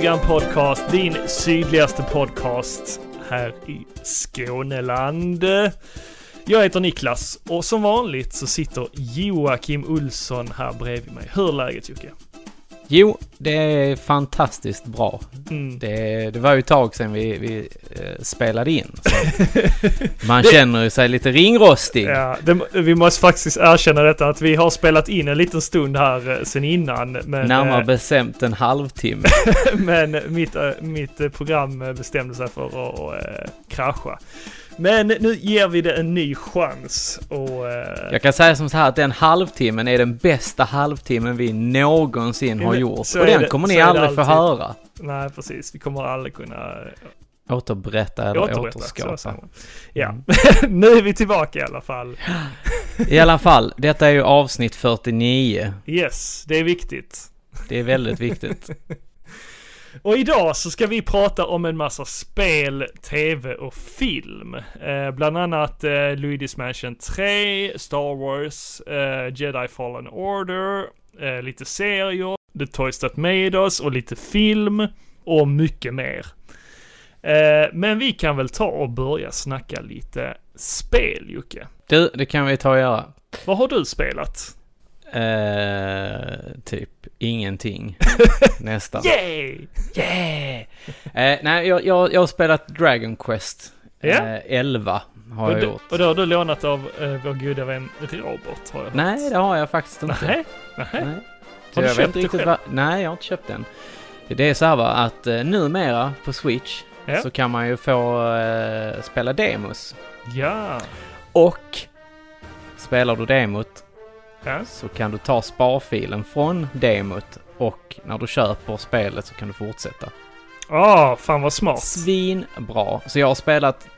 Stugan Podcast, din sydligaste podcast här i Skåneland. Jag heter Niklas och som vanligt så sitter Joakim Olsson här bredvid mig. Hur är läget Jocke? Jo, det är fantastiskt bra. Mm. Det, det var ju ett tag sedan vi, vi eh, spelade in. Så man känner ju sig lite ringrostig. Ja, det, vi måste faktiskt erkänna detta att vi har spelat in en liten stund här eh, sen innan. Men, Närmare eh, bestämt en halvtimme. men mitt, eh, mitt program bestämde sig för att eh, krascha. Men nu ger vi det en ny chans och... eh, Jag kan säga som så här att den halvtimmen är den bästa halvtimmen vi någonsin har gjort. så Och den det- kommer ni aldrig få höra. Nej, precis. Vi kommer aldrig kunna Återberätta eller återberätta. Återskapa. man. Ja, Mm. nu är vi tillbaka i alla fall. I alla fall, detta är ju avsnitt 49. Yes, det är viktigt. Det är väldigt viktigt. Och idag så ska vi prata om en massa spel, tv och film. Eh, bland annat eh, Luigi's Mansion 3, Star Wars, eh, Jedi Fallen Order, eh, lite serier, The Toys That Made Us och lite film och mycket mer. Eh, men vi kan väl ta och börja snacka lite spel, Jocke. Du, det kan vi ta och göra. Vad har du spelat? Eh, typ ingenting. Nästan. Yay! Yeah! Eh, nej, jag, jag, jag har spelat Dragon Quest. Eh, 11 har Och, jag det, gjort. och det har du lånat av eh, vår goda vän Robert, har jag hört. Nej, det har jag faktiskt inte. Nej, nej. Nej. Har du jag köpt det själv? vad... Nej, jag har inte köpt den. Det är så här va, att eh, numera på Switch Ja. så kan man ju få spela demos. Ja. Och spelar du demot Ja. så kan du ta sparfilen från demot och när du köper spelet så kan du fortsätta. Ah, fan vad smart. Svinbra. Så jag har spelat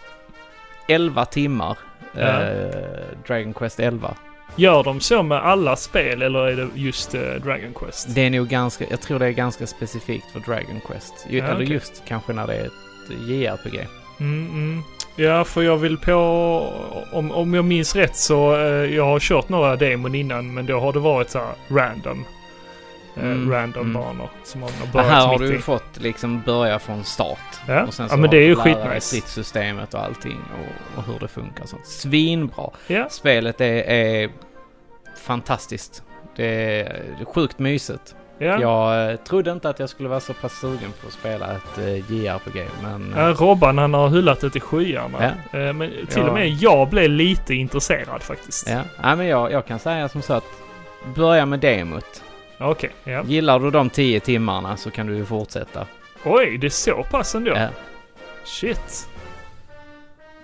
11 timmar Ja. eh, Dragon Quest 11. Gör de så med alla spel eller är det just eh, Dragon Quest? Det är nog ganska, jag tror det är ganska specifikt för Dragon Quest. Ju, Ja, eller okej. just kanske när det är ett JRPG. Mm, mm. Ja, för jag vill på... Om, om jag minns rätt så... Eh, jag har kört några demon innan men då har det varit så här random. Eh, Mm, random mm. banor som man har börjat här har du i. ju fått liksom börja från start. Ja, Och sen ja men det är ju skitnice. stridssystemet och allting och, och hur det funkar. sånt. Svinbra. Ja, Spelet är, är fantastiskt. Det är, det är sjukt mysigt. Ja. Jag eh, trodde inte att jag skulle vara så pass sugen på att spela ett eh, JRPG, men... eh, Ja, Robban han har hyllat det till skyarna. Ja. Men till Ja. och med jag blev lite intresserad faktiskt. Ja, ja men jag, jag kan säga som så att börja med demot. Okej, ja. Gillar du de 10 timmarna så kan du ju fortsätta. Oj, det är så pass ändå? Ja. Shit.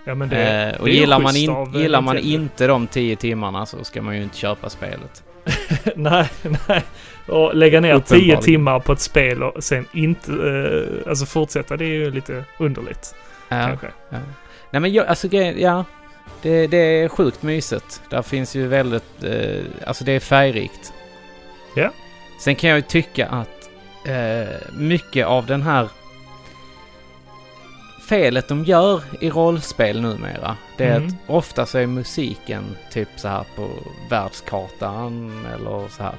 Ja men det... Eh, och det ju gillar, man, in, av, eh, gillar man inte de 10 timmarna så ska man ju inte köpa spelet. nej, nej. Och lägga ner tio timmar på ett spel och sen inte... Eh, alltså fortsätta, det är ju lite underligt. Ja, Kanske. ja. Nej men jag, alltså ja. Det, det är sjukt mysigt. Där finns ju väldigt, eh, alltså det är färgrikt. Ja. Sen kan jag ju tycka att eh, mycket av den här felet de gör i rollspel numera, det är Mm. att ofta så är musiken typ så här på världskartan eller så här.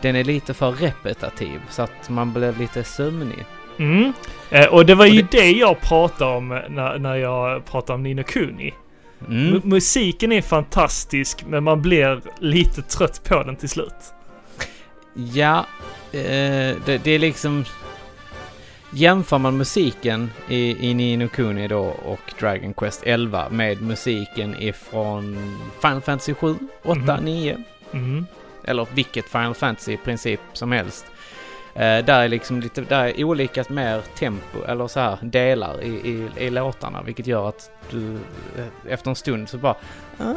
Den är lite för repetitiv så att man blir lite sömnig. Mm. Eh, och det var Och ju det- det... jag pratade om när, när jag pratade om Nino Kuni. Mm. Musiken är fantastisk men man blir lite trött på den till slut. Ja, eh, det, det är liksom... Jämför man musiken i, i Ni no Kuni då och Dragon Quest 11 med musiken ifrån Final Fantasy 7, 8, Mhm. 9 Mm. eller vilket Final Fantasy i princip som helst. Eh, där är liksom lite, där är olika mer tempo eller så här delar i, i, i låtarna vilket gör att du eh, efter en stund så bara ah,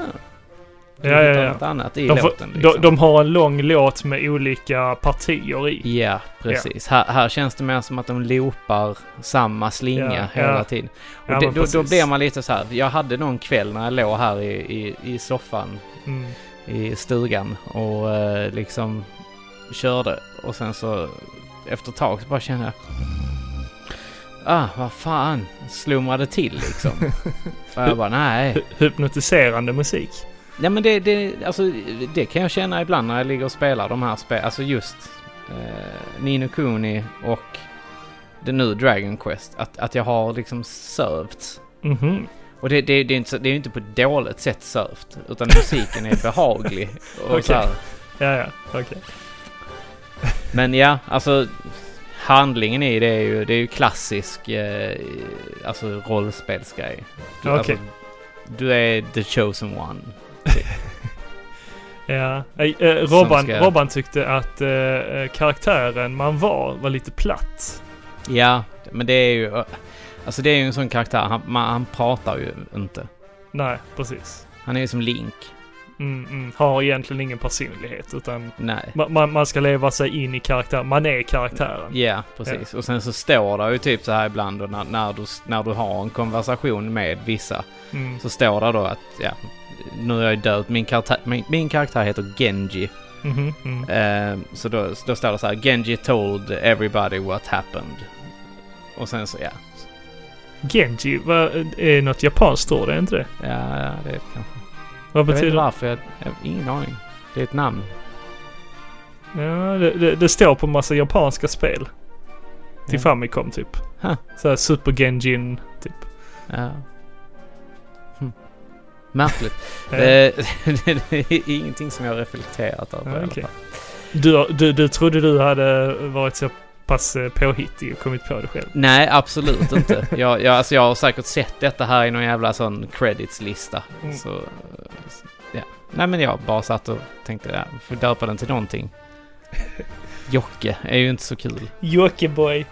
Ja, ja, ja. något annat i De, får, låten liksom. de, de har en lång låt med olika partier i. Ja, precis. Här, här känns det mer som att de loopar samma slinga hela tiden. Och det, då, då blir man lite så här. Jag hade någon kväll när jag låg här i, i, i soffan Mm. i stugan och eh, liksom körde och sen så efter ett tag så bara kände jag Ah, vad fan, slumrade till liksom. och jag bara, nej. Hy- Hypnotiserande musik. Nej men det, det, alltså, det kan jag känna ibland när jag ligger och spelar de här spelen. Alltså just eh, Nino Kuni och det nu Dragon Quest, att, att jag har liksom sövts. Mhm. Och det, det, det är inte, det är inte på ett dåligt sätt sövt, utan musiken är behaglig. Och Okej. så här. Ja, ja, okej. Men ja, alltså handlingen i det är ju, det är ju klassisk eh, alltså rollspelsgrej. Okej. alltså, du är the chosen one. Ja. Eh, eh, Robban, ska- Robban tyckte att eh, eh, karaktären man var var lite platt. Ja, men det är ju, alltså det är ju en sån karaktär, han, man, han pratar ju inte. Nej, precis. Han är ju som Link. Mm, mm. Har egentligen ingen personlighet utan Nej. ma- man, ska leva sig in i karaktären. Man är karaktären. Ja, precis. Och sen så står det ju typ så här ibland när, när, du, när du har en konversation med vissa. Mm. Så står det då att, ja, nu är jag död. Min karaktär, min, min karaktär heter Genji. Mm. Eh, så då, då står det så här, Genji told everybody what happened. Och sen så, ja. Genji, vad, är något japanskt ord? Är inte det? Ja, ja det är kanske. Vad Jag vet betyder inte det? varför, jag, jag har ingen aning. Det är ett namn. Ja, det, det, det står på massa japanska spel. Till Ja. Famicom typ. Huh. Så här Super Genjin typ. Ja. Märkligt. Ja. Eh, det är ingenting som jag reflekterat över Ja, fall. Du, du, du trodde du hade varit så pass eh, påhittig och kommit på det själv? Nej, absolut inte. Jag, jag, alltså jag har säkert sett detta här i någon jävla sån credits-lista. Mm. Så, eh, ja. Nej men jag bara satt och tänkte, ja, får döpa den till någonting. Jocke är ju inte så kul. Jockiboi.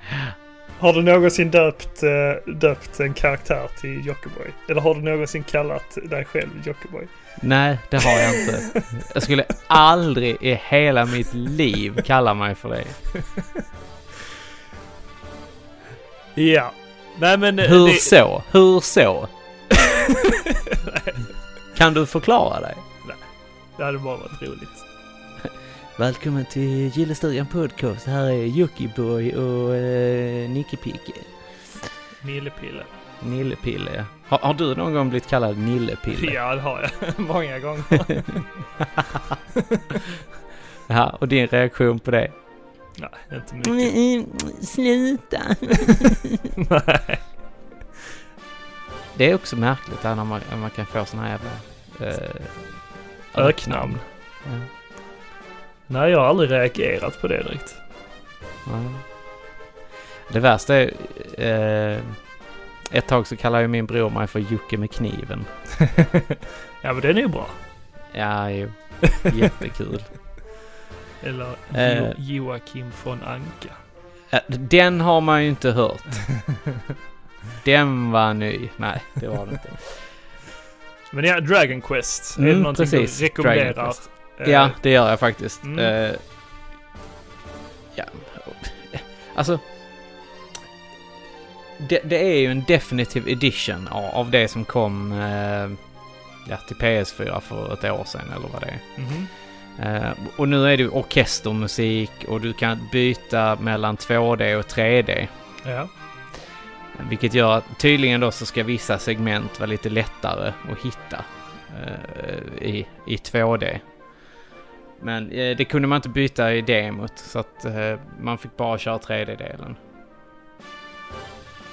Har du någonsin döpt, eh, döpt en karaktär till Jockiboi? Eller har du någonsin kallat dig själv Jockiboi? Nej, det har jag inte. Jag skulle aldrig i hela mitt liv kalla mig för det. Ja. Nej men... eh, Hur det, så? Hur så? Kan du förklara dig? det hade bara varit roligt. Välkommen till Gillestugan Podcast. Här är Jockiboi och eh, Nicke Picke. Nillepille. Nillepille, ja. Har, har du någon gång blivit kallad Nillepille? Ja, det har jag. Många gånger. Ja, och din reaktion på det? Nej, inte mycket. Sluta! Nej. Det är också märkligt när man, man kan få såna här jävla... Eh, Öknamn. Ja. Nej, jag har aldrig reagerat på det direkt. Det värsta är... Eh, ett tag så kallade ju min bror mig för Jocke med kniven. ja, men den är ju bra. Ja, jo. Jättekul. Eller Eh. jo- Joakim von Anka. Den har man ju inte hört. Den var ny. Nej, det var det inte. Men ja, Dragon Quest. är Mm, det någonting precis. du rekommenderar? Eh, Ja, det gör jag faktiskt. Mm. Eh, ja, alltså. Det, det är ju en definitive edition av, det som kom eh, ja, till PS4 för ett år sedan eller vad det är. mhm. Eh, och nu är det ju orkestermusik och du kan byta mellan 2D och 3D. Ja. Vilket gör att tydligen då så ska vissa segment vara lite lättare att hitta eh, i, i 2D. Men eh, det kunde man inte byta i demot så att eh, man fick bara köra 3D-delen.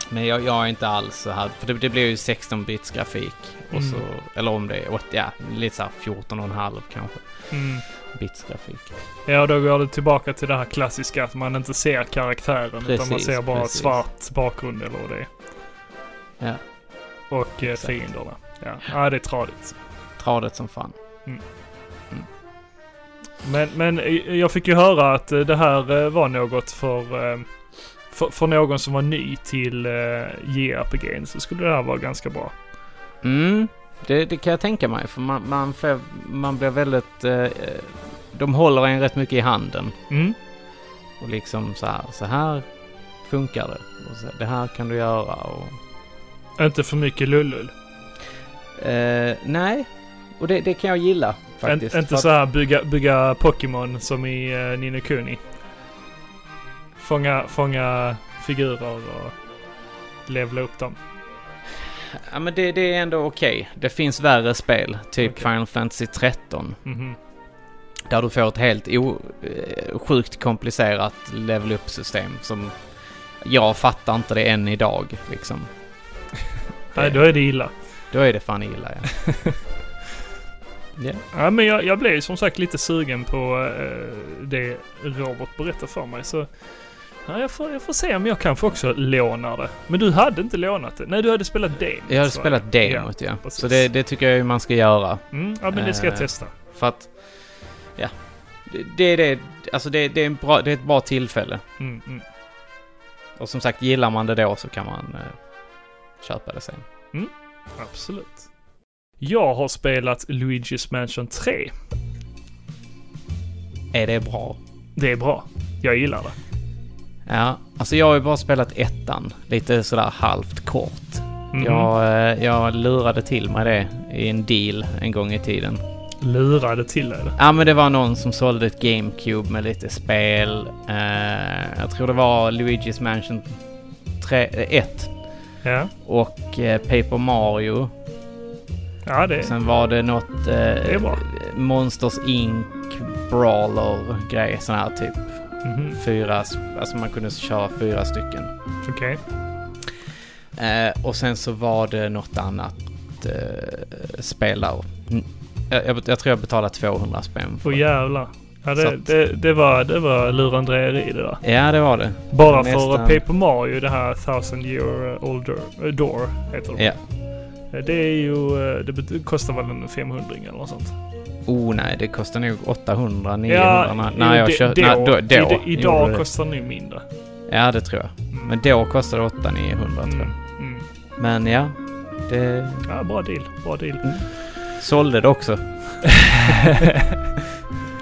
Men jag, jag är inte alls så här, för det, det blir ju 16-bits grafik. Och Mm. så, eller om det är, ja, lite såhär 14,5 kanske. Mm. Bits grafik. Ja, då går det tillbaka till det här klassiska att man inte ser karaktären utan man Precis, ser bara precis. svart bakgrund eller vad det är. Ja, Och eh, fienderna. Ja. ja, det är tradigt. tradigt som fan. Men, men jag fick ju höra att eh, det här eh, var något för, eh, för, för någon som var ny till JRPG så skulle det här vara ganska bra. Mm, det, det kan jag tänka mig. För man, man, får, man blir väldigt... Eh, de håller en rätt mycket i handen. Mm. Och liksom så här, så här funkar det. Och så, det här kan du göra och... Inte för mycket lullull. Eh, nej, och det, det kan jag gilla faktiskt. En, inte så här bygga, bygga Pokémon som i uh, Nino Kuni. Fånga, fånga figurer och levla upp dem. Ja, men det, det är ändå okej. Det finns värre spel, typ Okej. Final Fantasy 13. Mhm. Där du får ett helt o, eh, sjukt komplicerat level up-system som jag fattar inte det än idag liksom. Nej, då är det illa. Då är det fan illa ja. Ja. Ja, men jag, jag blev som sagt lite sugen på eh, det Robert berättade för mig. Så ja, jag, får, jag får se om jag kanske också lånar det. Men du hade inte lånat det? Nej, du hade spelat demot. Jag hade spelat demot ja. precis. Så det, det tycker jag man ska göra. Mm, ja, men det ska jag Eh, testa. För att, ja. Det, det alltså det, det, är en bra, det är ett bra tillfälle. Mm, mm. Och som sagt, gillar man det då så kan man eh, köpa det sen. Absolut. Jag har spelat Luigi's Mansion 3. Är det bra? Det är bra. Jag gillar det. Ja, alltså jag har ju bara spelat ettan. Lite sådär halvt kort. Mhm. Jag, eh, jag lurade till mig det i en deal en gång i tiden. Lurade till det. Ja men det var någon som sålde ett GameCube med lite spel. Eh, jag tror det var Luigi's Mansion 3, eh, 1 Ja, och eh, Paper Mario. Ja det, Sen var det något eh, bra. Monsters Inc. Brawler grej sån här typ. Mhm. Fyra, alltså man kunde köra fyra stycken. okej. Eh, och sen så var det något annat eh, spel där. Mm. Jag, jag, jag tror jag betalade 200 spänn Åh det. jävlar. Ja, det, att- det, det, var, det var lurendrejeri det där. Ja, det var det. Bara Nästan. för Paper Mario, det här Thousand Year Older, äh, Door heter det. Ja. Det är ju, eh, det kostar väl en 500 eller något sånt. Oh nej, det kostar nog 800, 900 Ja, när jag köpte... då, Nej, då, då i- idag det. kostar det nu mindre. Ja, det tror jag. Mm. Men då kostade det 800, 900 tror Mm. jag. Mm. Men ja, det Ja, bra deal. Bra deal. sålde det också.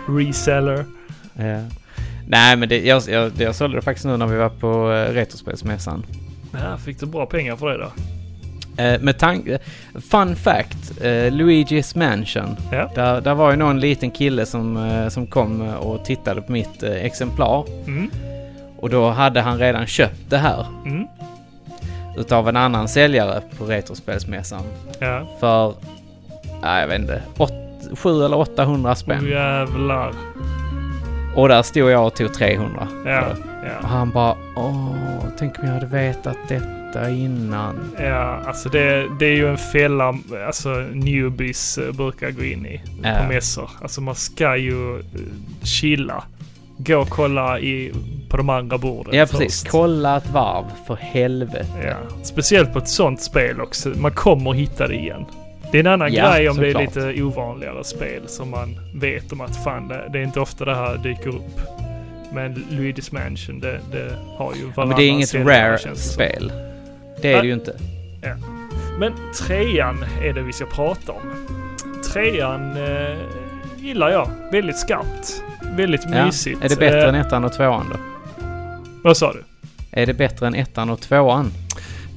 Reseller. Ja. Nej, men det, jag, jag, jag sålde det faktiskt nu när vi var på uh, Retrospelsmässan. Ja, fick du bra pengar för det då? Eh, med tanke... Fun fact. eh, Luigi's Mansion. Ja. Där, där var ju någon liten kille som, eh, som kom eh, och tittade på mitt eh, exemplar. Mm. Och då hade han redan köpt det här. Mm. Utav en annan säljare på Retrospelsmässan. Ja. För... Nej, jag vet inte. 7 eller 800 spänn. Åh jävlar. Och där stod jag och tog 300. Ja. för. Och Ja. han bara Åh, tänk om jag hade vetat detta innan. Ja, alltså det, det är ju en fälla alltså newbies eh, brukar gå in i Ja. på mässor. Alltså man ska ju eh, chilla. Gå och kolla i, på de andra borden Ja, precis. först. Kolla ett varv, för helvete. Ja. Speciellt på ett sånt spel också. Man kommer hitta det igen. Det är en annan Ja, grej om det är lite ovanligare spel som man vet om att fan det, det är inte ofta det här dyker upp. Men Luigi's Mansion det, det har ju Ja, varannan men det är inget säljare, rare känns det som. spel. Det är det ju inte. Men trean är det vi ska prata om. Trean eh, gillar jag. Väldigt skarpt. Väldigt Ja. mysigt. Är det bättre Eh, än ettan och tvåan då? Vad sa du? Är det bättre än ettan och tvåan?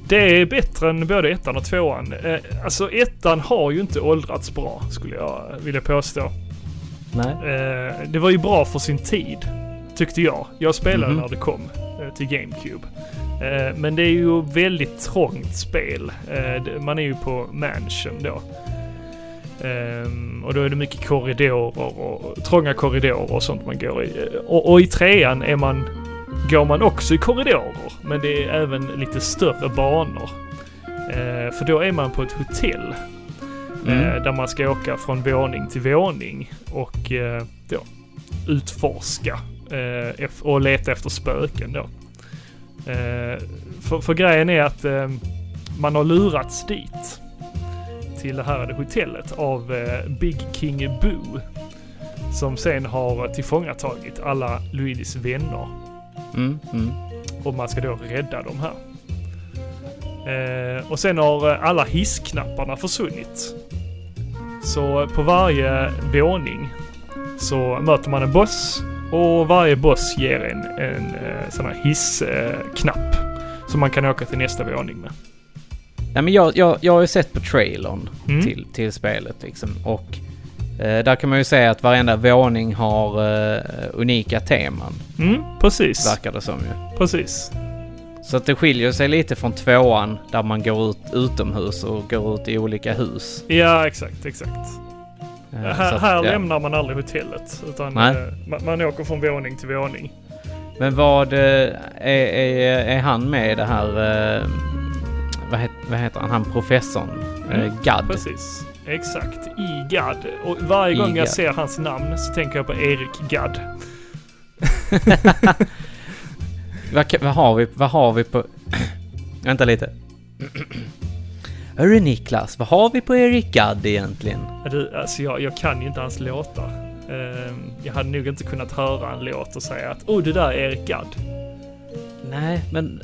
Det är bättre än både ettan och tvåan. Eh, alltså ettan har ju inte åldrats bra skulle jag vilja påstå. Nej. Eh, det var ju bra för sin tid. Tyckte jag. Jag spelade Mhm. när det kom eh, till GameCube. Eh, men det är ju väldigt trångt spel. Eh, man är ju på Mansion då. Ehm, och då är det mycket korridorer och trånga korridorer och sånt man går i. Och, och i trean är man, går man också i korridorer. Men det är även lite större banor. För då är man på ett hotell. Mm. Där man ska åka från våning till våning och då, utforska eh, och leta efter spöken då. Eh, för, för grejen är att eh, man har lurats dit till det här hotellet av eh, Big King Boo. Som sen har tillfångatagit alla Luigis vänner Mm, mm. och man ska då rädda dem här. Eh, och sen har eh, alla hissknapparna försvunnit. Så på varje våning så möter man en boss och varje boss ger en, en eh, sån här hissknapp som man kan åka till nästa våning med. Nej, men jag, jag, jag har ju sett på trailern Mm. till, till spelet liksom. Och eh, där kan man ju säga att varenda våning har eh, unika teman. Mm, precis. Verkar det som ju. Precis. Så att det skiljer sig lite från tvåan där man går ut utomhus och går ut i olika hus. Ja, exakt, exakt. Eh, här att, här ja. lämnar man aldrig hotellet. Utan eh, man, man åker från våning till våning. Men vad eh, är, är, är han med i det här... Vad, het, vad heter han? Han professorn? Mm. Gadd? Precis. Exakt. I Gadd. Och varje gång jag Gadd. ser hans namn så tänker jag på Erik Gadd. Vad, vad har vi, vad har vi på... Vänta lite. Hörru Niklas, vad har vi på Erik Gadd egentligen? Du, alltså jag, jag kan ju inte hans låtar. Ehm, jag hade nog inte kunnat höra en låt och säga att oh, det där är Erik Gadd. Nej, men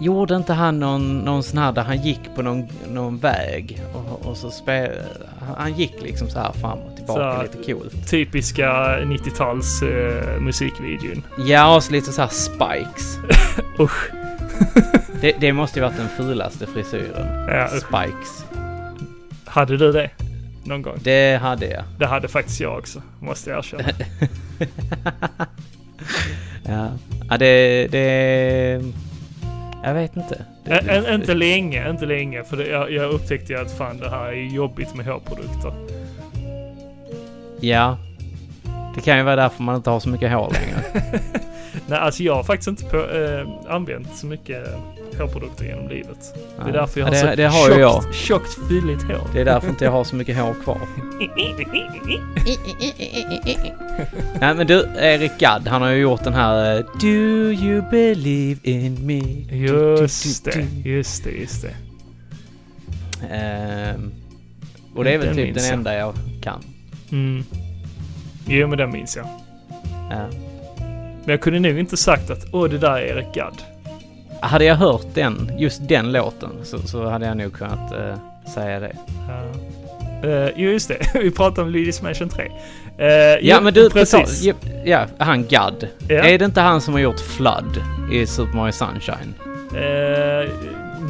gjorde inte han någon, någon sån här där han gick på någon, någon väg och, och så spel, han, gick liksom så här fram och tillbaka Så- lite coolt. Typiska 90-tals eh, musikvideon. Ja, och så lite så här spikes. Usch. Det, det måste ju varit den fulaste frisyren. Ja. Spikes. Hade du det? Någon gång? Det hade jag. Det hade faktiskt jag också, måste jag erkänna. Ja, ja det, det... Jag vet inte. Det, Ä- ä- inte länge, inte länge. För det, jag, jag upptäckte ju att fan det här är jobbigt med hårprodukter. Ja. Det kan ju vara därför man inte har så mycket hår längre. Nej, alltså jag har faktiskt inte på, eh, använt så mycket hårprodukter genom livet. Det är Nej. därför jag Ja, har det, så det har ju jag. tjockt, tjockt fylligt hår. Det är därför inte jag har så mycket hår kvar. Nej men du, Erik Gadd, han har ju gjort den här eh, Do you believe in me? Just Du, du, det, du, just det, just det. Ehm, och det är väl Den typ den jag. enda jag kan. Mm. Jo, men den minns jag. Ja. Men jag kunde nog inte sagt att åh, det där är Erik Gadd. Hade jag hört den, just den låten, så, så hade jag nog kunnat eh, säga det. Ja. Uh, jo, just det. Vi pratade om Luigi's Mansion 3. Uh, Ja men du, precis. Ja, ja, han Gadd. Ja. Är det inte han som har gjort Flood i Super Mario Sunshine? Eh,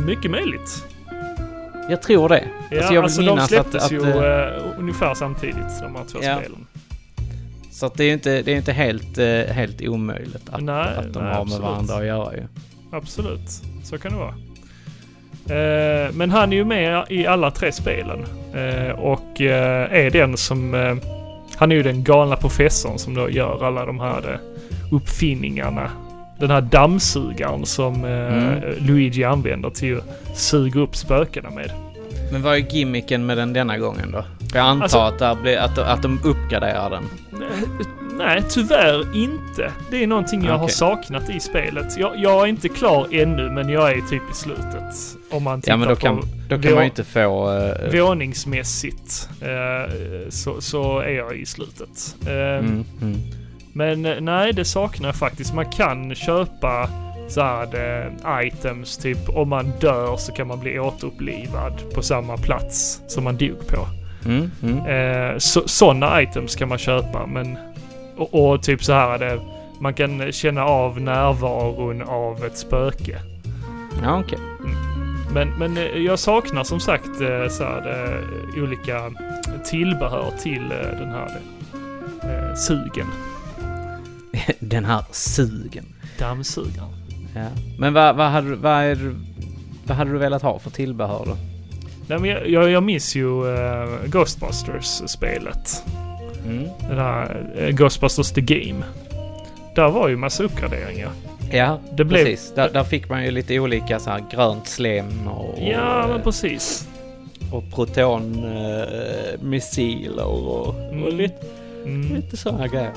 mycket möjligt. Jag tror det. Ja, Alltså, jag vill alltså de släpptes att- ju att, eh, ungefär samtidigt, de här två Ja. spelen. Så att det är ju inte, det är inte helt, eh, helt omöjligt att, Nej, att de nej, har absolut. med varandra att göra ju. Absolut, så kan det vara. Eh, men han är ju med i alla tre spelen. Eh, och eh, är den som... eh, han är ju den galna professorn som då gör alla de här eh, uppfinningarna. Den här dammsugaren som Mm. Luigi använder till att suga upp spökena med. Men vad är gimmicken med den denna gången då? Jag antar Alltså- att, det blir, att, att de uppgraderar den. Nej, tyvärr inte. Det är någonting jag har Okej. saknat i spelet. Jag, jag är inte klar ännu, men jag är typ i slutet. Om man tittar Ja men då kan, då kan man ju inte få... eh, våningsmässigt eh, så, så är jag i slutet. Eh, mm, mm. Men nej, det saknar jag faktiskt. Man kan köpa så här eh, items, typ om man dör så kan man bli återupplivad på samma plats som man dog på. Mm, mm. Eh, så, sådana items kan man köpa, men och, och typ så här det, man kan känna av närvaron av ett spöke. Ja okej. Men, men eh, jag saknar som sagt eh, så här, eh, olika tillbehör till den här eh, sugen. Den här sugen. Dammsugaren. Ja. Men vad, vad, hade, vad, är, vad hade du velat ha för tillbehör då? Nej, men jag, jag, jag minns ju eh, Ghostbusters-spelet. Mm. Den här eh, Ghostbusters The Game. Där var ju massa uppgraderingar. Ja, Det blev- precis. Där, där fick man ju lite olika så här grönt slem och, Ja, men och, precis. och protonmissiler och, och Mm. lite, Mm. lite sådana grejer.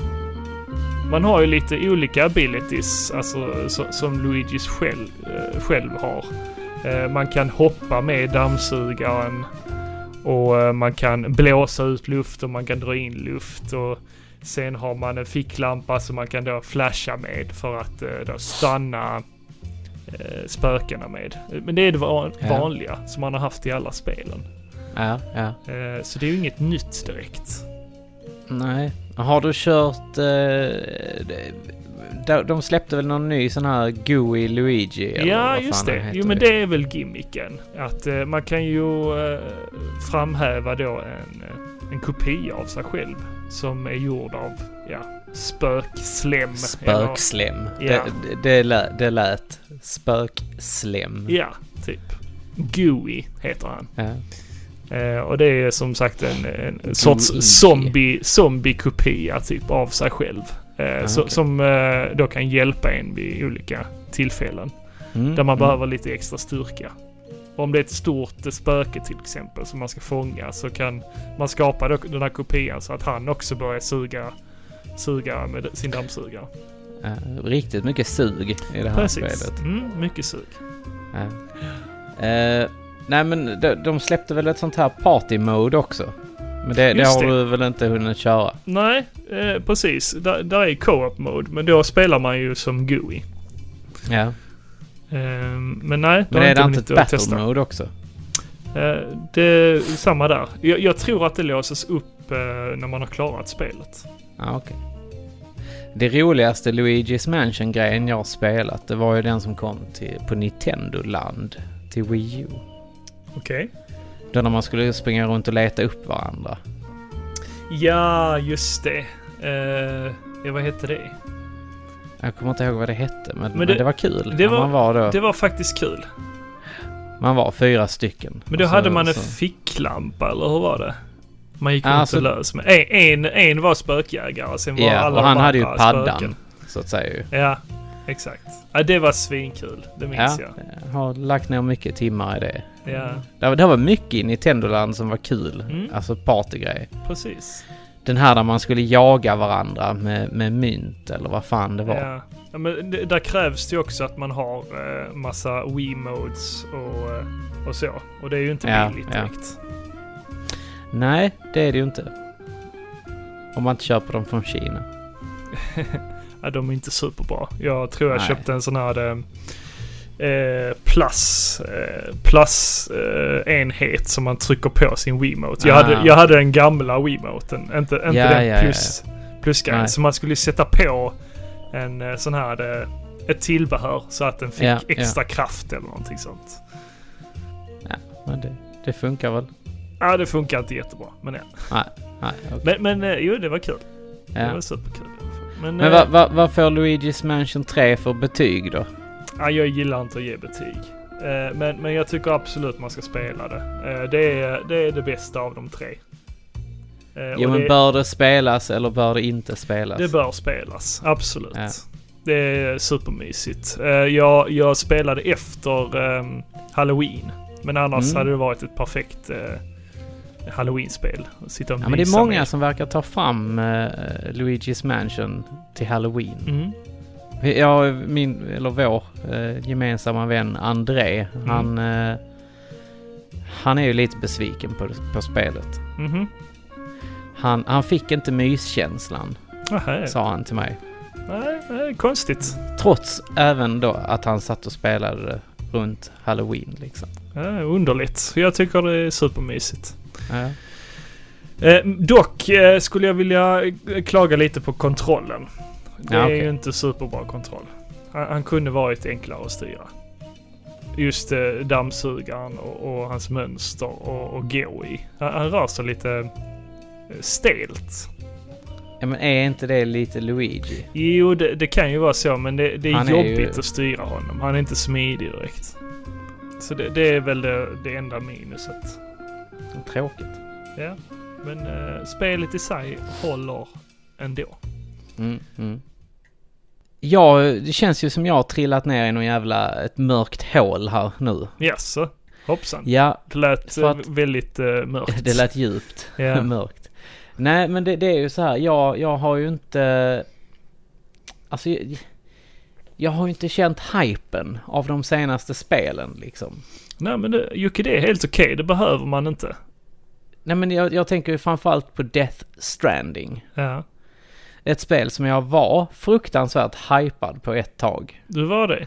Man har ju lite olika abilities, alltså så, som Luigis själv, eh, själv har. Eh, man kan hoppa med dammsugaren och eh, man kan blåsa ut luft och man kan dra in luft och sen har man en ficklampa som man kan då flasha med för att då stanna spökena med. Men det är det van- Ja. vanliga som man har haft i alla spelen. Ja, ja. Så det är ju inget nytt direkt. Nej. Har du kört... Eh, de, släppte väl någon ny sån här Gooey Luigi? eller Ja, vad just det. Jo, men det är väl gimmicken. Att eh, man kan ju eh, framhäva då en, eh, en kopia av sig själv som är gjord av, ja, spökslem. Spökslem. Ja. Det, det, lät, det lät spökslem. Ja, typ. Gooey heter han. Ja. Eh, och det är som sagt en, en sorts zombie, zombie-kopia typ av sig själv. Eh, Ah, så, okej. Som eh, då kan hjälpa en vid olika tillfällen. Mm, Där man mm. behöver lite extra styrka. Om det är ett stort spöke till exempel som man ska fånga så kan man skapa då- den här kopian så att han också börjar suga, suga med sin dammsugare. Ja, riktigt mycket sug i det här Precis. spelet. Mm, mycket sug. Ja. Eh, nej men de, de släppte väl ett sånt här party mode också? Men det, det har det. du väl inte hunnit köra? Nej, eh, precis. Där, där är co-op mode men då spelar man ju som GUI. Ja. Eh, men nej, Men har är det inte ett att battle mode också? Eh, det är samma där. Jag, jag tror att det låses upp eh, när man har klarat spelet. Ja, okej. Det roligaste Luigi's Mansion-grejen jag har spelat, det var ju den som kom till, på Nintendo-land till Wii U. Okej. Då när man skulle springa runt och leta upp varandra. Ja, just det. Ja, vad hette det? Jag kommer inte ihåg vad det hette, men, men, det- det, var kul. det var- man, var då, Det var faktiskt kul. man var fyra stycken. Men då så- hade man en så- ficklampa, eller hur var det? Man gick Ja, runt alltså- och lös med. En, en, en var spökjägare, sen var Ja, alla och han hade ju paddan, spöken. så att säga ju. Ja, exakt. Ja, det var svinkul. Det minns Ja, jag. jag har lagt ner mycket timmar i det. Ja, Det var, det var mycket i Nintendo-land som var kul. Mm. Alltså partygrejer. precis. Den här där man skulle jaga varandra med, med mynt eller vad fan det var. Ja. Ja, men det, där krävs det ju också att man har eh, massa Wii-modes och, eh, och så. Och det är ju inte Ja, billigt ja. direkt. Nej, det är det ju inte. Om man inte köper dem från Kina. Ja, de är inte superbra. Jag tror jag Nej. köpte en sån här eh, eh, plus, eh, plus eh, enhet som man trycker på sin Wiimote. Jag, Ah. hade, jag hade den gamla Wiimoten, inte, inte Ja, den ja, ja, plus, plusgrejen. Nej. Så man skulle sätta på en eh, sån här, eh, ett tillbehör så att den fick Ja, extra kraft eller någonting sånt. Men det, det funkar väl? Ja, det funkar inte jättebra. Men ja. Nej, okej. Men, men eh, jo, det var kul. Det ja. var superkul. Men, Men vad va, vad får Luigi's Mansion 3 för betyg då? Ja, jag gillar inte att ge betyg. Eh, Men, men jag tycker absolut man ska spela det. Eh, Det är det, är det bästa av de tre. Eh, Jo men det, bör det spelas eller bör det inte spelas? det bör spelas, absolut. Ja. Det är supermysigt. Jag, jag spelade efter ehm, Halloween. Men annars Mm. hade det varit ett perfekt Halloween-spel. Sitta och Ja men det är många med. som verkar ta fram Luigi's Mansion till Halloween. Mm. Ja, min, eller vår eh, gemensamma vän André, Mm. han... Eh, han är ju lite besviken på, på spelet. Mhm. Han, han fick inte myskänslan, Nähä. sa han till mig. Nej, nej, konstigt. Trots även då att han satt och spelade det runt Halloween liksom. Ja, underligt. Jag tycker det är supermysigt. Ja. Eh, dock eh, skulle jag vilja klaga lite på kontrollen. Det Ja, är okej. ju inte superbra kontroll. Han, han kunde varit enklare att styra. Just eh, dammsugaren och, och hans mönster och, och gå i. Han, han rör sig lite eh, stelt. ja men är inte det lite Luigi? Jo, det, det kan ju vara så, men det, det är Han är jobbigt ju- att styra honom. Han är inte smidig direkt. Så det, det är väl det, det enda minuset. Tråkigt. Ja, men eh, spelet i sig håller ändå. Mm, mm. Ja, det känns ju som jag har trillat ner i någon jävla, ett mörkt hål här nu. Jaså? Hoppsan. Ja, Det lät För att- eh, väldigt uh, mörkt. det lät djupt. Ja. mörkt. Nej, men det, det är ju så här. Jag, jag har ju inte... Alltså, jag, jag har ju inte känt hypen av de senaste spelen liksom. Nej men det, Jocke, det är helt okej. Det behöver man inte. Nej, men jag, jag tänker ju framförallt på Death Stranding. Ja, Ett spel som jag var fruktansvärt hypad på ett tag. du var det.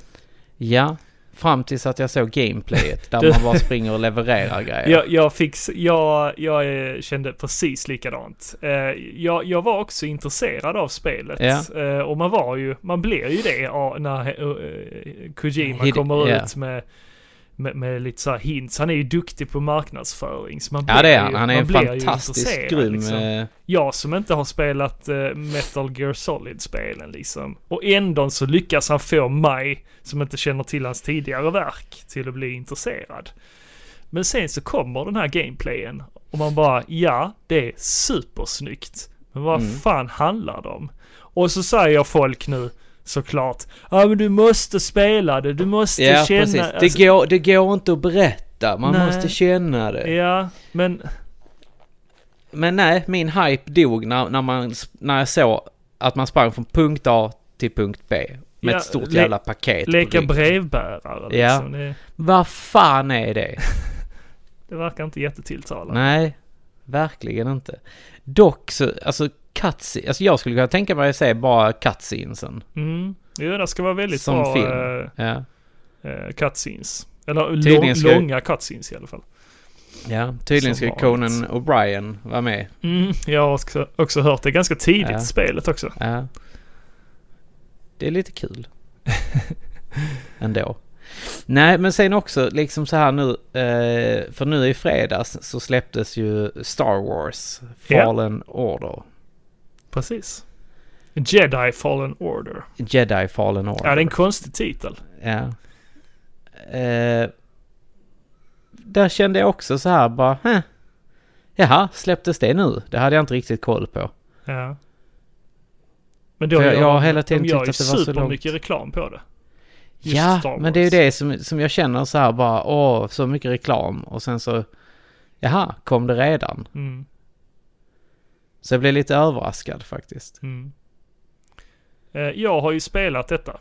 Ja, fram tills att jag såg gameplayet där man bara springer och levererar grejer. Jag, jag, fick, jag, jag eh, kände precis likadant. Eh, jag, jag var också intresserad av spelet. Ja. Eh, och man var ju, man blir ju det när Kojima Hide- kommer ja. ut med, med, med lite så hints. Han är ju duktig på marknadsföring. Så man Ja, det är han. Han är en fantastiskt grym... liksom. eh, Jag som inte har spelat eh, Metal Gear Solid-spelen liksom. Och ändå så lyckas han få mig, som inte känner till hans tidigare verk, till att bli intresserad. Men sen så kommer den här gameplayen och man bara, ja, det är supersnyggt. Men vad Mm. fan handlar det om? Och så säger folk nu såklart, ja men du måste spela det, du måste Ja, känna... precis. alltså- Det, går, det går inte att berätta, man Nej. måste känna det. Ja, men Men nej, min hype dog när, när, man, när jag såg att man sprang från punkt A till punkt B. Med Ja, ett stort le- jävla paket leka brevbärare Ja. liksom. Det, Vad fan är det? det verkar inte jättetilltalande. nej, verkligen inte. Dock så, alltså cutscene, alltså jag skulle kunna tänka mig att se bara cutscenesen. Mm. Jo, det ska vara väldigt Som bra film. eh, Ja. eh, cutscenes. Eller Tydligen lång, ska- långa cutscenes i alla fall. Ja, tydligen ska. Conan O'Brien vara med. Mm, jag har också, också hört det ganska tidigt Ja. i spelet också. Ja. Det är lite kul. Ändå. Nej, men sen också liksom så här nu, eh, för nu i fredags så släpptes ju Star Wars Ja. Fallen Order. Precis. Jedi Fallen Order. Jedi Fallen Order. Ja, det är en konstig titel. Ja. Eh, där kände jag också så här bara, Heh. Jaha, släpptes det nu? Det hade jag inte riktigt koll på. Ja. Men då jag- gör jag har de- hela tiden de gör tyckt ju att det var så långt. reklam på det. Just ja, men det är ju det som, som jag känner så här bara, åh, så mycket reklam. Och sen så, jaha, kom det redan? Mm, Så jag blev lite överraskad faktiskt. mm. Eh, Jag har ju spelat detta.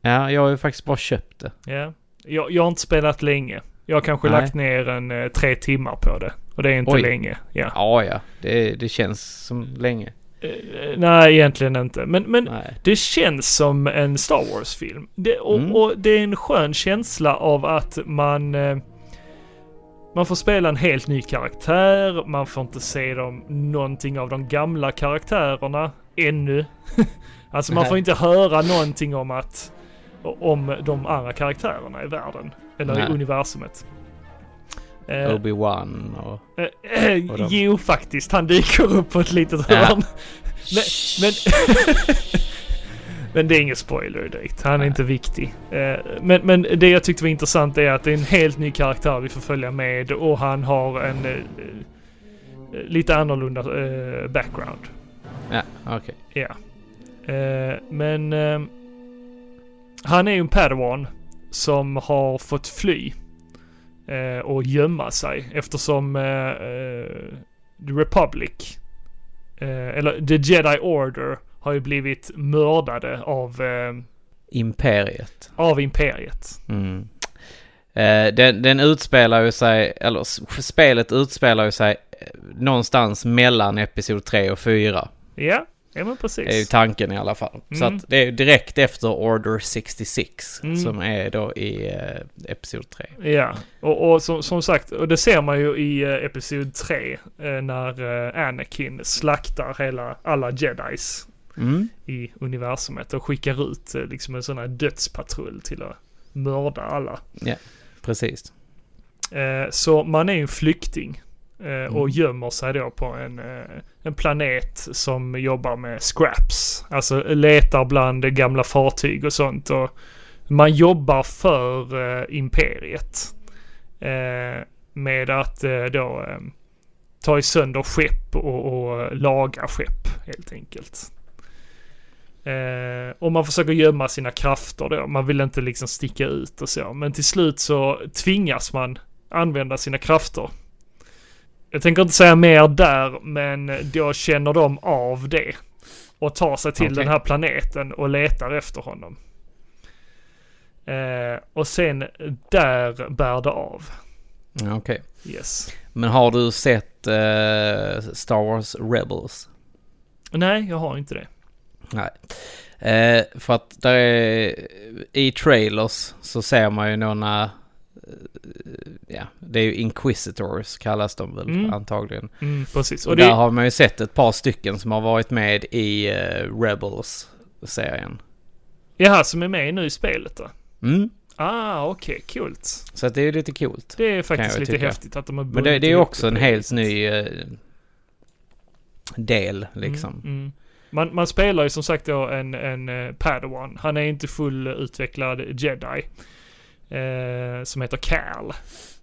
Ja, jag har ju faktiskt bara köpt det. Ja. Jag, jag har inte spelat länge. Jag har kanske Nej. lagt ner en eh, tre timmar på det. Och det är inte Oj. länge. Ja. Ja, ja, det, det känns som länge. Eh, nej, egentligen inte. Men, men Nej. det känns som en Star Wars-film. Det, och, Mm. och det är en skön känsla av att man... Man får spela en helt ny karaktär, man får inte se dem, någonting av de gamla karaktärerna ännu. alltså man får inte höra någonting om att om de andra karaktärerna i världen. Eller Nej. i universumet. Eh, Obi-Wan och... eh, Och de- jo, faktiskt. Han dyker upp på ett litet Ja. hörn. Men, men, men det är ingen spoiler direkt. Han är Nej. inte viktig. Eh, Men, men det jag tyckte var intressant är att det är en helt ny karaktär vi får följa med och han har en eh, eh, lite annorlunda background. Ja, okej. Ja. Eh, Men han är ju en padawan som har fått fly och gömma sig eftersom The Republic, eller The Jedi Order, har ju blivit mördade av, eh, Imperiet. av Imperiet. Mm. Eh, den, den utspelar ju sig, eller spelet utspelar ju sig eh, någonstans mellan Episod 3 och 4. Ja, ja men Det är ju precis. tanken i alla fall. Så Mm. att det är direkt efter Order 66 Mm. som är då i eh, Episod 3. Ja, och, och som, som sagt, och det ser man ju i uh, Episod 3 eh, när eh, Anakin slaktar hela, alla jedis Mm. i universumet och skickar ut eh, liksom en sån här dödspatrull till att mörda alla. Precis. Eh, så man är en flykting eh, och Mm. gömmer sig då på en, en planet som jobbar med scraps. Alltså letar bland gamla fartyg och sånt och man jobbar för eh, imperiet. Eh, med att eh, då ta sönder skepp och, och laga skepp helt enkelt. Eh, och man försöker gömma sina krafter då. Man vill inte liksom sticka ut och så. Men till slut så tvingas man använda sina krafter. Jag tänker inte säga mer där, men då känner de av det. Och tar sig till Okej. den här planeten och letar efter honom. Eh, och sen där bär det av. Okej. Yes. Men har du sett eh, Star Wars Rebels? Nej, jag har inte det. Nej. Eh, för att där är, i trailers så ser man ju några, eh, ja, det är ju Inquisitors kallas de väl Mm. antagligen. Mm, precis. Och Och där det, har man ju sett ett par stycken som har varit med i eh, Rebels-serien. jaha, som är med nu i spelet då? Mm. Ah, okej, coolt. Så att det är ju lite coolt. Det är faktiskt lite tycka. häftigt att de har Men det, det är ju också en helt ny eh, del liksom. Mm, mm. Man, man spelar ju som sagt då en, en eh, Padawan. Han är inte fullutvecklad jedi. Eh, som heter Cal.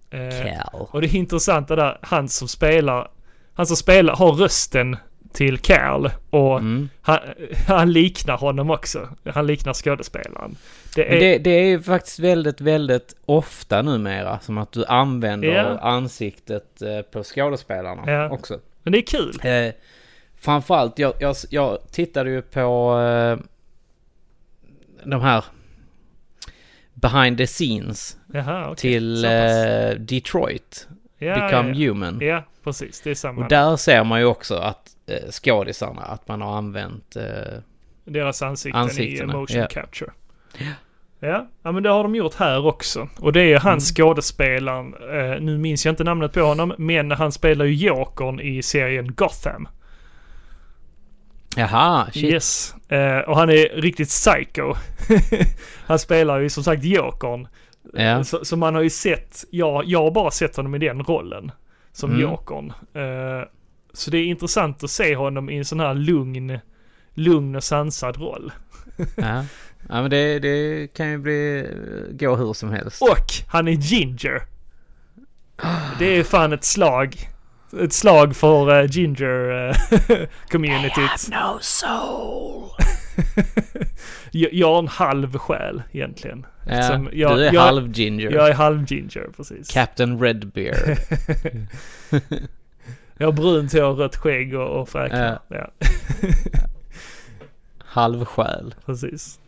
Eh, Cal. och det är intressant det där, han som spelar, han som spelar har rösten till Cal och Mm. han, han liknar honom också. Han liknar skådespelaren. Det är, det, det är ju faktiskt väldigt, väldigt ofta numera som att du använder Ja. ansiktet eh, på skådespelarna Ja. också. men det är kul. Eh, framförallt, jag, jag, jag tittade ju på eh, de här behind the scenes Jaha, okej. till eh, Detroit, ja, Become ja, Human. ja. ja, precis. Det är samma. Och där ser man ju också att eh, skådisarna, att man har använt... Eh, Deras ansikten Ansiktena, i motion ja. capture. Ja, ja men det har de gjort här också. Och det är han Mm. skådespelaren, eh, nu minns jag inte namnet på honom, men han spelar ju Jokern i serien Gotham. Jaha, shit. Yes. Eh, och han är riktigt psycho. han spelar ju som sagt Jokern. Ja. Så, så man har ju sett, ja, jag har bara sett honom i den rollen. Som Mm. Jokern. Eh, så det är intressant att se honom i en sån här lugn, lugn och sansad roll. Ja. ja, men det, det kan ju bli, gå hur som helst. Och han är ginger. Det är fan ett slag. Ett slag för uh, ginger uh, communityt. No soul! jag, jag har en halv själ egentligen. Ja, Eftersom jag- du är jag- halv ginger. Jag är halv ginger, precis. Captain Redbeard. Jag har brunt hår, rött skägg och, och fräknar. Ja. halv själ. precis.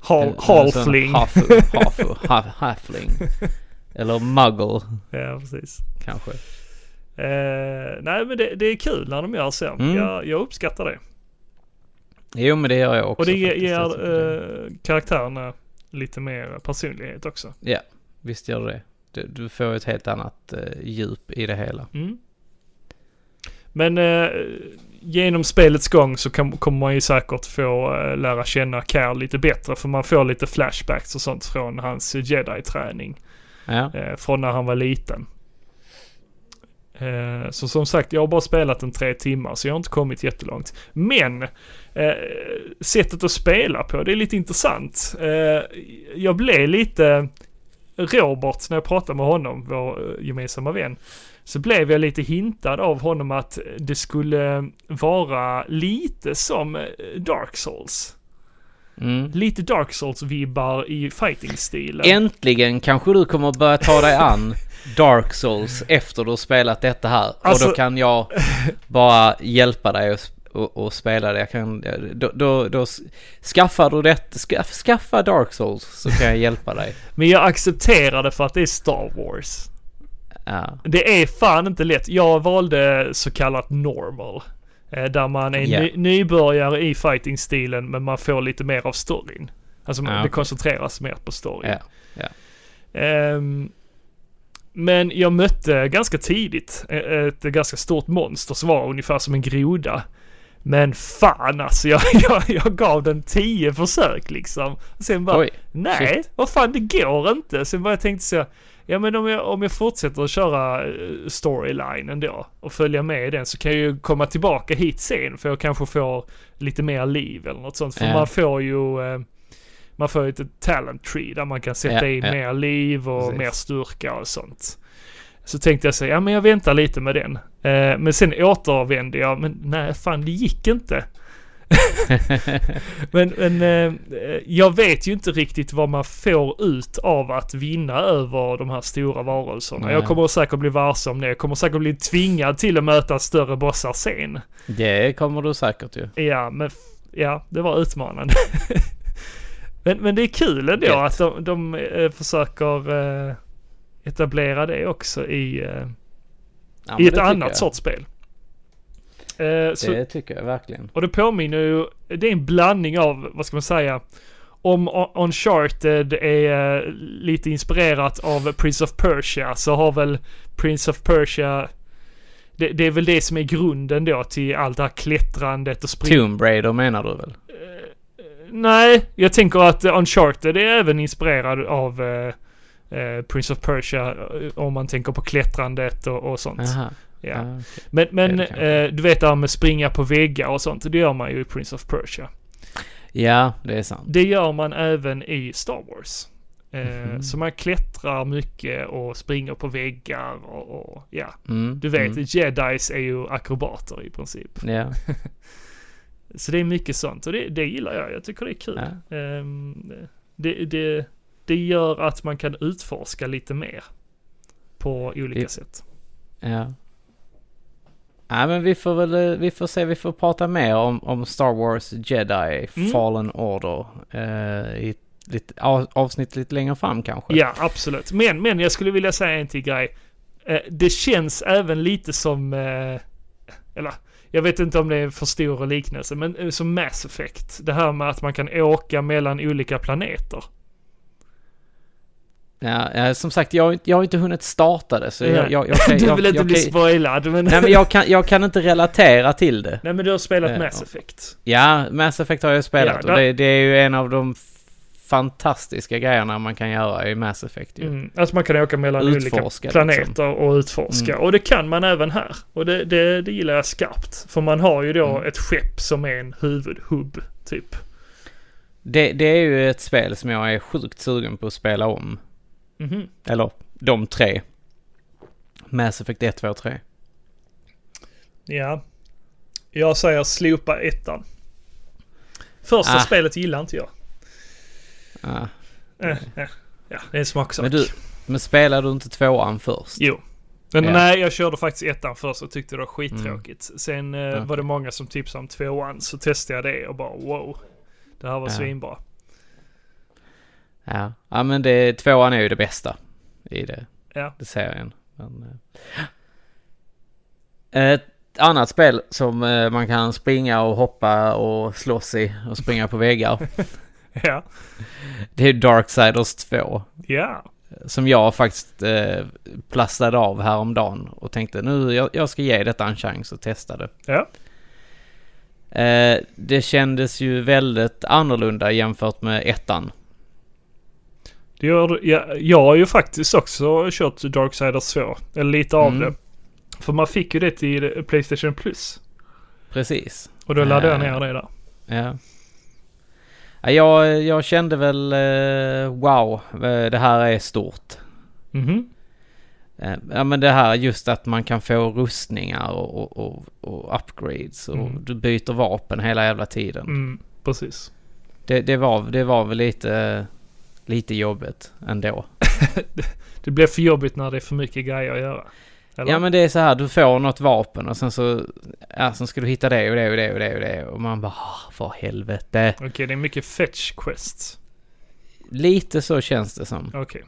Hal, halfling. Hafu, hafu, ha- halfling. Eller muggle, Ja, precis. kanske. Eh, nej, men det, det är kul när de gör så. Mm. Jag, jag uppskattar det. Jo, men det gör jag också Och det ge- faktiskt. Jag tycker det- ger eh, karaktärerna lite mer personlighet också. Ja, visst gör det du, du får ett helt annat eh, djup i det hela. Mm. Men eh, genom spelets gång så kan, kommer man ju säkert få eh, lära känna Cal lite bättre. För man får lite flashbacks och sånt från hans jedi-träning. Ja, Eh, från när han var liten. Eh, så som sagt, jag har bara spelat en tre timmar så jag har inte kommit jättelångt. Men eh, sättet att spela på, det är lite intressant. Eh, jag blev lite, Robert, när jag pratade med honom, vår eh, gemensamma vän, så blev jag lite hintad av honom att det skulle vara lite som eh, Dark Souls mm. Lite Dark Souls-vibbar i fighting-stilen. Äntligen kanske du kommer börja ta dig an Dark Souls efter du har spelat detta här. och Alltså- då kan jag bara hjälpa dig och, och, och spela det. Jag kan, då, då, då skaffar du det, ska, skaffa Dark Souls så kan jag hjälpa dig. Men jag accepterar det för att det är Star Wars. Ja, Det är fan inte lätt. Jag valde så kallat normal. Eh, Där man är Ja. ny, nybörjare i fighting-stilen men man får lite mer av storyn. Alltså man, Ja, det okej. koncentreras mer på storyn. ja, Ehm, men jag mötte ganska tidigt eh, ett ganska stort monster som var ungefär som en groda. Men fan alltså, jag, jag, jag gav den tio försök liksom. Sen bara, Oj, nej, shit. vad fan det går inte. Sen bara jag tänkte så, ja men om jag, om jag fortsätter att köra eh, storylinen då och följa med i den så kan jag ju komma tillbaka hit sen för jag kanske får lite mer liv eller något sånt. För Ja. man får ju eh, man får ju ett talent tree där man kan sätta Ja, in ja. mer liv och Precis. mer styrka och sånt. Så tänkte jag säga, ja men jag väntar lite med den. Eh, men sen återvände jag, men nej fan det gick inte. men men eh, jag vet ju inte riktigt vad man får ut av att vinna över de här stora varelserna. Nej. Jag kommer säkert bli varse om det. Jag kommer säkert bli tvingad till att möta större bossar sen. det kommer du säkert ju. Ja, men ja, det var utmanande. men, men det är kul ändå Gött. att de, de eh, försöker eh, etablera det också i, eh, Ja, i ett annat jag. sorts spel. Eh, så, Det tycker jag verkligen. och det påminner ju, det är en blandning av, vad ska man säga, om Uncharted är eh, lite inspirerat av Prince of Persia så har väl Prince of Persia det, det är väl det som är grunden då till allt det här klättrandet och springandet. Tomb Raider menar du väl? Nej, jag tänker att Uncharted är även inspirerad av eh, eh, Prince of Persia eh, om man tänker på klättrandet och, och sånt. Jaha. Ja. Ja, okej. Men, men eh, du vet det här med springa på väggar och sånt, det gör man ju i Prince of Persia. ja, det är sant. Det gör man även i Star Wars. Eh, Mhm. Så man klättrar mycket och springer på väggar och, och ja. Mm, Du vet, mm. jedis är ju akrobater i princip. Ja, Så det är mycket sånt och det, det gillar jag. Jag tycker det är kul. Ehm, det, det, det gör att man kan utforska lite mer på olika Det- sätt. ja. Nej men vi får väl, eh, vi får se, vi får prata mer om, om Star Wars Jedi Mm. Fallen Order eh, i lite, av, avsnitt lite längre fram kanske. Ja, absolut. Men, men jag skulle vilja säga en till grej. Eh, det känns även lite som, eh, eller jag vet inte om det är för stor liknelse, men eh, som Mass Effect. Det här med att man kan åka mellan olika planeter. Ja, som sagt, jag, har inte- jag har inte hunnit starta det så jag, jag, jag, kan- du jag, vill inte jag, bli spoilad, men... Nej men jag kan, jag kan inte relatera till det. Nej men du har spelat Eh, Mass. Effect. Ja, Mass Effect har jag spelat Ja, och det, det är ju en av de fantastiska grejerna man kan göra i Mass Effect ju. Mm, att man kan åka mellan Utforska, olika planeter liksom. och utforska. Mm. Och det kan man även här. Och det, det, det gillar jag skarpt. För man har ju då Mm. ett skepp som är en huvudhubb, typ. Det, det är ju ett spel som jag är sjukt sugen på att spela om. Mhm. Eller de tre. Mass Effect 1, 2 och 3. Ja. Jag säger slopa ettan. Första Ah. spelet gillar inte jag. Ja. Eh, eh. Ja, det är en smaksak. Men du, men spelade du inte tvåan först? Jo. Men Ja. nej, jag körde faktiskt ettan först och tyckte det var skittråkigt. Sen eh, Okej. var det många som tipsade om tvåan, så testade jag det och bara wow. Det här var Ja. svinbra. Ja. Ja men det, tvåan är ju det bästa i det, Ja. det serien. Men, eh. Ett annat spel som eh, man kan springa och hoppa och slåss i och springa på väggar. Ja. Det är Darksiders 2. Ja. Som jag faktiskt eh, plastade av häromdagen och tänkte nu jag, jag ska ge detta en chans och testa det. Ja. Eh, det kändes ju väldigt annorlunda jämfört med ettan. Det gör, jag, jag har ju faktiskt också kört Darksiders 2. Eller lite av Mm. det. För man fick ju det till Playstation Plus. Precis. Och då laddade jag Eh. ner det där. Ja. Ja, jag, jag kände väl eh, wow, eh, det här är stort. Eh, ja men det här just att man kan få rustningar och, och, och, och upgrades och Mm. du byter vapen hela jävla tiden. Mm, precis. Det, det, var, det var väl lite, lite jobbigt ändå. Det blir för jobbigt när det är för mycket grejer att göra. Eller? Ja men det är så här, du får något vapen och sen så, ja sen ska du hitta det och det och det och det och det och man bara, "Ah, för helvete. Okej, det är mycket fetch quests. Lite så känns det som. Okej.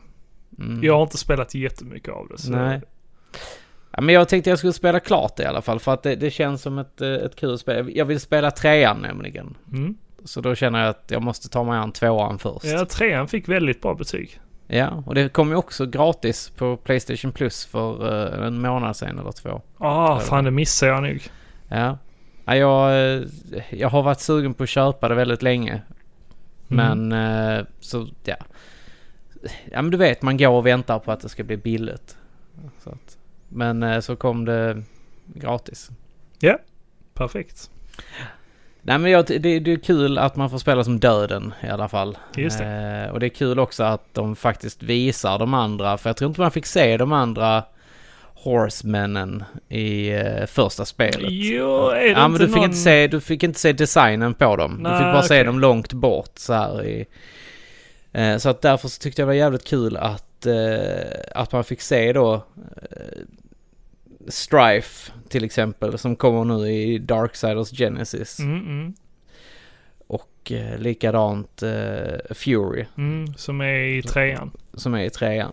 Mm. Jag har inte spelat jättemycket av det. Så Nej. Ja, men jag tänkte jag skulle spela klart det i alla fall för att det, det känns som ett, eh, ett kul spel. Jag vill spela trean nämligen. Mm. Så då känner jag att jag måste ta mig an tvåan först. Ja, trean fick väldigt bra betyg. Ja, och det kom ju också gratis på Playstation Plus för eh, en månad sedan eller två. Ah, fan det missar jag nog. Ja. ja jag, eh, jag har varit sugen på att köpa det väldigt länge. Mm. Men eh, så, ja. Ja men du vet, man går och väntar på att det ska bli billigt. Så att, men eh, så kom det gratis. Perfekt. Nej men jag, det, det är kul att man får spela som döden i alla fall. Just det. Eh, och det är kul också att de faktiskt visar de andra, för jag tror inte man fick se de andra Horsemännen i eh, första spelet. Jo, är det Ja men inte du fick, någon... inte se, du fick inte se designen på dem. du Nej, fick bara se okej. dem långt bort så här i... Eh, så att därför så tyckte jag det var jävligt kul att, eh, att man fick se då eh, Strife till exempel som kommer nu i Darksiders Genesis. Mm, mm, Och eh, likadant eh, Fury mm, som är i trean. som är i trean.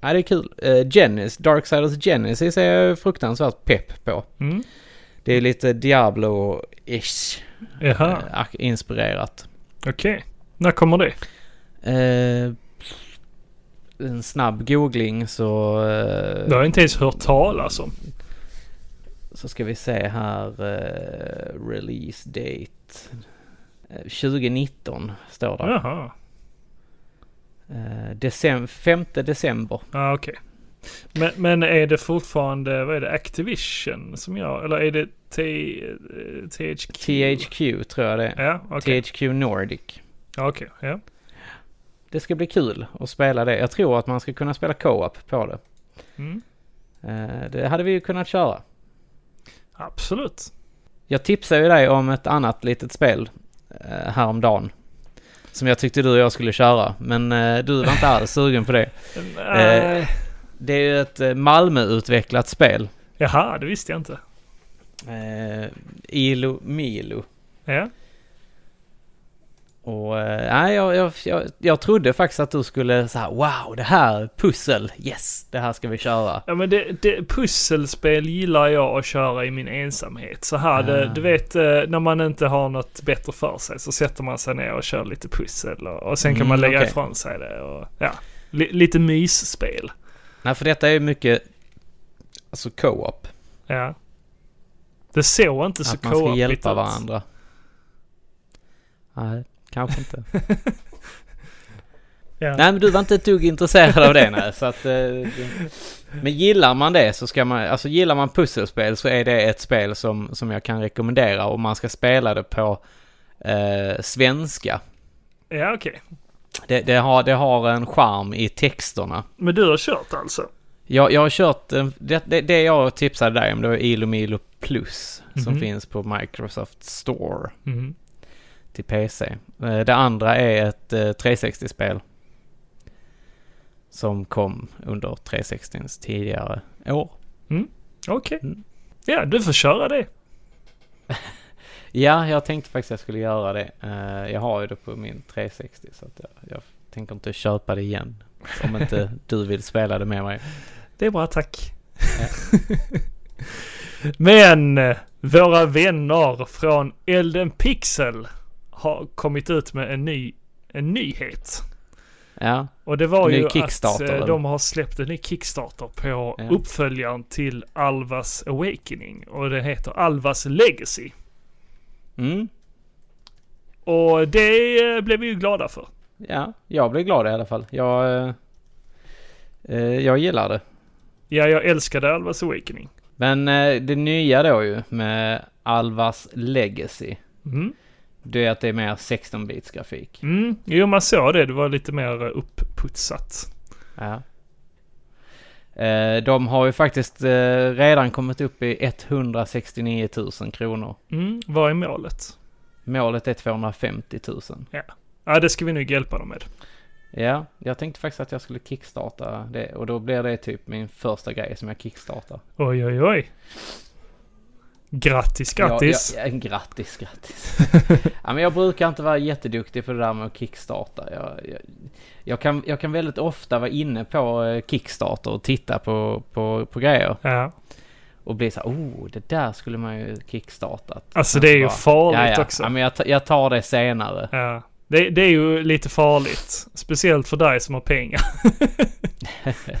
Ja det är kul. Eh, Genesis, Darksiders Genesis är jag fruktansvärt pepp på. Mm. Det är lite Diablo-ish Jaha, eh, inspirerat. okej. När kommer det? Eh, en snabb googling så... Det Eh, har jag inte ens hört talas om. så ska vi se här. Eh, release date. Eh, 2019 står det. Jaha, Eh, decem- 5 december. ja okej. Men, men är det fortfarande, vad är det, Activision som gör, eller är det T, eh, THQ? THQ tror jag det är. Ja, okej. THQ Nordic. Okej, ja. Det ska bli kul att spela det. Jag tror att man ska kunna spela co-op på det. Mm. Eh, det hade vi ju kunnat köra. Absolut. Jag tipsade ju dig om ett annat litet spel eh, häromdagen. Som jag tyckte du och jag skulle köra. Men eh, du var inte alls sugen på det. Det är ju ett Malmö-utvecklat spel. jaha, det visste jag inte. Ilo Milo. Ja. Och eh, nej, jag, jag, jag, jag trodde faktiskt att du skulle säga wow, det här, pussel, yes, det här ska vi köra. Ja men det, det, pusselspel gillar jag att köra i min ensamhet. Så här, det, Ah. du vet eh, när man inte har något bättre för sig så sätter man sig ner och kör lite pussel och, och sen kan Mm, man lägga okej. ifrån sig det och ja, li, lite mysspel. Nej, för detta är ju mycket, alltså co-op. Ja. Det såg inte så Att man ska hjälpa ut. varandra. Nej, kanske inte. Ja. nej, men du var inte ett dugg intresserad av det nej, så att... Eh, men gillar man det så ska man, alltså gillar man pusselspel så är det ett spel som, som jag kan rekommendera om man ska spela det på eh, svenska. ja, okej. Det, det, har, det har en charm i texterna. Men du har kört alltså? Jag, jag har kört, det, det, det jag tipsade dig om det var Ilo Milo Plus som Mhm. finns på Microsoft Store Mhm. Till PC. Eh, Det andra är ett eh, 360-spel som kom under 360s tidigare år. Okej. Mm. Ja, du får köra det. Ja, jag tänkte faktiskt att jag skulle göra det. Eh, Jag har ju det på min 360 så att jag, jag tänker inte köpa det igen. Om inte du vill spela det med mig. Det är bra, tack. Men eh, våra vänner från Elden Pixel har kommit ut med en ny en nyhet. Ja, Och det var ju att eh, eller? de har släppt en ny Kickstarter på Ja. uppföljaren till Alvas Awakening. Och det heter Alvas Legacy. mm. Och det eh, blev vi ju glada för. ja jag blir glad i alla fall. Jag, eh, eh, jag gillar det. Ja, jag älskade Alvas Awakening. Men eh, det nya då ju med Alvas Legacy. Mm. Det är att det är mer 16-bits grafik. Mm, jo man såg det. Det var lite mer uppputsat. Ja. Eh, de har ju faktiskt eh, redan kommit upp i 169 000 kronor. Mm, vad är målet? Målet är 250 000. Ja, det ska vi nog hjälpa dem med. Ja, jag tänkte faktiskt att jag skulle kickstarta det och då blir det typ min första grej som jag kickstartar. Oj, oj, oj. Grattis, grattis. Ja, ja, grattis, grattis. ja, men jag brukar inte vara jätteduktig på det där med att kickstarta. Jag, jag, jag, kan, jag kan väldigt ofta vara inne på eh, Kickstarter och titta på, på, på grejer. Ja. Och bli så här, oh, det där skulle man ju kickstartat. Alltså det är ju Bara, farligt ja, ja. också. Ja, men jag, jag tar det senare. Ja. Det, det är ju lite farligt. Speciellt för dig som har pengar.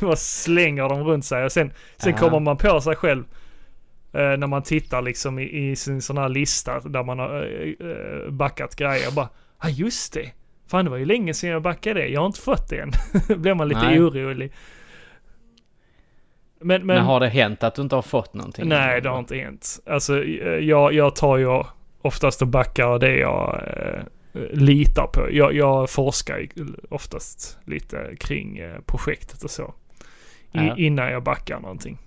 man slänger dem runt sig och sen, sen kommer man på sig själv. Eh, när man tittar liksom i, i sin sån här lista där man har eh, eh, backat grejer. Bara, ja ah, just det. Fan det var ju länge sedan jag backade det. Jag har inte fått det än. blir man lite Nej. orolig. Men, Men, men, har det hänt att du inte har fått någonting? nej det har inte hänt. Alltså eh, jag, jag tar ju oftast och backar det jag eh, litar på. Jag, jag forskar oftast lite kring eh, projektet och så. I, Ja. Innan jag backar någonting.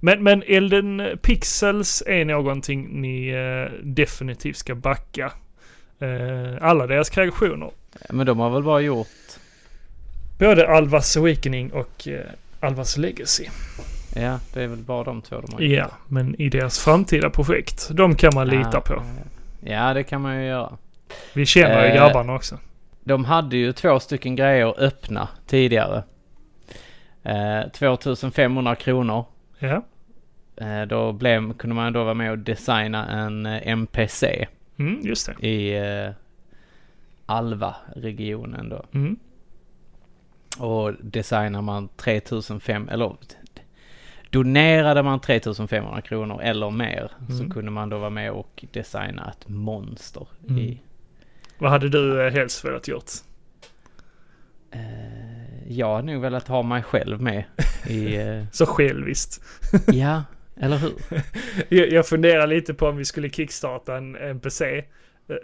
Men, men Elden Pixels är någonting ni eh, definitivt ska backa. Eh, alla deras kreationer. Men de har väl bara gjort... Både Alvas Awakening och eh, Alvas Legacy. Ja, det är väl bara de två de har gjort. Ja, men i deras framtida projekt. De kan man lita Ja, på. Ja, det kan man ju göra. Vi känner ju Eh, grabbarna också. De hade ju två stycken grejer öppna tidigare. Eh, 2500 kronor. Ja. Eh, då blev, kunde man då vara med och designa en eh, NPC Mm, just det. i eh, Alva-regionen då. Mm. Och designar man 3500, eller donerade man 3500 kronor eller mer Mm. så kunde man då vara med och designa ett monster Mm. i Vad hade du eh, helst velat gjort? Eh, jag hade nog velat ha mig själv med i... eh, Så själviskt. ja, eller hur? Jag, jag funderar lite på om vi skulle kickstarta en NPC. Eh,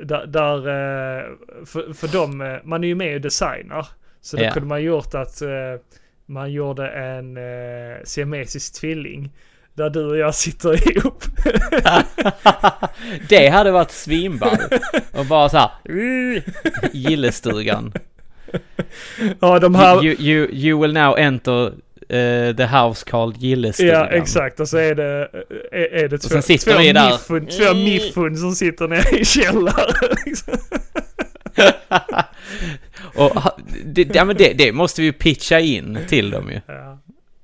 Där, där eh, för, för dem, man är ju med och designar. Så då Ja. kunde man gjort att man gjorde en eh, siamesisk tvilling. Där du och jag sitter ihop. det hade varit svinball. Och bara så här, gillestugan. Ja, de här... You, you, you will now enter eh, the house called gillestugan. Ja, exakt. Och så är det, eh, är, är det två, sen sitter två, miffun, två miffun som sitter nere i källaren. liksom. Och det, ja, men det, det måste vi ju pitcha in till dem ju. ja.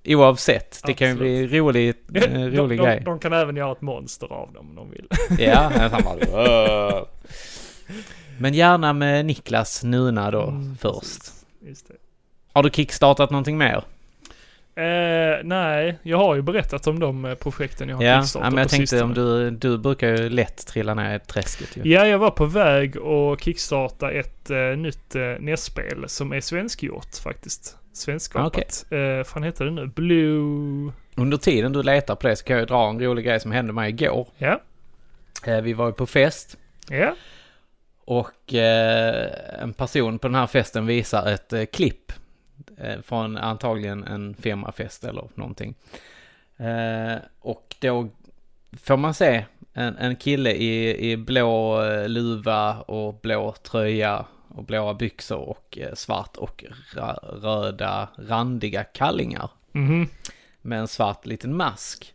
Oavsett. Det kan ju bli rolig, eh, de, rolig de, grej. de kan även göra ett monster av dem om de vill. Ja, "Åh." Men gärna med Niklas Nuna då Mm, först. Har du kickstartat någonting mer? Eh, nej, jag har ju berättat om de eh, projekten jag har Ja, kickstartat ja, men jag på tänkte sistone. om du, du brukar ju lätt trilla ner i träsket ju. Ja, jag var på väg att kickstarta ett uh, nytt uh, NES-spel som är svenskgjort faktiskt. Svenskskapat. Okej. Eh, fan heter det nu? Blue... Under tiden du letar på det så kan jag dra en rolig grej som hände mig igår. Ja, Eh, Vi var ju på fest ja, och eh, en person på den här festen visar ett eh, klipp eh, från antagligen en firmafest eller någonting. Och då får man se en, en kille i, i blå luva och blå tröja och blåa byxor och svart och röda randiga kallingar mhm. med en svart liten mask.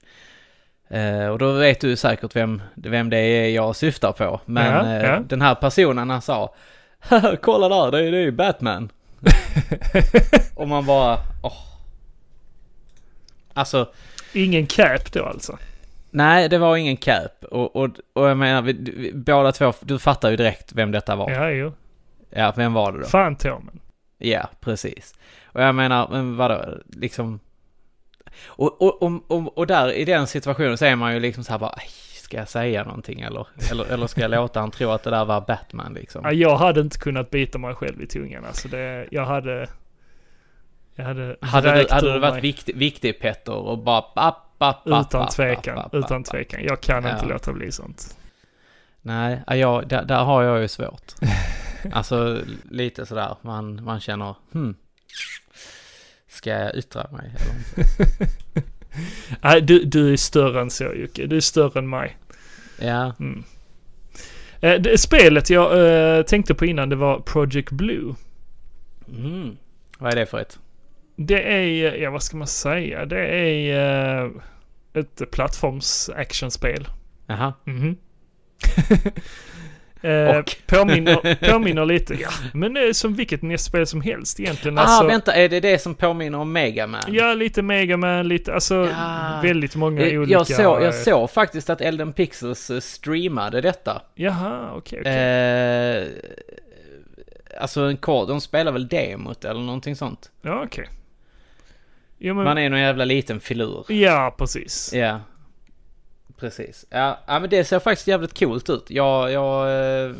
Eh, och då vet du säkert vem, vem det är jag syftar på. Men Ja, eh, ja. den här personen han sa "Haha, Kolla där, det är, det är ju Batman. och man bara, åh. Alltså, Ingen cap då alltså? nej det var ingen cap. Och, och, och jag menar, vi, vi, båda två, du fattar ju direkt vem detta var. Ja, Ja, jo. vem var det då? Fantomen. Ja, precis. Och jag menar, men vadå, liksom... Och, och, och, och, där i den situationen så är man ju liksom så här bara, "Aj, ska jag säga någonting eller? Eller, eller ska jag låta han tro att det där var Batman liksom? Ja, jag hade inte kunnat bita mig själv i tungan alltså. Det, jag hade... Jag hade Hade du, hade du varit viktig, viktig Petter och bara papp, papp, papp, Utan tvekan, papp, utan papp. tvekan. Jag kan Ja. inte låta bli sånt. Nej, ja, där, där har jag ju svårt. Alltså lite sådär, man, man känner, hmm. Ska jag yttra mig eller inte? Nej, du, du är större än så Jocke. Du är större än mig. Ja, Mm. Eh, det, spelet jag eh, tänkte på innan det var Project Blue. mm. Vad är det för ett? Det är, eh, ja vad ska man säga? Det är eh, ett plattforms actionspel. Jaha. Mhm. eh, Och? påminner, påminner lite, ja. Men det är som vilket NES-spel som helst egentligen. Ah, Alltså, vänta, är det det som påminner om Mega Man? Ja, lite Mega Man, lite, alltså Ja. väldigt många Eh, olika... jag, såg, eh, jag såg faktiskt att Elden Pixels eh, streamade detta. Jaha, okej, okej. Eh, alltså en kod, de spelar väl demot eller någonting sånt. Ja, okej. Ja, men, Man är någon jävla liten filur. ja, precis. Ja. Precis. Ja, ja, men det ser faktiskt jävligt coolt ut. Jag, jag eh,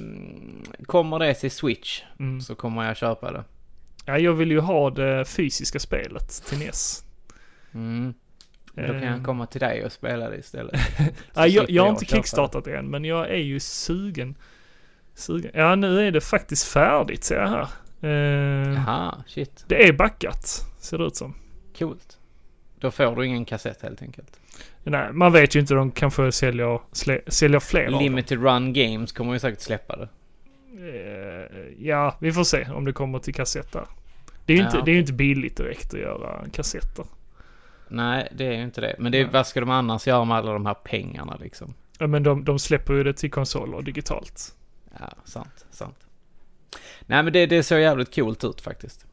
kommer det till Switch Mm. så kommer jag köpa det. Ja, jag vill ju ha det fysiska spelet till NES. Mm. Då kan Eh, jag komma till dig och spela det istället. Ja, jag, jag har inte kickstartat det än, men jag är ju sugen. sugen. Ja, nu är det faktiskt färdigt ser jag här. Eh, Jaha, shit. det är backat, ser det ut som. Coolt. Då får du ingen kassett helt enkelt. Nej, man vet ju inte, de kanske säljer, slä, säljer fler. Limited Run Games kommer ju säkert släppa det. Eh, ja, vi får se om det kommer till kassetter. Det är ju Ja, inte, det är inte billigt direkt att göra kassetter. Nej, det är ju inte det. Men det, Nej. vad ska de annars göra med alla de här pengarna liksom? Ja, men de, de släpper ju det till konsoler digitalt. Ja, sant, sant. Nej men det, det ser jävligt coolt ut faktiskt.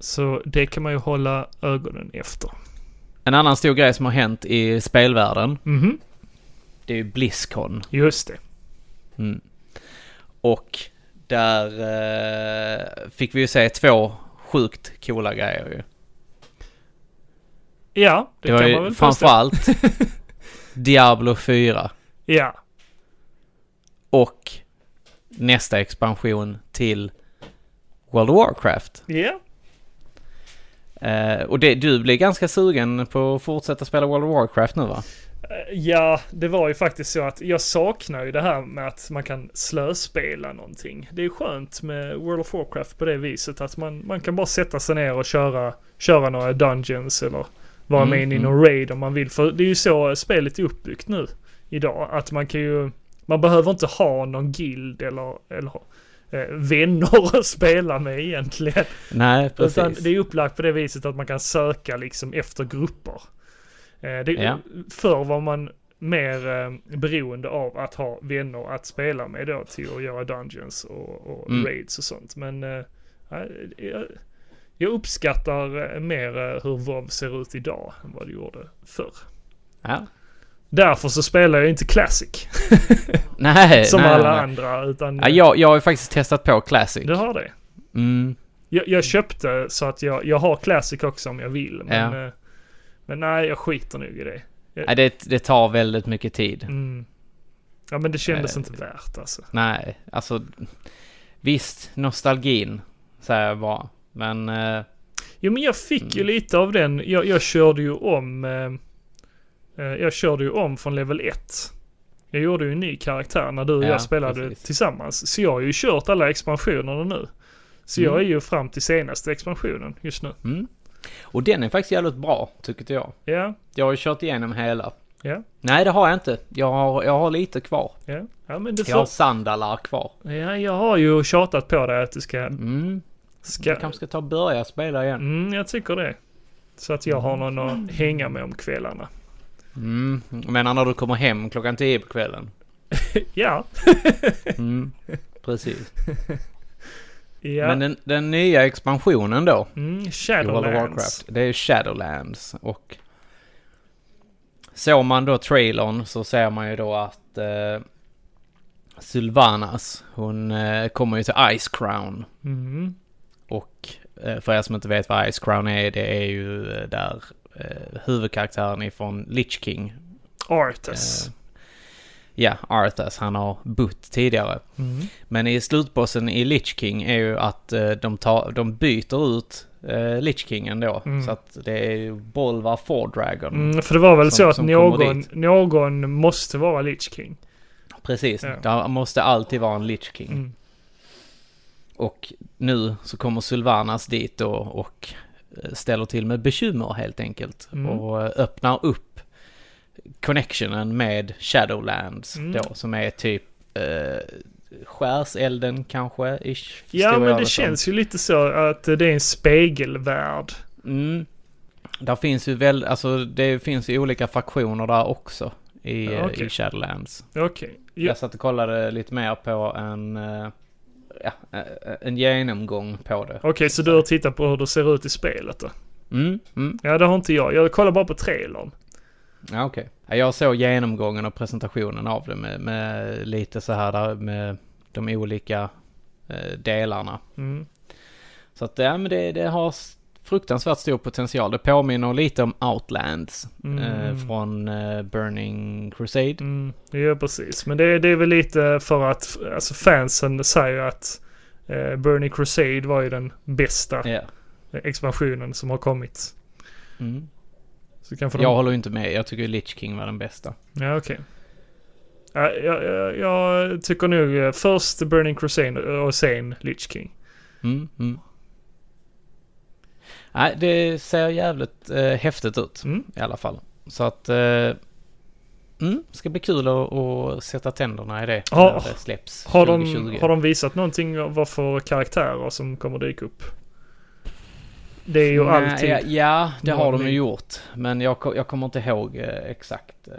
Så det kan man ju hålla ögonen efter. En annan stor grej som har hänt i spelvärlden, Mhm, det är ju Blizzcon. just det. Mm. Och där eh, fick vi ju se två sjukt coola grejer ju. Ja, det, Det, var kan man väl påstå. framförallt Diablo 4 Ja, och nästa expansion till World of Warcraft. ja. Eh, och det, du blir ganska sugen på att fortsätta spela World of Warcraft nu va? Eh, Ja, det var ju faktiskt så att jag saknar ju det här med att man kan slöspela någonting. Det är skönt med World of Warcraft på det viset att man, man kan bara sätta sig ner och köra, köra några dungeons eller vara Mm, med in i mm. någon raid om man vill. För det är ju så spelet är uppbyggt nu idag. Att man kan ju, man behöver inte ha någon guild eller, eller vänner att spela med egentligen. Nej, precis. Utan det är upplagt på det viset att man kan söka liksom efter grupper. Eh, det, Ja. Förr var man mer eh, beroende av att ha vänner att spela med då till att göra dungeons och, och Mm. raids och sånt. Men eh, jag, jag uppskattar eh, mer eh, hur WoW ser ut idag än vad det gjorde förr. Ja. Därför så spelar jag inte Classic Nej, som nej, alla nej. andra utan Ja, jag, jag har ju faktiskt testat på Classic. du har det. Mm. Jag, jag köpte så att jag, jag har Classic också om jag vill. Men, Ja. eh, men nej, jag skiter nog i det. Nej, det, det tar väldigt mycket tid. Mm. Ja men det kändes Eh, inte värt alltså. Nej, alltså visst, nostalgin säger jag bara. Men eh, Jo men jag fick ju Mm. lite av den. Jag, jag körde ju om. Eh, jag körde ju om från level 1. Jag gjorde ju en ny karaktär när du och Ja, jag spelade precis. tillsammans. Så jag har ju kört alla expansionerna nu. Så jag är Mm. ju fram till senaste expansionen just nu. mm. Och den är faktiskt jävligt bra, tycker jag. Ja, Jag har ju kört igenom hela. ja, Nej, det har jag inte. Jag har, jag har lite kvar. ja. Ja men det Jag har får... sandalar kvar. Ja, jag har ju tjatat på dig att du ska... Mm. ska... Jag kanske ska ta och börja spela igen. Mm, jag tycker det. Så att jag har någon att hänga med om kvällarna. Mm. Men när du kommer hem klockan tio på kvällen. Ja. Mm. Precis. Ja. Men den, den nya expansionen då. mm, Shadowlands. Det är Shadowlands och såg man då trailern så ser man ju då att eh, Sylvanas, hon eh, kommer ju till Ice Crown. Mm. Och eh, för er som inte vet vad Ice Crown är, det är ju eh, där eh, huvudkaraktären ifrån Lich King. Arthas. Eh, ja, Arthas, han har bott tidigare. Mm. Men i slutbossen i Lich King är ju att eh, de, tar, de byter ut eh, Lich Kingen då. Mm. Så att det är Bolvar for Dragon. Mm, för det var väl Som- så att någon, någon måste vara Lich King. Precis, Ja. det måste alltid vara en Lich King. Mm. Och nu så kommer Sylvanas dit då och ställer till med bekymmer helt enkelt. Mm. Och öppnar upp connectionen med Shadowlands Mm. då, som är typ eh, skärselden kanske, ish. Ja men det som. känns ju lite så att det är en spegelvärld. Mm. Där finns ju väl, alltså det finns ju olika faktioner där också i, Ja, okej. i Shadowlands. Okej. Ja. Jag satt och kollade lite mer på en, eh, ja, eh, en genomgång på det. Okej, så du har tittat på hur det ser ut i spelet då? Mm, mm. Ja, det har inte jag. Jag kollar bara på trailern. Ja, okej. Ja, Jag såg genomgången och presentationen av det med, med lite så här där med de olika eh, delarna. Mm. Så att ja, men det, det har fruktansvärt stor potential. Det påminner lite om Outlands Mm. eh, från eh, Burning Crusade. Mm, ja, precis. Men det, det är väl lite för att alltså fansen säger att eh, Burning Crusade var ju den bästa Ja. expansionen som har kommit. Mm. Så kanske Jag de... håller ju inte med. Jag tycker Lich King var den bästa. Ja, okej. Ja, jag, jag, jag tycker nog eh, först Burning Crusade och sen Lich King. Mm, mm. Nej, det ser jävligt eh, häftigt ut Mm. i alla fall. Så att... Eh, mm, ska bli kul att, att sätta tänderna i det Har- när det släpps Har 2020. de, har de visat någonting av vad för karaktärer som kommer dyka upp? Det är ju Nej, alltid... Ja, ja, det har de ju gjort. Men jag, jag kommer inte ihåg eh, exakt. Eh.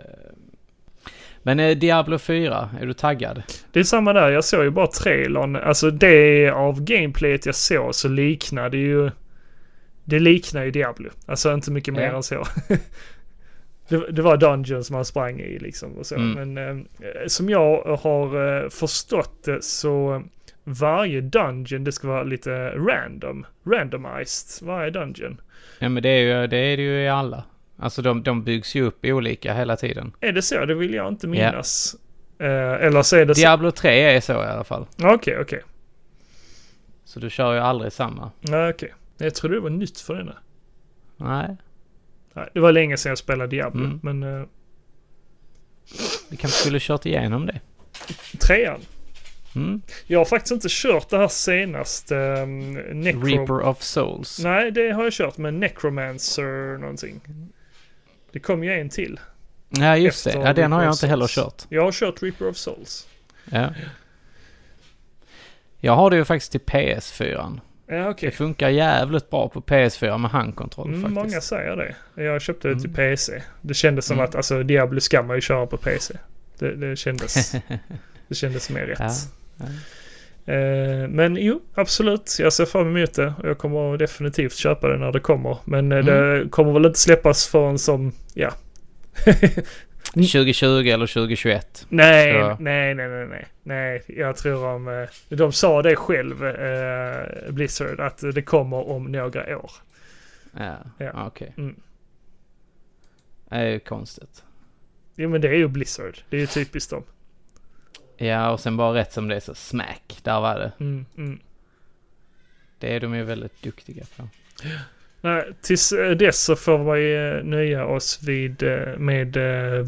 Men eh, Diablo 4, är du taggad? Det är samma där, jag såg ju bara trailern. Alltså det av gameplayet jag såg så liknade ju... Det liknar ju Diablo. Alltså inte mycket mer än så. det, det var Dungeons man sprang i liksom och så. Mm. Men eh, som jag har eh, förstått det så varje dungeon det ska vara lite random. Randomized varje dungeon. Ja men det är, ju, det är det ju i alla. Alltså de, de byggs ju upp olika hela tiden. Är det så? Det vill jag inte minnas. Eh, eller så är det så... Diablo 3 är så i alla fall. Okej, okej. Så du kör ju aldrig samma. Okej. Jag trodde det var nytt för denna. Nej. Nej, det var länge sedan jag spelade Diablo, Mm. men... eh, Vi kanske skulle kört igenom det. Trean. Mm. Jag har faktiskt inte kört det här senaste um, Necro... Reaper of Souls. Nej, det har jag kört med Necromancer någonting. Det kom ju en till. Ja, just det. Efter Ja, den har jag inte heller kört. Jag har kört Reaper of Souls. Ja. Jag har det ju faktiskt till PS4. Ja, okej. Det funkar jävligt bra på PS4 med handkontroll Mm, faktiskt. många säger det. Jag köpte det till Mm. PC. Det kändes som Mm. att alltså, Diablo ska man ju köra på PC. Det, det, kändes, det kändes mer rätt. Ja, ja. Eh, men jo, absolut. Jag ser fram emot det. Jag kommer definitivt köpa det när det kommer. Men eh, Mm. det kommer väl inte släppas förrän som, ja. 2020 eller 2021. nej, Så- nej, nej, nej, nej. Nej, jag tror om... eh, De sa det själv, eh, Blizzard, att det kommer om några år. Ja, Ja. okej. Mm. Det är ju konstigt. Jo men det är ju Blizzard. Det är ju typiskt dem. Ja, och sen bara rätt som det är så smack. Där var det. Mm, mm. Det är de ju väldigt duktiga på. Nej, tills eh, dess så får vi eh, nöja oss vid eh, med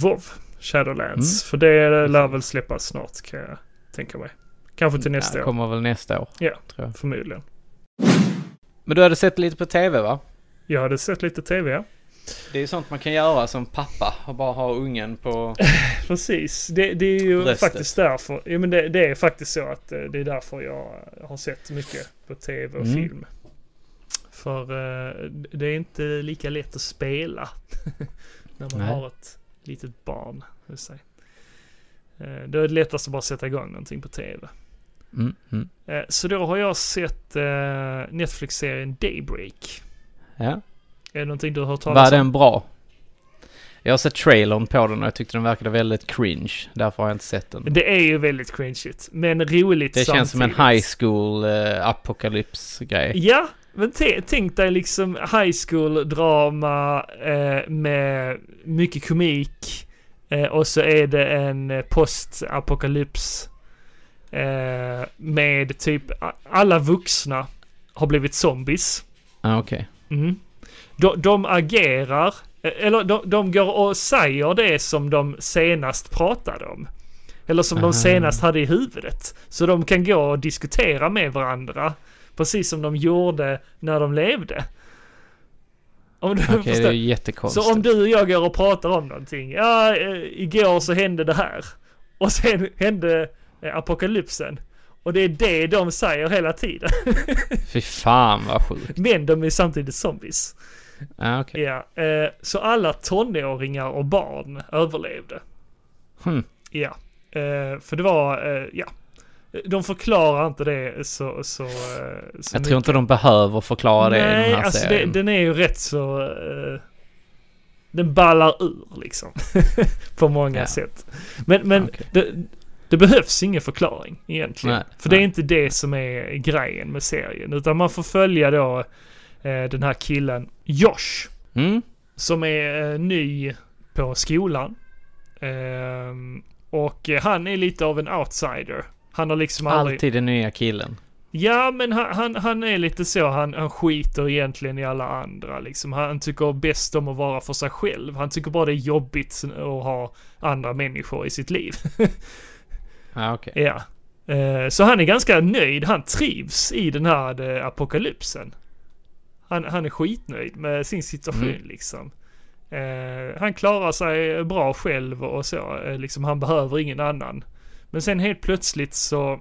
WoW Shadowlands. Mm. För det lär väl släppas snart kan jag tänka mig. Kanske till nästa ja, år, kommer väl nästa år. Ja. Förmodligen. Men du hade sett lite på TV va? Jag hade sett lite tv, ja. Det är ju sånt man kan göra som pappa och bara ha ungen på... Precis, det, det är ju Bröstet. faktiskt därför. Ja, men det, det är faktiskt så att eh, det är därför jag har sett mycket på tv och Mm. film. För eh, det är inte lika lätt att spela när man Nej. har ett litet barn. säga. Eh, Då är det lättast att bara sätta igång någonting på tv. Mm, mm. Eh, Så då har jag sett eh, Netflix-serien Daybreak. Ja. Är det någonting du har hört Var talas om? den bra? Jag har sett trailern på den och jag tyckte den verkade väldigt cringe. Därför har jag inte sett den. Det är ju väldigt cringeigt, men roligt Det känns som en samtidigt. high school uh, apokalyps-grej. Ja, men tänk dig liksom high school drama eh, med mycket komik eh, och så är det en eh, postapokalyps eh, med typ alla vuxna har blivit zombies. Ah, Okej. Mm. De, de agerar, eh, eller de, de går och säger det som de senast pratade om. Eller som Aha. de senast hade i huvudet. Så de kan gå och diskutera med varandra. Precis som de gjorde när de levde. Om du Okej, det är jättekonstigt. Så om du och jag går och pratar om någonting. Ja, eh, igår så hände det här. Och sen hände eh, apokalypsen. Och det är det de säger hela tiden. Fy fan vad sjukt. Men de är samtidigt zombies. Ah, okej. Ja, eh, så alla tonåringar och barn överlevde. Hmm. Ja, eh, för det var, eh, ja. De förklarar inte det så, så, eh, så Jag tror inte de behöver förklara det i Nej, den här alltså det, serien. den är ju rätt så... Eh, den ballar ur liksom. på många Ja. sätt. Men, men Okej. det, det behövs ingen förklaring egentligen. Nej, för det är nej. inte det som är grejen med serien. Utan man får följa då eh, den här killen Josh. Mm? Som är eh, ny på skolan. Ehm, och han är lite av en outsider. Han har liksom aldrig... Alltid den nya killen. Ja, men han, han, han är lite så. Han, han skiter egentligen i alla andra liksom. Han tycker bäst om att vara för sig själv. Han tycker bara det är jobbigt att ha andra människor i sitt liv. Ja, okej. ja. Eh, Så han är ganska nöjd. Han trivs i den här eh, apokalypsen. Han, han är skitnöjd med sin situation Mm. liksom. Eh, han klarar sig bra själv och så. Eh, liksom, han behöver ingen annan. Men sen helt plötsligt så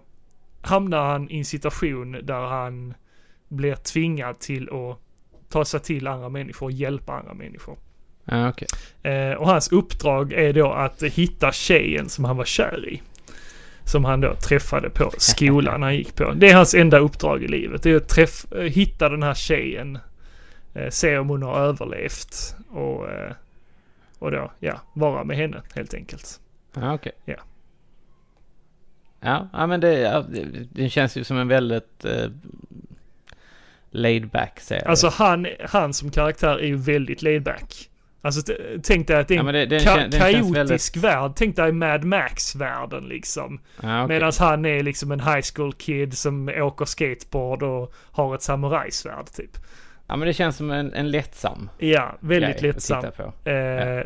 hamnar han i en situation där han blir tvingad till att ta sig till andra människor och hjälpa andra människor. Ja, okej. Eh, och hans uppdrag är då att hitta tjejen som han var kär i. Som han då träffade på skolan han gick på. Det är hans enda uppdrag i livet. Det är att träff, eh, hitta den här tjejen. Eh, se om hon har överlevt. Och, eh, och då, ja, vara med henne helt enkelt. Ja, okej. Ja. Ja, ja men det, ja, det, känns ju som en väldigt eh, laid back serie. Alltså han, han som karaktär är ju väldigt laid back. Alltså tänk dig att det är ja, en men det, den, ka- den kaotisk väldigt... värld. Tänk dig Mad Max-världen liksom. Ja, okej. Medan han är liksom en high school kid som åker skateboard och har ett samurajsvärd typ. ja, men det känns som en, en lättsam Ja, väldigt lättsam. Eh, eh,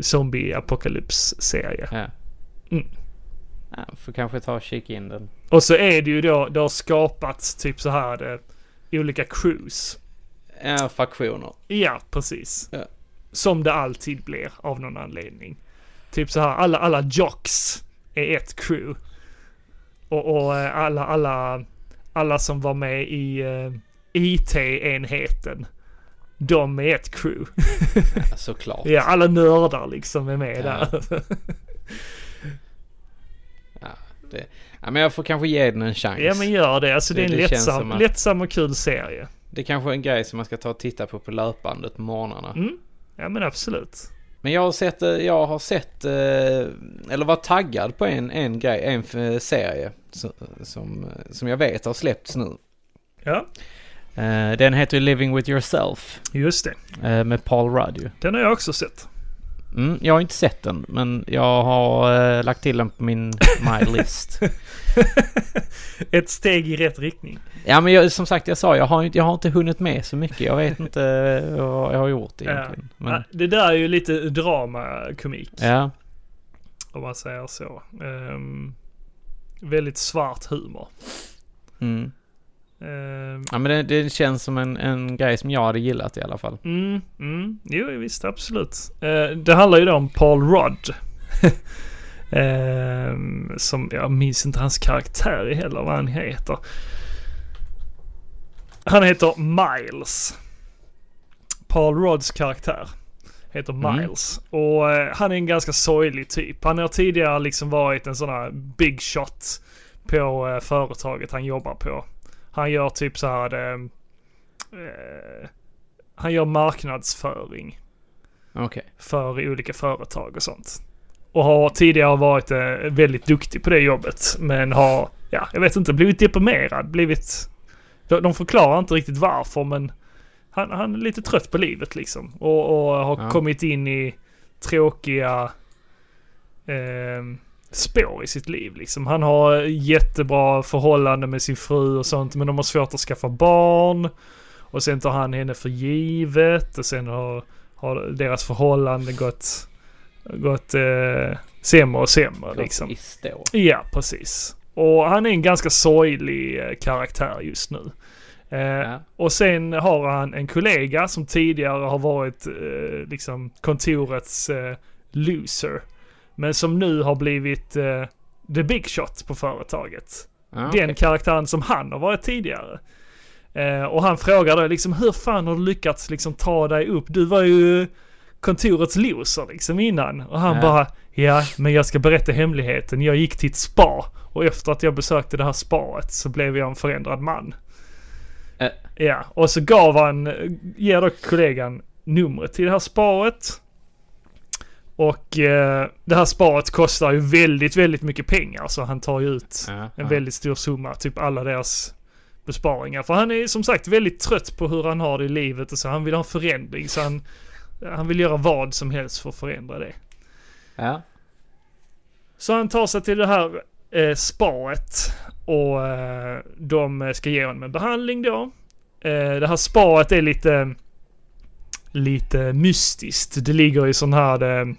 zombie-apokalyps-serie. Ja. Mm. Ja, får kanske ta och kika in den. Och så är det ju då, det har skapats typ så här det, olika crews. Ja, faktioner. Ja, precis. Ja. Som det alltid blir av någon anledning. Typ så här, alla, alla jocks är ett crew. Och, och eh, alla, alla, alla som var med i uh, IT-enheten. De är ett crew. Ja, såklart. ja, alla nördar liksom är med Ja. där. Det, ja, men jag får kanske ge den en chans. ja men gör det. Alltså det, Det- är en det lättsam, att- lättsam och kul serie. Det är kanske är en grej som man ska ta och titta på på löpbandet på morgnarna. Mm. Ja men absolut. Men jag har sett, eh, jag har sett, eh, eller var taggad på en, en grej, en eh, serie som, som, som jag vet har släppts nu. Ja, Eh, Den heter Living With Yourself just det. eh, med Paul Rudd ju. Den har jag också sett. Mm, jag har inte sett den, men jag har eh, lagt till den på min My List. Ett steg i rätt riktning. Ja, men jag, som sagt, jag sa, jag har, inte- jag har inte hunnit med så mycket. Jag vet inte eh, vad jag har gjort egentligen. Ja, Men, det där är ju lite dramakomik. ja, Om man säger så. Ehm, väldigt svart humor. mm. Ehm, ja, men det, det känns som en, en grej som jag hade gillat i alla fall. mm, mm, jo visst absolut. Uh, det handlar ju då om Paul Rudd. Ehm, som, jag minns inte hans karaktär heller vad han heter. Han heter Miles. Paul Rodds karaktär heter Mm. Miles. Och eh, han är en ganska sorglig typ. Han har tidigare liksom varit en sån här big shot på eh, företaget han jobbar på. Han gör typ så här eh, eh, Han gör marknadsföring Okej. för olika företag och sånt. Och har tidigare varit eh, väldigt duktig på det jobbet. Men har, ja, jag vet inte, blivit deprimerad. Blivit... De, de förklarar inte riktigt varför men han, han är lite trött på livet liksom. Och, och har Ja. kommit in i tråkiga eh, spår i sitt liv liksom. Han har jättebra förhållande med sin fru och sånt men de har svårt att skaffa barn. Och sen tar han henne för givet och sen har har deras förhållande gått, gått eh, sämre och sämre liksom. I stå. Ja, precis. Och han är en ganska sorglig eh, karaktär just nu. Eh, Ja. Och sen har han en kollega som tidigare har varit eh, liksom kontorets eh, loser. Men som nu har blivit eh, the big shot på företaget Ja, den okej. karaktären som han har varit tidigare. Eh, och han frågar då liksom hur fan har du lyckats liksom ta dig upp? Du var ju kontorets loser liksom innan. Och han Ja. bara, ja men jag ska berätta hemligheten. Jag gick till ett spa och efter att jag besökte det här spaet så blev jag en förändrad man. Eh. Ja, och så gav han, ger då kollegan numret till det här spaet. Och eh, det här sparet kostar ju väldigt, väldigt mycket pengar så han tar ju ut Ja, en ja. väldigt stor summa, typ alla deras besparingar. För han är som sagt väldigt trött på hur han har det i livet och så. Han vill ha en förändring så han, han vill göra vad som helst för att förändra det. Ja. Så han tar sig till det här eh, spaet och eh, de ska ge honom en behandling då. Eh, det här spaet är lite, lite mystiskt. Det ligger i sån här,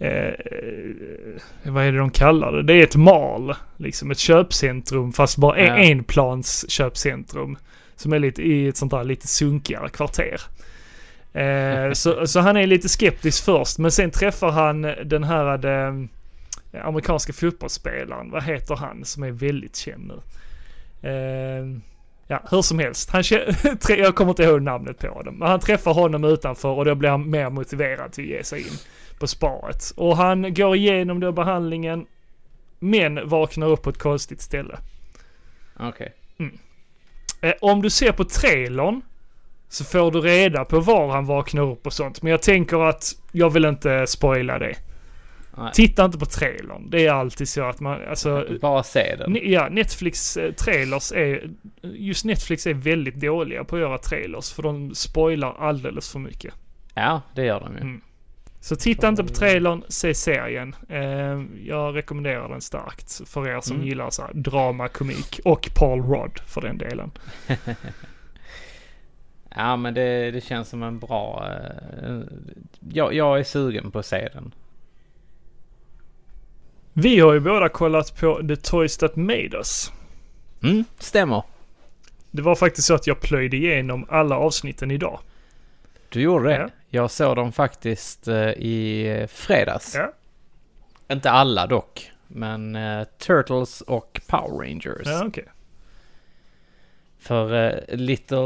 eh, eh, vad är det de kallar det? Det är ett mal, liksom ett köpcentrum fast bara en, Ja. enplans köpcentrum. Som är lite i ett sånt där lite sunkigare kvarter. Eh, så, så han är lite skeptisk först men sen träffar han den här eh, amerikanska fotbollsspelaren, vad heter han som är väldigt känd nu? Eh, ja, hur som helst. Han, jag kommer inte ihåg namnet på honom. Men han träffar honom utanför och då blir han mer motiverad till att ge sig in på sparet. Och han går igenom då behandlingen, men vaknar upp på ett konstigt ställe. Okej. Eh, om du ser på trailern så får du reda på var han vaknar upp och sånt. Men jag tänker att jag vill inte spoila det. Nej. Titta inte på trailern. Det är alltid så att man, alltså, Bara se den. Ne- Ja, Netflix eh, trailers är... Just Netflix är väldigt dåliga på att göra trailers för de spoilar alldeles för mycket. Ja, det gör de ju. Mm. Så titta inte på trailern, se serien. Eh, jag rekommenderar den starkt för er som Mm. gillar så drama, komik och Paul Rudd för den delen. Ja men det, det känns som en bra... Uh, jag, jag är sugen på att se den. Vi har ju båda kollat på The Toys That Made Us. Mm, stämmer. Det var faktiskt så att jag plöjde igenom alla avsnitten idag. Du gjorde det? Ja. Jag såg dem faktiskt uh, i fredags. Ja. Inte alla dock. Men uh, Turtles och Power Rangers. Ja, okej. För uh, Little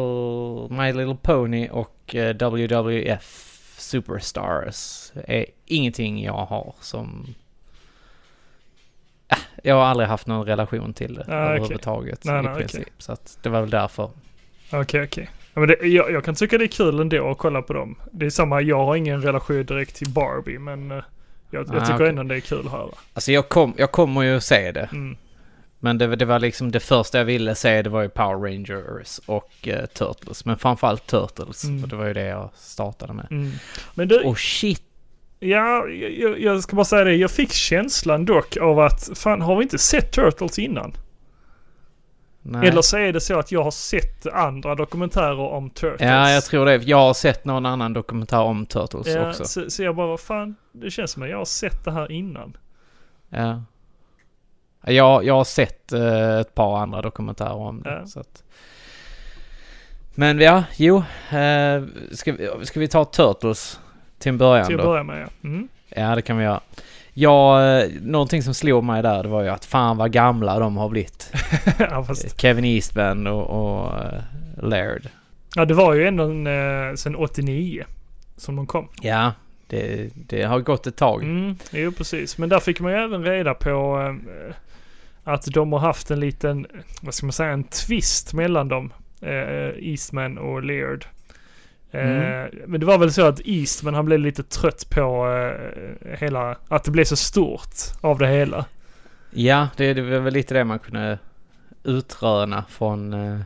My Little Pony och uh, WWF Superstars är ingenting jag har som... Jag har aldrig haft någon relation till det Ah, överhuvudtaget Nej, i nej, princip. okej. Så att det var väl därför. Okej, okej. Ja, men det, jag, jag kan tycka det är kul ändå att kolla på dem. Det är samma, jag har ingen relation direkt till Barbie, men eh, jag, jag Ah, tycker okej. ändå det är kul att höra. Alltså jag, kom, jag kommer ju se det. Mm. Men det, det var liksom det första jag ville se det var ju Power Rangers och eh, Turtles. Men framförallt Turtles. Mm. För det var ju det jag startade med. Mm. Men du, Och shit! ja, jag, jag ska bara säga det. Jag fick känslan dock av att, fan har vi inte sett Turtles innan? Nej. Eller så är det så att jag har sett andra dokumentärer om Turtles. Ja, jag tror det. Jag har sett någon annan dokumentär om Turtles Ja, också. så, så jag bara, vad fan, det känns som att jag har sett det här innan. Ja. Jag, jag har sett eh, ett par andra dokumentärer om det. Ja. Så att... Men ja, jo. Eh, ska, vi, ska vi ta Turtles till en början Till att då? börja med ja. Mm. Ja, det kan vi göra. Ja, eh, någonting som slog mig där det var ju att fan vad gamla de har blivit. ja, fast, Kevin Eastman och, och eh, Laird. ja, det var ju ändå en, eh, sen 89 som de kom. Ja, det, det har gått ett tag. Mm, jo, precis. Men där fick man ju även reda på eh, att de har haft en liten, vad ska man säga, en twist mellan dem. Eh, Eastman och Laird. Eh, Mm. Men det var väl så att Eastman han blev lite trött på eh, hela, att det blev så stort av det hela. Ja, det, det var väl lite det man kunde utröna från eh,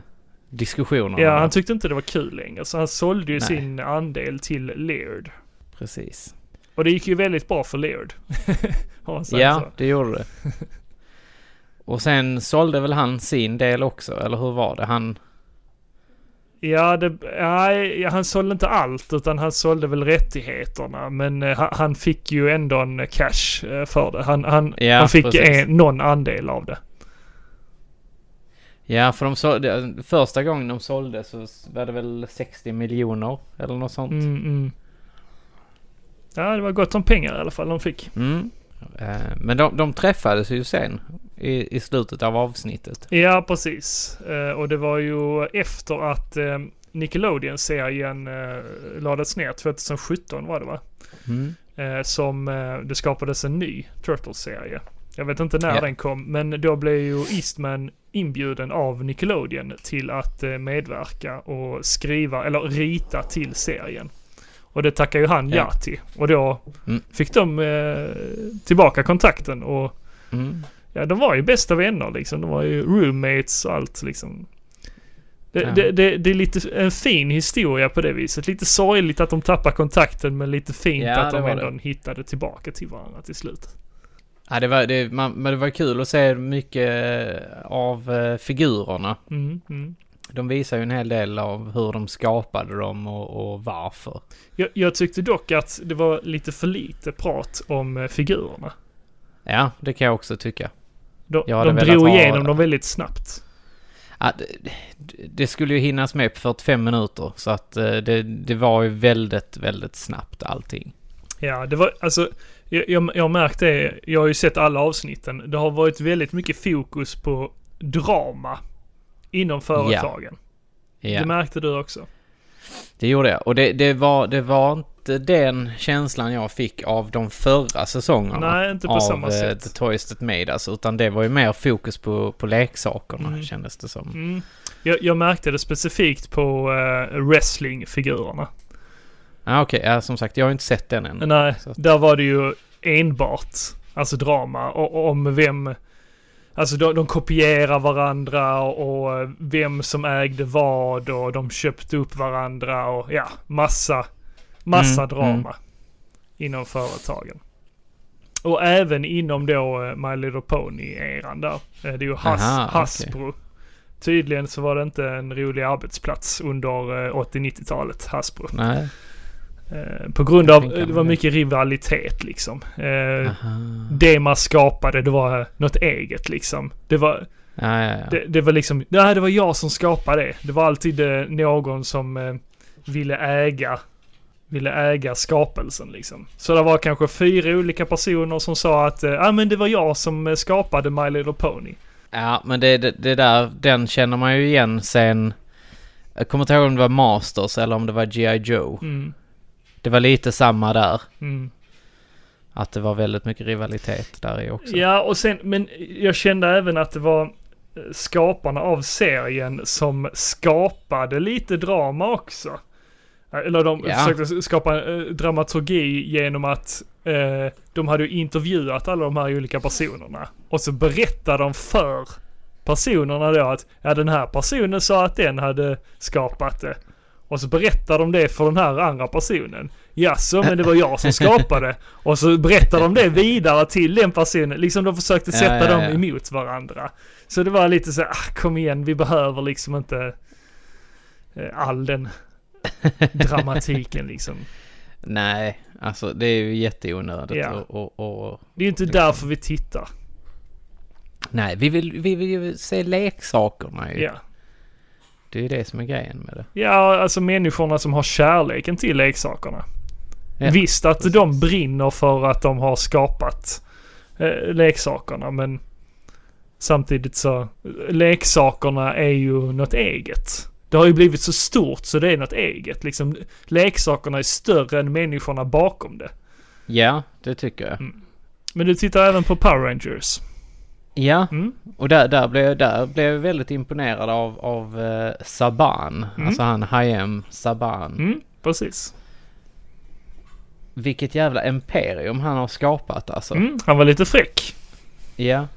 diskussionerna. Ja, han tyckte inte det var kul längre. Så han sålde ju Nej. sin andel till Laird. Precis. Och det gick ju väldigt bra för Laird. Ja, så. det gjorde det. Och sen sålde väl han sin del också, eller hur var det? Han... Ja, det, nej, han sålde inte allt utan han sålde väl rättigheterna. Men eh, han, fick ju ändå en cash eh, för det. Han, han, Ja, han fick en, någon andel av det. Ja, för de sålde, första gången de sålde så var det väl 60 miljoner eller något sånt. Mm, mm. Ja, det var gott om pengar i alla fall de fick. Mm. Eh, Men de, de träffades ju sen i, i slutet av avsnittet. Ja, precis. Eh, och det var ju efter att eh, Nickelodeon-serien lades ner 2017 var det va? Mm. Som det skapades en ny Turtles-serie. Jag vet inte när Ja. den kom, men då blev ju Eastman inbjuden av Nickelodeon till att medverka och skriva, eller rita till serien. Och det tackar ju han ja, Ja. till. Och då Mm. fick de eh, tillbaka kontakten och Mm. ja, de var ju bästa vänner liksom. De var ju roommates och allt liksom. Det, Ja. det, det, det är lite en fin historia på det viset. Lite sorgligt att de tappar kontakten men lite fint Ja, att de ändå det. hittade tillbaka till varandra till slut. Ja, det var, det, man, men det var kul att se mycket av eh, figurerna. Mm, mm. De visar ju en hel del av hur de skapade dem och, och varför. Jag, jag tyckte dock att det var lite för lite prat om eh, figurerna. Ja, det kan jag också tycka. De, de drog igenom dem väldigt snabbt. Ja, det, det skulle ju hinnas med på 45 minuter. Så att eh, det, det var ju väldigt, väldigt snabbt allting. Ja, det var alltså, jag, jag, jag har märkt det, jag har ju sett alla avsnitten. Det har varit väldigt mycket fokus på drama inom företagen. Ja, Det märkte du också. det gjorde jag. Och det, det, var, det var inte den känslan jag fick av de förra säsongerna. Nej, inte på av samma eh, sätt. The Toys That Made Us. Utan det var ju mer fokus på, på leksakerna Mm. kändes det som. Mm. Jag, jag märkte det specifikt på uh, wrestlingfigurerna. Ja, okej. Ja, som sagt, jag har inte sett den än. Nej, där var det ju enbart, alltså drama och, och om vem, alltså de, de kopierar varandra och, och vem som ägde vad och de köpte upp varandra och ja, massa, massa Mm, drama mm. inom företagen. Och även inom då eh, My Little Pony-eran där. Eh, Det är ju Has, Aha. Hasbro tydligen så var det inte en rolig arbetsplats under eh, 80-90-talet, Hasbro. Nej. Eh, på grund av, det var mycket rivalitet liksom. Eh, det man skapade, det var något eget liksom. Det var, Ja, ja, ja. det, det var liksom, nej det var jag som skapade det. Det var alltid eh, någon som eh, ville äga, ville äga skapelsen liksom. Så det var kanske fyra olika personer som sa att, ja ah, men det var jag som eh, skapade My Little Pony. Ja, men det, det, det där, den känner man ju igen sen... Jag kommer inte ihåg om det var Masters eller om det var G.I. Joe. Mm, Det var lite samma där. mm. Att det var väldigt mycket rivalitet där i också. Ja, och sen, men jag kände även att det var eh, skaparna av serien som skapade lite drama också. Eh, Eller de Ja. försökte skapa eh, dramaturgi genom att eh, de hade ju intervjuat alla de här olika personerna. Och så berättade de för personerna då att ja, den här personen sa att den hade skapat det. Och så berättar de det för den här andra personen. Jaså, men det var jag som skapade. Och så berättar de det vidare till den personen. Liksom de försökte Ja, sätta ja, dem ja. emot varandra. Så det var lite så här, ah, kom igen, vi behöver liksom inte eh, all den dramatiken liksom. Nej, alltså det är ju jätteonödigt Ja. och, och, och... Det är ju inte Liksom. därför vi tittar. Nej, vi vill, vi vill ju se leksakerna ju. Ja. Det är ju det som är grejen med det. Ja, alltså människorna som har kärleken till leksakerna. Ja, Visst att precis. de brinner för att de har skapat eh, leksakerna men samtidigt så leksakerna är ju något eget. Det har ju blivit så stort så det är något eget. Liksom, leksakerna är större än människorna bakom det. Ja, det tycker jag. Mm. Men du tittar även på Power Rangers. Ja, Mm. och där, där, blev, jag- där blev jag väldigt imponerad av, av eh, Saban. Mm. Alltså han Hayem Saban. Mm, precis. Vilket jävla imperium han har skapat alltså. Mm, han var lite fräck. Ja.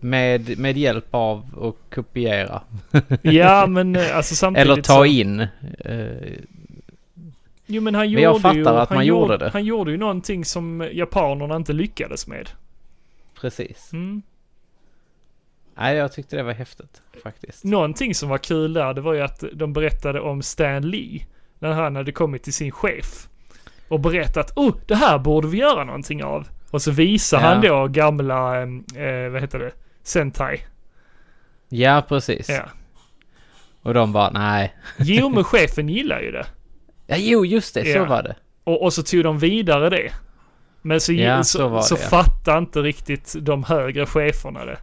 Med, med hjälp av att kopiera. Ja, men eh, alltså samtidigt Eller ta in. Eh, Jo men han Men gjorde jag fattar ju, att han man gjorde det. Han gjorde ju någonting som japanerna inte lyckades med. precis. Mm. Nej, jag tyckte det var häftigt faktiskt. Någonting som var kul där, det var ju att de berättade om Stan Lee. När han hade kommit till sin chef. Och berättat, oh, det här borde vi göra någonting av. Och så visar Ja. han då gamla, eh, vad heter det, Sentai. Ja, precis. Ja. Och de bara, nej. Jo, men chefen gillar ju det. Ja, jo, just det, så Ja. var det. Och, och så tog de vidare det. Men så, Ja, så, så så ja. fattar inte riktigt de högre cheferna det.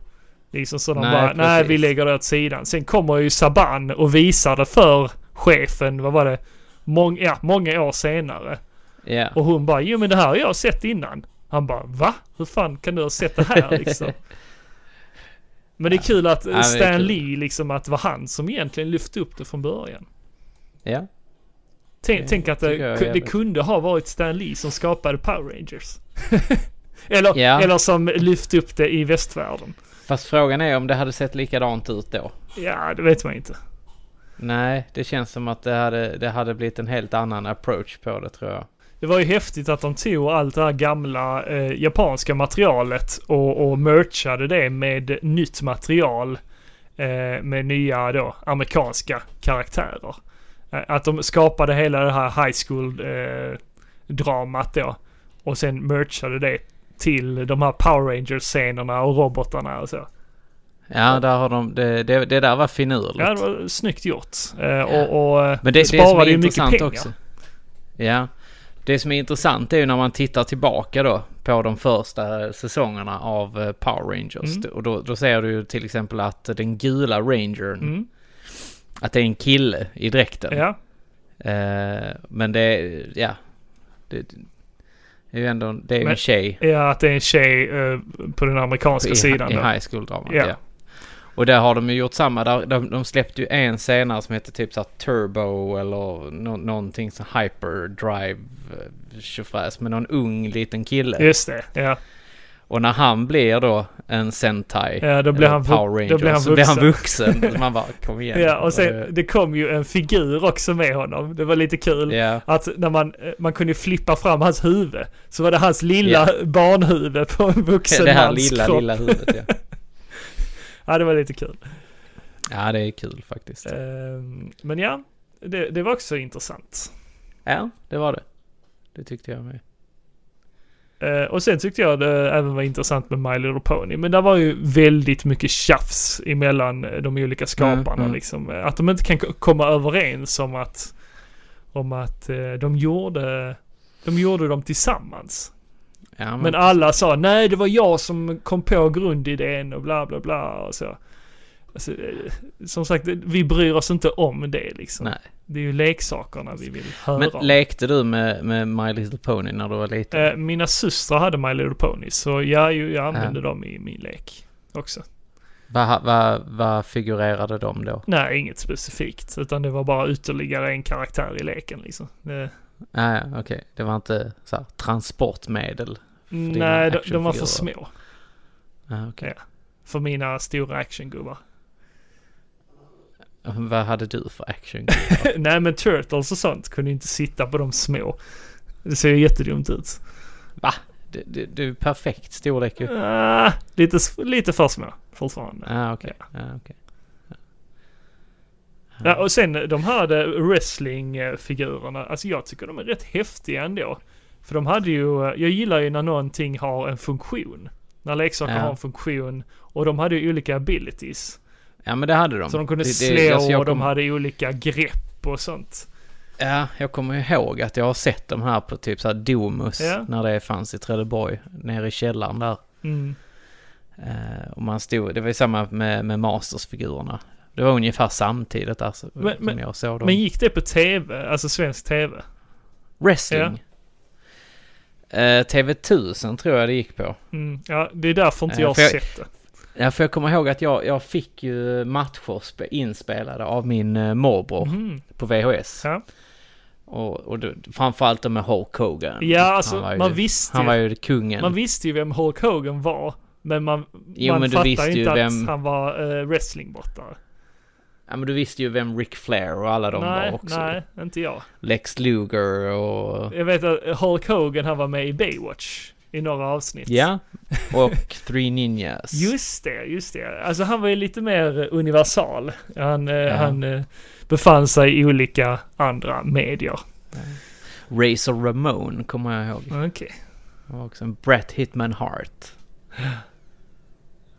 Liksom så de Nej, bara, nej vi lägger det åt sidan. Sen kommer ju Saban och visar det för chefen, vad var det, Mång, ja, många år senare. Ja. Och hon bara, jo men det här har jag sett innan. Han bara, va? Hur fan kan du ha sett det här liksom? Men det är kul att Ja, Stan kul. Lee, liksom att det var han som egentligen lyfte upp det från början. Ja. Tänk, Det tänk att det, det kunde ha varit Stan Lee som skapade Power Rangers. eller, Ja. eller som lyfte upp det i västvärlden. Fast frågan är om det hade sett likadant ut då. Ja, det vet man inte. Nej, det känns som att det hade, det hade blivit en helt annan approach på det tror jag. Det var ju häftigt att de tog allt det här gamla eh, japanska materialet och, och merchade det med nytt material. Eh, med nya då amerikanska karaktärer. Eh, att de skapade hela det här high school eh, dramat då. Och sen merchade det till de här Power Rangers-scenerna och robotarna och så. Ja, där har de, det, det, det där var finurligt. Ja, det var snyggt gjort. Eh, och, och eh, Men det, sparade är ju mycket intressant pengar. också. Ja. Det som är intressant är ju när man tittar tillbaka då på de första säsongerna av eh, Power Rangers. Mm. Och då, då ser du ju till exempel att den gula rangern, Mm, att det är en kille i dräkten. ja, Eh, men det, ja. Det, det är ju ändå, det är Men- en tjej ja, att det är en tjej eh, på den amerikanska i, sidan i då. high school-dramat. Ja. Ja. Och där har de ju gjort samma. Där, de, de släppte ju en senare som heter typ såhär Turbo eller nå, någonting som Hyperdrive eh, tjofräs med någon ung liten kille. Just det, ja. Och när han blir då en Sentai, Ja, då blir han, Power Ranger, då blir han så blir han vuxen. man bara, kom igen. Ja, och sen det kom ju en figur också med honom. Det var lite kul. Ja, Att när man, eh, man kunde flippa fram hans huvud. Så var det hans lilla barnhuvud på en vuxen det här lilla, kropp. lilla huvudet ja. Ja, det var lite kul. Ja, det är kul faktiskt. Eh, men ja, det, det var också intressant. Ja, det var det. Det tyckte jag med. Eh, och sen tyckte jag det även var intressant med My Little Pony. Men det var ju väldigt mycket tjafs emellan eh, de olika skaparna Mm, mm. liksom. Eh, Att de inte kan komma överens om att, om att de gjorde, de gjorde dem tillsammans. Ja, men, Men alla sa nej det var jag som kom på grundidén och bla bla bla och så. Alltså, eh, som sagt, vi bryr oss inte om det liksom. Nej. Det är ju leksakerna vi vill höra Men om. lekte du med, med My Little Pony när du var liten? Eh, mina systrar hade My Little Pony så jag, jag använde dem i min lek också. Vad va, va figurerade de då? Nej, inget specifikt. Utan det var bara ytterligare en karaktär i leken liksom. Det, Ah, ja, okej. Det var inte så här, transportmedel? dina nej, de, de var för små. Ah, okej. För mina stora actiongubbar. Vad hade du för action? nej men Turtles och sånt kunde inte sitta på de små. Det ser ju jättedumt ut. Va? Du, du, du är perfekt storlek ju. Ah, lite, lite för små fortfarande. Ah, okej. Ah, okej. Ja, och sen de här wrestlingfigurerna, alltså jag tycker de är rätt häftiga ändå. För de hade ju, jag gillar ju när någonting har en funktion. När leksaker Ja. har en funktion. Och de hade ju olika abilities. Ja, men det hade de. Så de kunde det, slå det, alltså, och de kom- hade olika grepp och sånt. Ja, jag kommer ihåg att jag har sett de här på typ så här Domus Ja. när det fanns i Trelleborg, nere i källaren där. Mm. Eh, och man stod, det var ju samma med, med Masters-figurerna. Det var ungefär samtidigt där så- Men- som men- jag såg dem. Men gick det på tv? Alltså svensk tv? Wrestling? Eh, TV1000 tror jag det gick på. Mm. Ja, det är därför inte Eh, jag har sett det. Ja, för jag kommer ihåg att jag, jag fick ju matcher spe, inspelade av min uh, morbror Mhm. på VHS. Ja, Och, och då, framförallt med Hulk Hogan. ja alltså ju, man visste Han var ju, ju kungen. man visste ju vem Hulk Hogan var. Men man, Jo, man men fattade ju inte vem- att han var uh, wrestlingbrottare. Ja, men du visste ju vem Ric Flair och alla de nej, var också. nej, inte jag. Lex Luger och... Jag vet att Hulk Hogan han var med i Baywatch i några avsnitt. Ja, och Three Ninjas. Just det, just det. Alltså han var ju lite mer universal. Han, eh, Ja. han eh, befann sig i olika andra medier. Razor Ramon kommer jag ihåg. Okej. Och också en Bret Hitman Hart.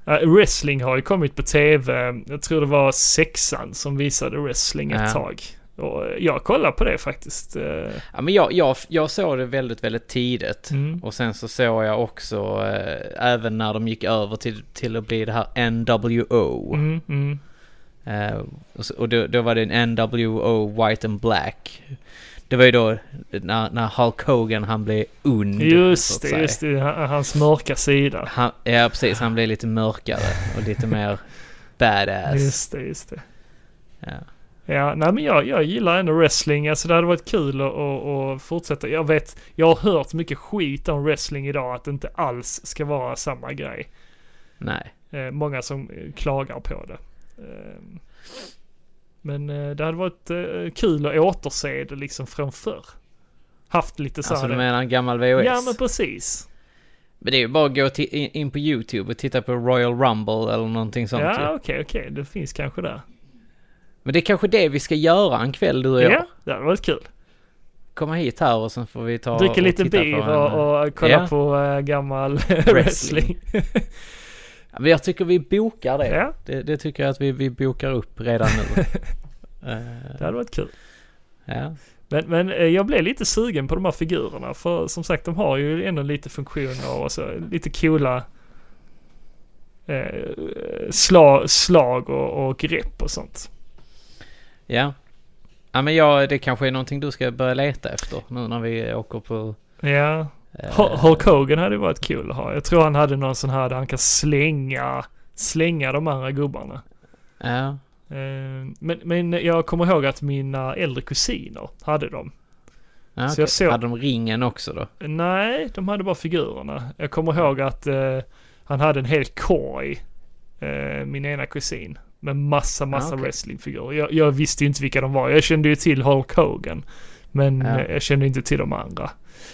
Ja, wrestling har ju kommit på tv. Jag tror det var sexan som visade wrestling ett Ja. tag. Och jag kollade på det faktiskt. eh, Ja, men jag, jag, jag såg det väldigt, väldigt tidigt. Mm. Och sen så såg jag också, eh, även när de gick över till, till att bli det här NWO. Mm, mm. Eh, och så, och då, då var det en NWO White and Black. Det var ju då när, när Hulk Hogan han blev ond. Just det, just det. Han- Hans mörka sida. Han, ja, precis. Han blev lite mörkare och lite mer badass. Just det, just det. Ja. Ja, nej men jag, jag gillar ändå wrestling. Alltså det hade varit kul att, att, att fortsätta. Jag vet, jag har hört mycket skit om wrestling idag. Att det inte alls ska vara samma grej. Nej. Eh, många som eh, klagar på det. Eh, men eh, det hade varit kul att återse det liksom från förr. Haft lite så Alltså du menar en gammal VHS? ja men precis. Men det är ju bara att gå in, på YouTube och titta på Royal Rumble eller någonting sånt ja okej okej. Det finns kanske där. Men det är kanske det vi ska göra en kväll du och Ja, jag. det hade varit kul. Komma hit här och sen får vi ta Dricka lite bir och, och kolla Ja. på eh, gammal wrestling. Ja, Men jag tycker vi bokar det. ja, Det, det tycker jag att vi, vi bokar upp redan nu. Eh, det hade varit kul. ja. Men, men eh, jag blev lite sugen på de här figurerna. För som sagt, de har ju ändå lite funktioner och så lite coola eh, slag, slag och, och grepp och sånt. Ja. Ja men jag, det kanske är någonting du ska börja leta efter nu när vi åker på... Ja, eh, Hu- Hulk Hogan hade varit kul att ha. Jag tror han hade någon sån här där han kan slänga, slänga de andra gubbarna. Ja. Eh, men, men jag kommer ihåg att mina äldre kusiner hade dem. ja Så jag såg- Hade de ringen också då? Nej, de hade bara figurerna. Jag kommer ihåg att eh, han hade en hel korg, eh, min ena kusin. Med massa, massa Ah, okej. wrestlingfigurer. Jag, jag visste inte vilka de var. Jag kände ju till Hulk Hogan. Men Ja. eh, jag kände inte till de andra.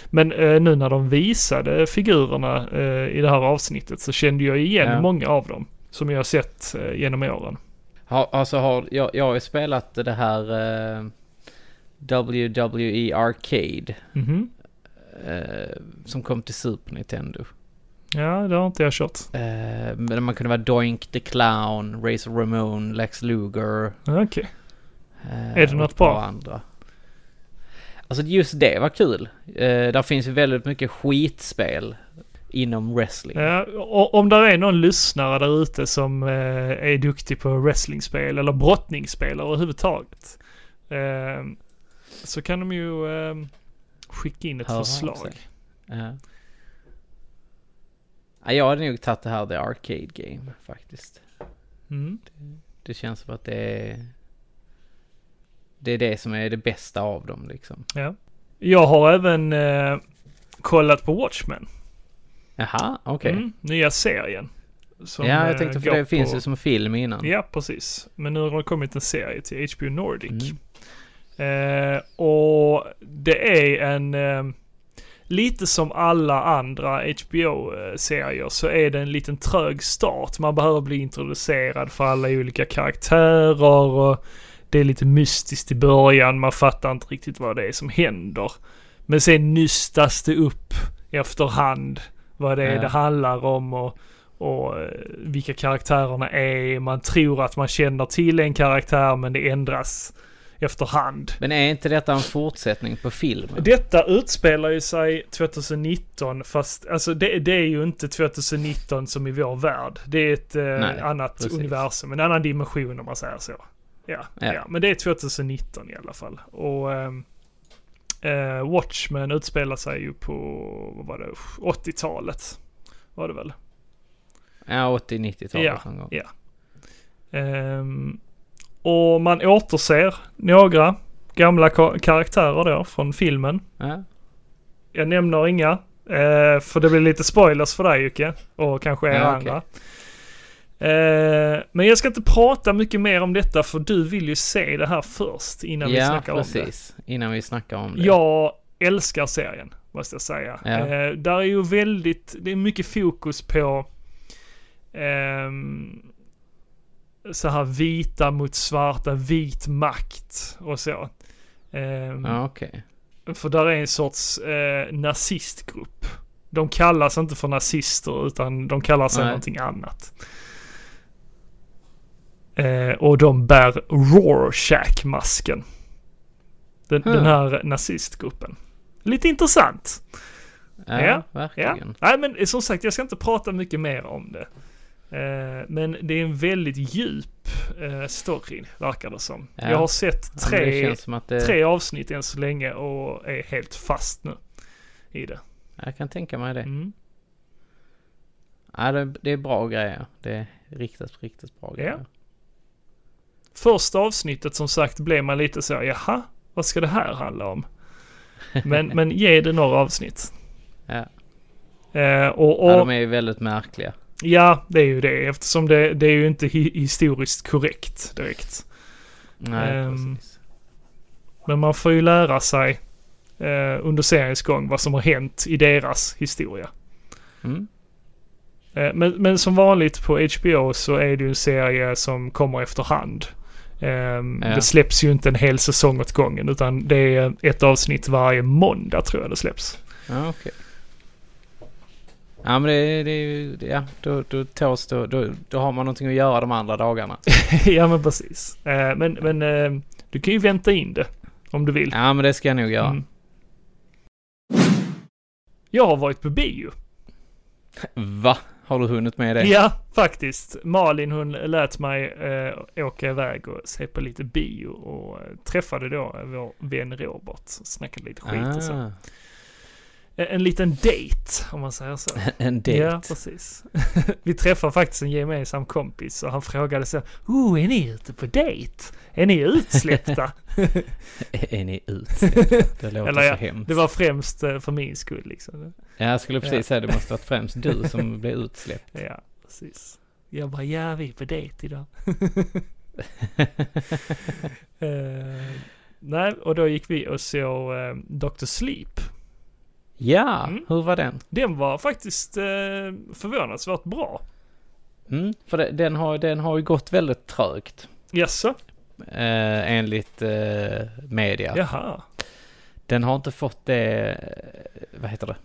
Men eh, nu när de visade figurerna eh, i det här avsnittet så kände jag igen Ja. många av dem. Som jag har sett eh, genom åren. Har, alltså har, jag, jag har ju spelat det här eh, WWE Arcade. Mhm. Eh, som kom till Super Nintendo. Ja, det har inte jag kört. Eh, men man kunde vara Doink the Clown, Razor Ramon, Lex Luger. Okej. Eh, Är det något bra? Andra. Alltså just det var kul. Eh, där finns ju väldigt mycket skitspel inom wrestling. Ja, och om det är någon lyssnare där ute som eh, är duktig på wrestlingspel eller brottningsspel överhuvudtaget. Eh, så kan de ju eh, skicka in ett Höra av förslag. Ja. Ja, jag hade nog tagit det här The Arcade Game faktiskt. Mm. Det känns som att det är... Det är det som är det bästa av dem liksom. Ja. Jag har även eh, kollat på Watchmen. Jaha, okej. Mm, nya serien. Som, Ja, eh, jag tänkte för det finns på- ju som film innan. Ja, precis. Men nu har det kommit en serie till HBO Nordic. Mm. Eh, och det är en... Eh, lite som alla andra HBO-serier så är det en liten trög start. Man behöver bli introducerad för alla olika karaktärer och det är lite mystiskt i början. Man fattar inte riktigt vad det är som händer. Men sen nystas det upp efterhand vad det är Ja. det handlar om och, och eh, vilka karaktärerna är. Man tror att man känner till en karaktär men det ändras efterhand. Men är inte detta en fortsättning på filmen? Detta utspelar ju sig 2019 fast alltså det, det är ju inte 2019 som i vår värld. Det är ett eh, Nej, annat precis. universum, en annan dimension om man säger så. Ja, ja. Ja. men det är 2019 i alla fall. Och ehm, eh, Watchmen utspelar sig ju på, vad var det, 80-talet. Var det väl? Ja, 80-90-talet Ja, någon gång. ja. Ehm, och man återser några gamla ka- karaktärer då från filmen. Ja. Jag nämner inga. Eh, för det blir lite spoilers för dig Jocke. Och kanske er Ja, andra. Eh, men jag ska inte prata mycket mer om detta för du vill ju se det här först innan vi Ja, snackar om precis. Innan vi snackar om det. det. Jag älskar serien, måste jag säga. Ja. Eh, där är ju väldigt, det är mycket fokus på ehm, så här vita mot svarta, vit makt och så. Ehm, Ja, okej. för där är en sorts eh, nazistgrupp. De kallas inte för nazister utan de kallar sig Nej. någonting annat. Eh, och de bär Rorschach-masken. Den, Hmm. den här nazistgruppen. Lite intressant. Ja, Ja, verkligen. Nej men som sagt jag ska inte prata mycket mer om det. Eh, men det är en väldigt djup eh, story verkar det som. Ja. Jag har sett Ja, tre att det... tre avsnitt än så länge och är helt fast nu i det. Jag kan tänka mig det. Mm. Ja, det, det är bra grejer. Det är riktigt, riktigt bra grejer. Första avsnittet som sagt blev man lite så, jaha, vad ska det här handla om? Men, men ge det några avsnitt. Ja. Eh, och, och ja, de är ju väldigt märkliga. Ja, det är ju det eftersom det, det är ju inte hi historiskt korrekt direkt. Nej, precis. Men man får ju lära sig eh, under seriens gång vad som har hänt i deras historia. Mm. Eh, Men, men som vanligt på HBO så är det ju en serie som kommer efterhand. Um, Ja. Det släpps ju inte en hel säsong åt gången utan det är ett avsnitt varje måndag tror jag det släpps. Ja, okej. Ja, men det, det det- Ja, då, då, tås, då, då, då har man någonting att göra de andra dagarna. ja men precis. Eh, men men eh, du kan ju vänta in det om du vill. Ja, men det ska jag nog göra. Mm. Jag har varit på bio. Va? Har du hunnit med det? Ja, faktiskt. Malin hon lät mig eh, åka iväg och se på lite bio och träffade då vår vän Robert. Snackade lite skit och så. Ah, En, en liten date, om man säger så. en dejt. Ja, precis. Vi träffade faktiskt en gemensam kompis och han frågade så Oh, är ni ute på dejt? Är ni utsläppta? är ni ut? Det låter Eller så ja, hemskt. det var främst eh, för min skull liksom. Ja, jag skulle precis Ja. säga det måste varit främst du som blev utsläppt. Ja, precis. Jag bara, ja vi är på dejt idag. Eh, nej, och då gick vi och såg uh, Dr. Sleep. Ja, Mm. hur var den? Den var faktiskt uh, förvånansvärt bra. Mm, för det, den, har, den har ju gått väldigt trögt. Jaså? Eh, enligt eh, media. Jaha. Den har inte fått det, eh, vad heter det?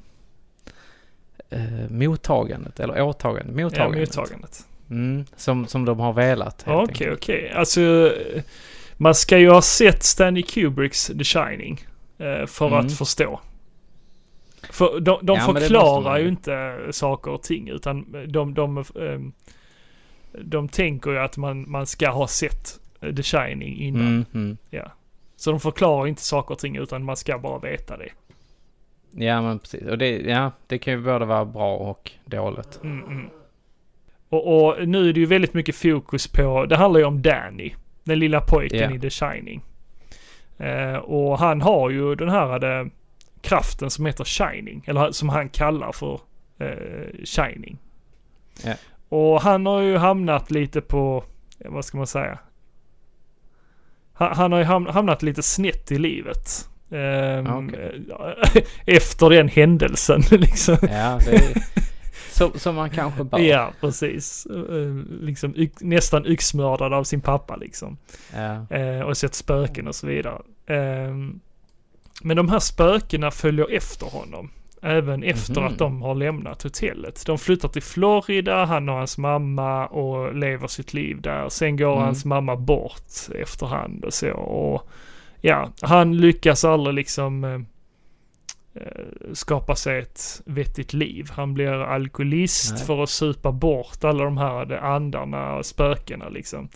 Eh, mottagandet, eller åtagandet, Ja, mottagandet. mottagandet. Mm, som, som de har velat. helt Okej, enkelt. okej. Alltså, man ska ju ha sett Stanley Kubricks The Shining eh, för Mm. att förstå. För de, de Ja, det förklarar ju. inte saker och ting utan de, de, ehm, de tänker ju att man, man ska ha sett The Shining innan. Mm, mm. Ja. Så de förklarar inte saker och ting utan man ska bara veta det. Ja, men precis. Och det, ja, det kan ju både vara bra och dåligt. Mm. Och, och nu är det ju väldigt mycket fokus på, det handlar ju om Danny. Den lilla pojken Ja. i The Shining. Eh, och han har ju den här eh, kraften som heter Shining. Eller som han kallar för eh, Shining. Ja. Och han har ju hamnat lite på, eh, vad ska man säga? Han, han har ju ham- hamnat lite snett i livet. Ehm, Efter den händelsen liksom. Ja, det så, som man kanske bör. Ja, precis. Eh, Liksom y- nästan yxmördad av sin pappa liksom. Ja. Eh, och sett spöken och så vidare. Eh, men de här spökena följer efter honom. Även efter Mhm. att de har lämnat hotellet. De flyttar till Florida, han och hans mamma och lever sitt liv där. Sen går Mm. hans mamma bort efterhand och så. Och ja, han lyckas aldrig liksom eh, eh, skapa sig ett vettigt liv. Han blir alkoholist Nej. för att supa bort alla de här andarna och spökena liksom.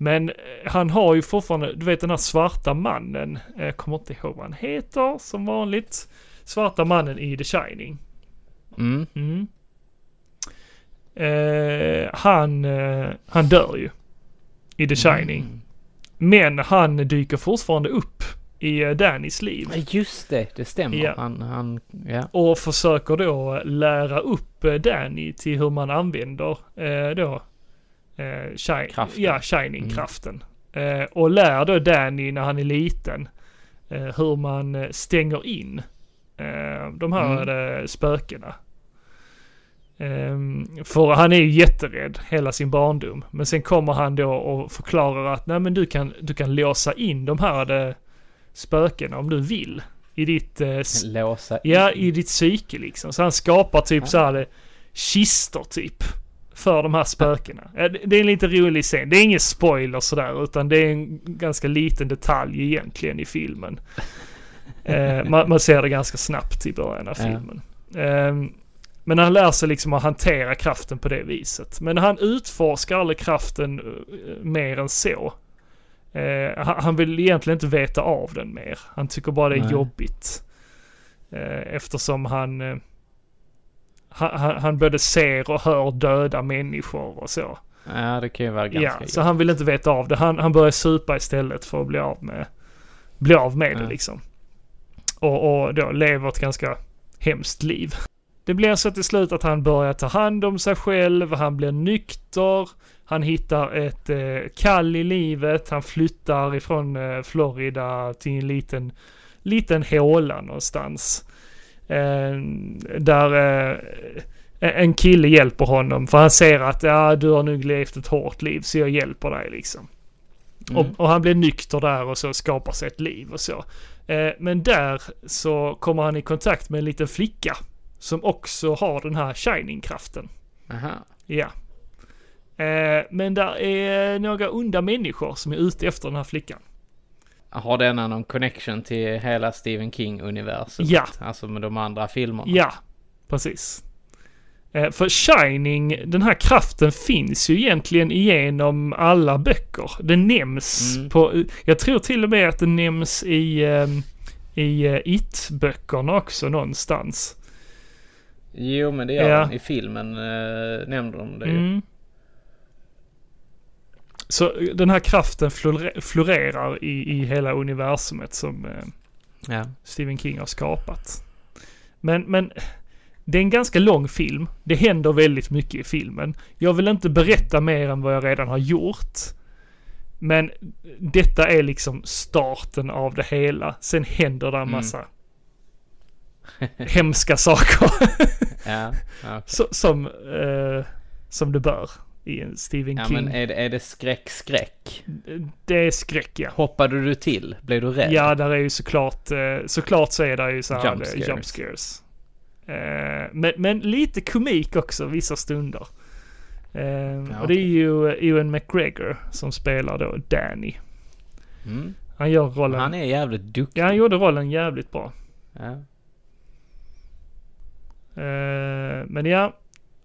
Men eh, han har ju fortfarande, du vet den här svarta mannen, eh, jag kommer inte ihåg vad han heter som vanligt. Svarta mannen i The Shining. Mm. Mm. Eh, han, eh, han dör ju i The Shining. Mm. Men han dyker fortfarande upp i eh, Dannys liv. Just det, det stämmer. Ja. Han, han, ja. Och försöker då lära upp eh, Danny till hur man använder eh, då eh, shi- Kraften. Ja, Shining-kraften. Eh, och lär då Danny när han är liten eh, hur man eh, stänger in eh, de här eh, spökena. Ehm, för han är ju jätterädd hela sin barndom. Men sen kommer han då och förklarar att nej men du kan, du kan låsa in de här spökena om du vill. I ditt Låsa Ja, in. i ditt psyke liksom. Så han skapar typ Ja. så här kister typ. För de här spökena. Ja, det- är en lite rolig scen. Det är ingen spoiler sådär utan det är en ganska liten detalj egentligen i filmen. Eh, man, man ser det ganska snabbt i början av Ja. filmen. Ehm, men han lär sig liksom att hantera kraften på det viset. Men han utforskar aldrig kraften eh, mer än så. Eh, han, han vill egentligen inte veta av den mer. Han tycker bara det är Nej. jobbigt. Eh, eftersom han, eh, han, han, både ser och hör döda människor och så. Ja, det kan ju vara Ja, ganska så han vill inte veta av det. Han, han börjar supa istället för att bli av med, bli av med det Ja. liksom. Och, och då lever ett ganska hemskt liv. Det blir så till slut att han börjar ta hand om sig själv, han blir nykter, han hittar ett eh, kall i livet, han flyttar ifrån eh, Florida till en liten, liten håla någonstans. Eh, där eh, en kille hjälper honom för han ser att ja, du har nog levt ett hårt liv så jag hjälper dig liksom. Mm. Och, och han blir nykter där och så skapar sig ett liv och så. Eh, men där så kommer han i kontakt med en liten flicka som också har den här shining-kraften. Aha. Ja. Eh, men där är några onda människor som är ute efter den här flickan. Har denna någon connection till hela Stephen King-universumet? Ja. Alltså med de andra filmerna? Ja, precis. Eh, för Shining, den här kraften finns ju egentligen igenom alla böcker. Den nämns Mm. på, jag tror till och med att den nämns i, ehm, i eh, It-böckerna också någonstans. Jo, men det gör Ja. de. I filmen äh, nämner de det ju. Mm. Så den här kraften flore- florerar i, i hela universumet som eh, Ja. Stephen King har skapat. Men, men det är en ganska lång film. Det händer väldigt mycket i filmen. Jag vill inte berätta mer än vad jag redan har gjort. Men detta är liksom starten av det hela. Sen händer det en Mm. massa hemska saker. Ja, okej. Så, som, eh, som det bör i en Stephen Ja King. men är det, är det skräck, skräck? Det är skräck ja. Hoppade du till? Blev du rädd? Ja, där är ju såklart, eh, såklart så är det ju så här Jump eh, scares. jump scares. Eh, men, men lite komik också vissa stunder. Eh, och det är ju Ewan McGregor som spelar då Danny. Mm. Han gör rollen, Han är jävligt duktig. ja han gjorde rollen jävligt bra. Ja. Men ja,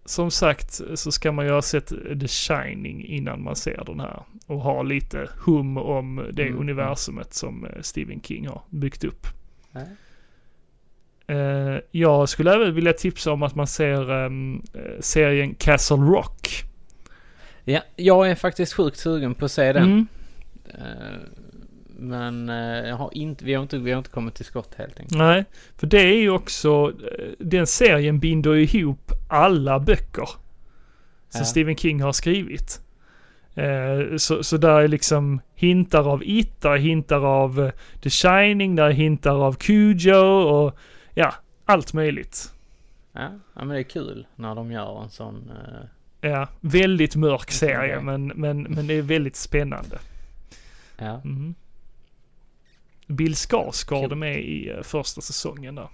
som sagt så ska man ju ha sett The Shining innan man ser den här. Och ha lite hum om det Mm, universumet som eh, Stephen King har byggt upp. Eh, jag skulle även vilja tipsa om att man ser eh, serien Castle Rock. ja, jag är faktiskt sjukt sugen på att se den. Mm. Eh, Men eh, jag har inte, vi, har inte, vi har inte kommit till skott helt enkelt. Nej, för det är ju också, eh, den serien binder ihop alla böcker som Ja. Stephen King har skrivit. Eh, Så, så där är liksom hintar av It, där är hintar av The Shining, där är hintar av Cujo och ja, allt möjligt. Ja, men det är kul när de gör en sån... eh, Ja, väldigt mörk serie men, men, men det är väldigt spännande. ja. Mhm. Bill Skarsgård är med i eh, första säsongen där.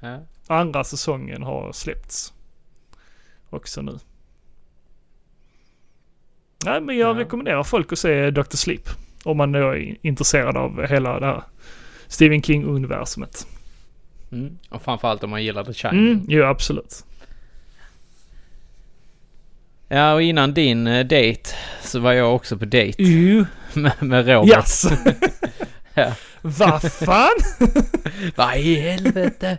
ja. Andra säsongen har släppts. Också nu. Nej men jag Ja. rekommenderar folk att se Dr. Sleep. Om man då är intresserad av hela det här Stephen King-universumet. Mm. Och framförallt om man gillar The Shining. Mm, jo absolut. Ja, och innan din uh, date så var jag också på date med, med Robert. yes. Ja. Vad fan? Vad i helvete?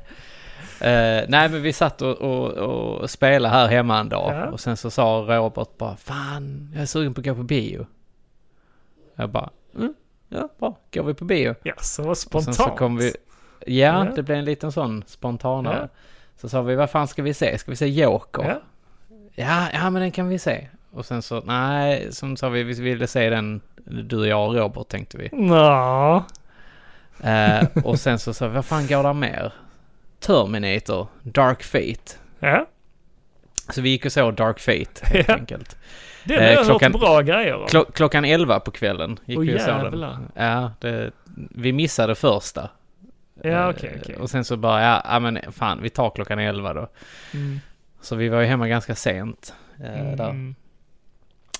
Eh, nej men vi satt och, och, och spelade här hemma en dag Ja. och sen så sa Robert bara Fan, jag är sugen på att gå på bio. Jag bara mm, Ja, bra. Går vi på bio? Yes, så var Och spontant. så kom vi... Ja, Ja. det blev en liten sån spontanare. Ja. Så sa vi, vad fan ska vi se? Ska vi se Joker? Ja. Ja, ja men den kan vi se. Och sen så, nej, som sa vi, vi ville se den, du, jag och Robert tänkte vi. Nå. Eh, och sen så sa vad fan går där mer? Terminator, Dark Fate. Ja, Så vi gick och såg Dark Fate helt Ja. enkelt. det har Eh, jag klockan- hört bra grejer om. Klo- klockan 11 på kvällen gick Åh, vi och såg den. Ja, det, vi missade första. Ja, Eh, okej, okej. Och sen så bara, ja, ja men fan vi tar klockan 11 då. Mm. Så vi var ju hemma ganska sent. eh. Mm.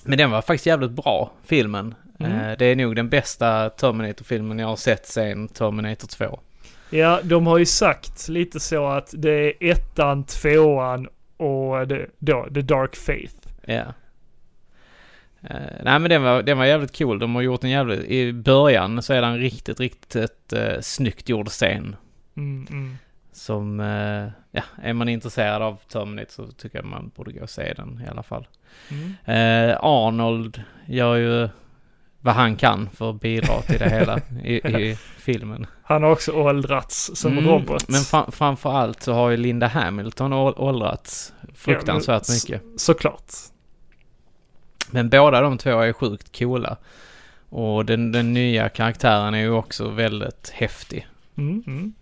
Men den var faktiskt jävligt bra, filmen. Mm. Eh, det är nog den bästa Terminator-filmen jag har sett sen Terminator 2. Ja, de har ju sagt lite så att det är ettan, tvåan och det, då, The Dark Faith. Ja. Eh, nej men den var, den var jävligt cool. De har gjort en jävligt... I början så är det en riktigt, riktigt uh, snyggt gjord scen. Mm, mm. Som, eh, ja, är man intresserad av Terminator så tycker jag man borde gå och se den i alla fall. Mm. Eh, Arnold gör ju vad han kan för att bidra till det hela i, i filmen. Han har också åldrats som Mm, robot. Men fra, framför allt så har ju Linda Hamilton åldrats fruktansvärt Ja, mycket. Såklart. Men båda de två är sjukt coola. Och den, den nya karaktären är ju också väldigt häftig. Mm, mm.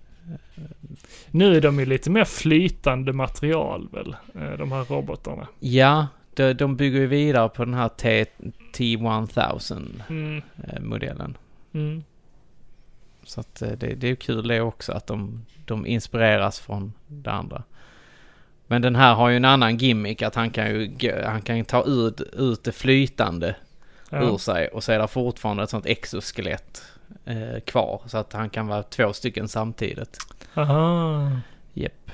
Nu är de ju lite mer flytande material väl, eh, de här robotarna. Ja, de, de bygger ju vidare på den här T, T1000 Mm, eh, mm. Så att eh, det, det är kul det också att de, de inspireras från det andra. Men den här har ju en annan gimmick att han kan ju han kan ta ut, ut det flytande ur Ja. sig och så är det fortfarande ett sånt exoskelett eh, kvar. Så att han kan vara två stycken samtidigt. Aha. Japp.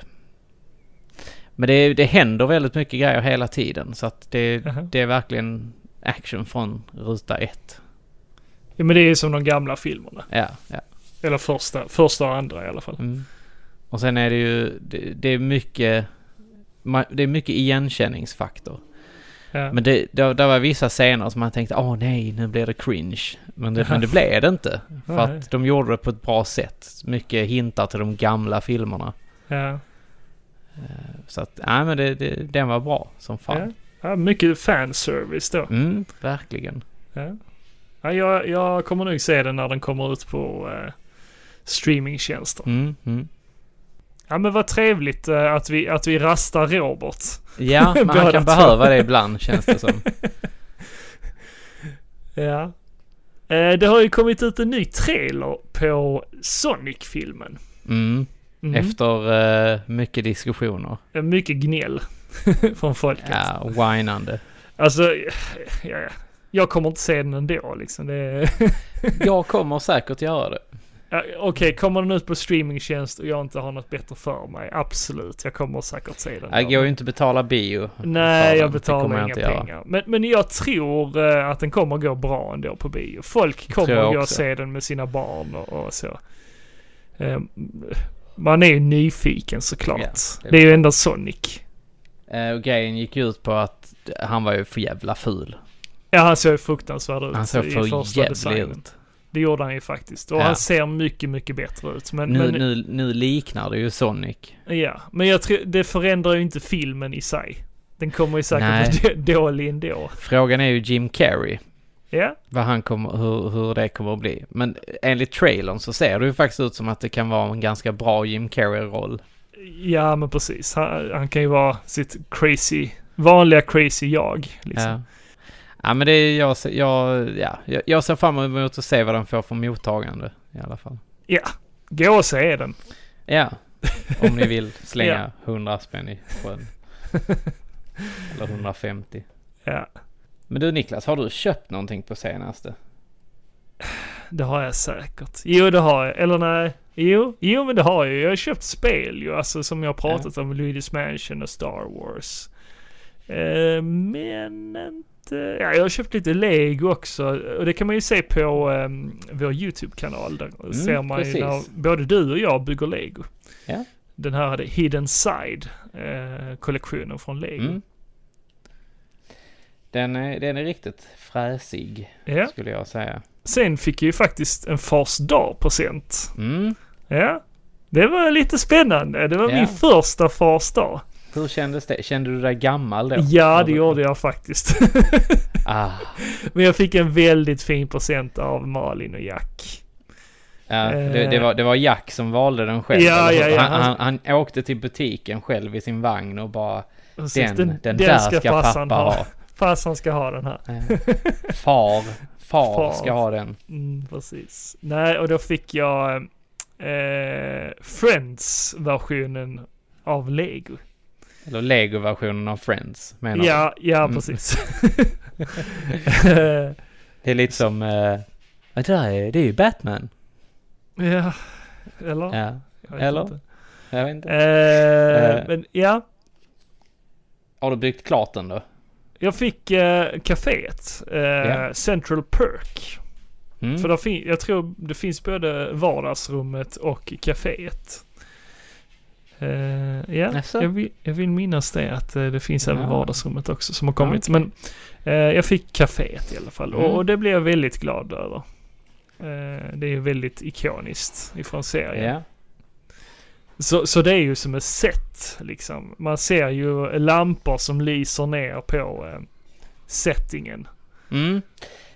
Men det, det händer väldigt mycket grejer hela tiden så att det, Jaha. det är verkligen action från ruta ett. Ja, men det är som de gamla filmerna. Ja, ja. Eller första, första och andra i alla fall. Mm. Och sen är det ju, det, det är mycket, det är mycket igenkänningsfaktor. Ja. Men det, det, det var vissa scener som man tänkte, åh nej, nu blir det cringe. Men det, men det blev det inte. För Nej. att de gjorde det på ett bra sätt. Mycket hintar till de gamla filmerna. ja. Så att, nej men det, den var bra som fan. Ja, mycket fanservice då. Mm, verkligen. Ja. Ja, jag, jag kommer nog se den när den kommer ut på eh, streamingtjänster. Mm, mm. Ja men vad trevligt eh, att vi, att vi rastar Robert. Ja, men Båda han kan behöva det ibland känns det som. Ja. Eh, Det har ju kommit ut en ny trailer på Sonic-filmen. Mm. Mm. Efter eh, mycket diskussioner. Eh, Mycket gnäll från folket. Ja, whinande. Alltså, ja, ja. jag kommer inte se den ändå liksom. Det är... Jag kommer säkert göra det. Okej, kommer den ut på streamingtjänst och jag inte har något bättre för mig, absolut. Jag kommer säkert se den. Jag går ju inte betala bio. Nej, jag betalar inga jag inte göra. pengar. Men, men jag tror eh, att den kommer gå bra ändå på bio. Folk kommer att gå och se den med sina barn och, och så. Eh, man är ju nyfiken såklart. Ja, det är det är ju ändå Sonic. Eh, och grejen gick ut på att han var ju för jävla ful. Ja, han ser ju fruktansvärd ut Han såg för jävlig ut. Det gjorde han ju faktiskt. Och Ja. han ser mycket, mycket bättre ut. Men, Nu, men, nu, nu liknar det ju Sonic. Ja, men jag tror, det förändrar ju inte filmen i sig. Den kommer ju säkert Nej. bli dålig ändå. Frågan är ju Jim Carrey. Ja, Vad han kommer, hur, hur det kommer att bli. Men enligt trailern så ser det ju faktiskt ut som att det kan vara en ganska bra Jim Carrey-roll. Ja men precis. Han, han kan ju vara sitt crazy, vanliga crazy jag. Liksom. Ja. ja, men det är jag, jag, ja, jag, jag ser fram emot att se vad den får för mottagande i alla fall. Gå och se den. Ja, om ni vill slänga Ja. 100 spänn i sjön. Eller 150. Ja, Men du Niklas, har du köpt någonting på senaste? det har jag säkert. Jo, det har jag. Eller nej. Jo, jo men det har jag. Jag har köpt spel ju. Alltså som jag pratat om. Luigi's Mansion och Star Wars. Eh, men inte... Ja, jag har köpt lite Lego också. Och det kan man ju se på um, vår YouTube-kanal. Där ser man ju precis. när både du och jag bygger Lego. Ja. Den här Hidden Side, eh, från Lego. Mm. Den är, den är riktigt fräsig, Ja. skulle jag säga. Sen fick jag ju faktiskt en fars dag-present. Mm. Ja. Det var lite spännande. Det var Ja. min första fars dag. Hur kändes det? Kände du dig gammal då? Ja, det gjorde jag faktiskt. Ah, Men jag fick en väldigt fin present av Malin och Jack. ja, det, det, var, det var Jack som valde den själv. Ja, ja, ja. Han, han, han åkte till butiken själv i sin vagn och bara Precis, den, den, där ska, farsan pappa ha. Farsan ska ha den här. Eh, Far, far, Far. ska ha den. Mm, precis. Nej, och då fick jag eh, Friends-versionen av Lego. Eller Lego-versionen av Friends, menar du? Ja, ja Mm. precis. Det är lite som... Uh, det, där är, det är ju Batman. ja, eller? Ja, Jag eller? inte. jag vet inte. Eh, Eh. Men ja, Har du byggt klart den då? Jag fick eh, kaféet. Eh, Ja. Central Perk. Mm. För fin- jag tror det finns både vardagsrummet och kaféet. Eh, ja, Jaså? jag vill, jag vill minnas det att eh, det finns även Ja. vardagsrummet också som har kommit. Okej. Men eh, jag fick kaféet i alla fall Mm. och, och det blev jag väldigt glad över. Eh, det är väldigt ikoniskt ifrån serien. Så, så det är ju som ett set liksom. Man ser ju lampor som lyser ner på eh, settingen. Mm.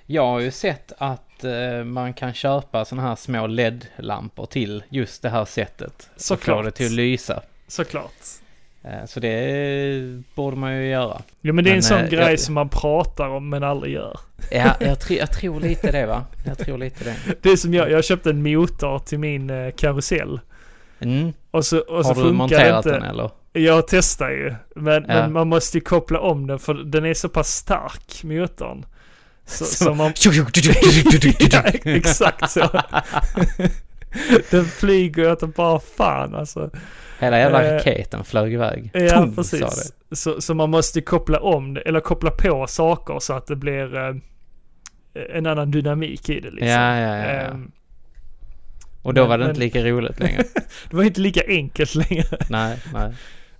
Jag har ju sett att eh, man kan köpa sådana här små LED-lampor till just det här sättet. Och få Såklart. det till att lysa. Såklart. Eh, så det borde man ju göra. Ja men det är Men, en sån eh, grej jag- som man pratar om men aldrig gör. Ja, jag, tr- jag tror lite det va? Jag tror lite det. Det är som jag, jag köpte en motor till min eh, karusell. Mm. Och så, och så Har du monterat inte. den eller? Jag testar ju. Men, Ja. men man måste ju koppla om den för den är så pass stark, motorn. Så, Så- så man... ja, exakt så. den flyger ju att bara fan alltså. Hela jävla Eh, raketen flög iväg. Ja, sa precis. Så, så man måste koppla om det, eller koppla på saker så att det blir eh, en annan dynamik i det liksom. Ja, ja, ja. ja. Ehm, Och då men- var det men- inte lika roligt längre. det var inte lika enkelt längre. nej, nej.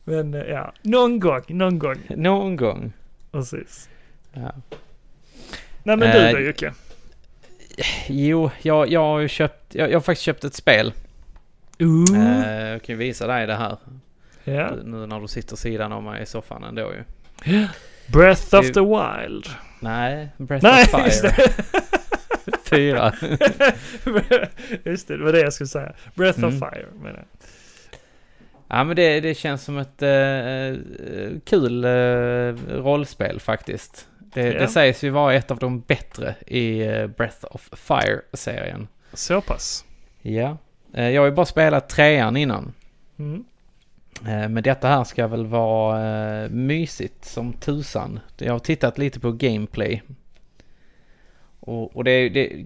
Men eh, ja, någon gång, någon gång. Någon gång. Precis. Ja. Nej men Eh, du då Jocke? Jo, jag, jag har ju köpt, jag, jag har faktiskt köpt ett spel. Ooh. Eh, jag kan ju visa dig det här. ja. Nu när du sitter sidan av mig i soffan ändå ju. Breath of det- the Wild. Nej, Breath Nej, of Fire. Fyra. just det, det var det jag skulle säga. Breath of Mm. Fire menar jag. Ja men det, det känns som ett eh, kul eh, rollspel faktiskt. Det, Ja. det sägs ju vara ett av de bättre i eh, Breath of Fire-serien. Så pass. Ja. Eh, jag har ju bara spelat trean innan. Mm. Eh, Men detta här ska väl vara eh, mysigt som tusan. Jag har tittat lite på gameplay. Och, och det är det,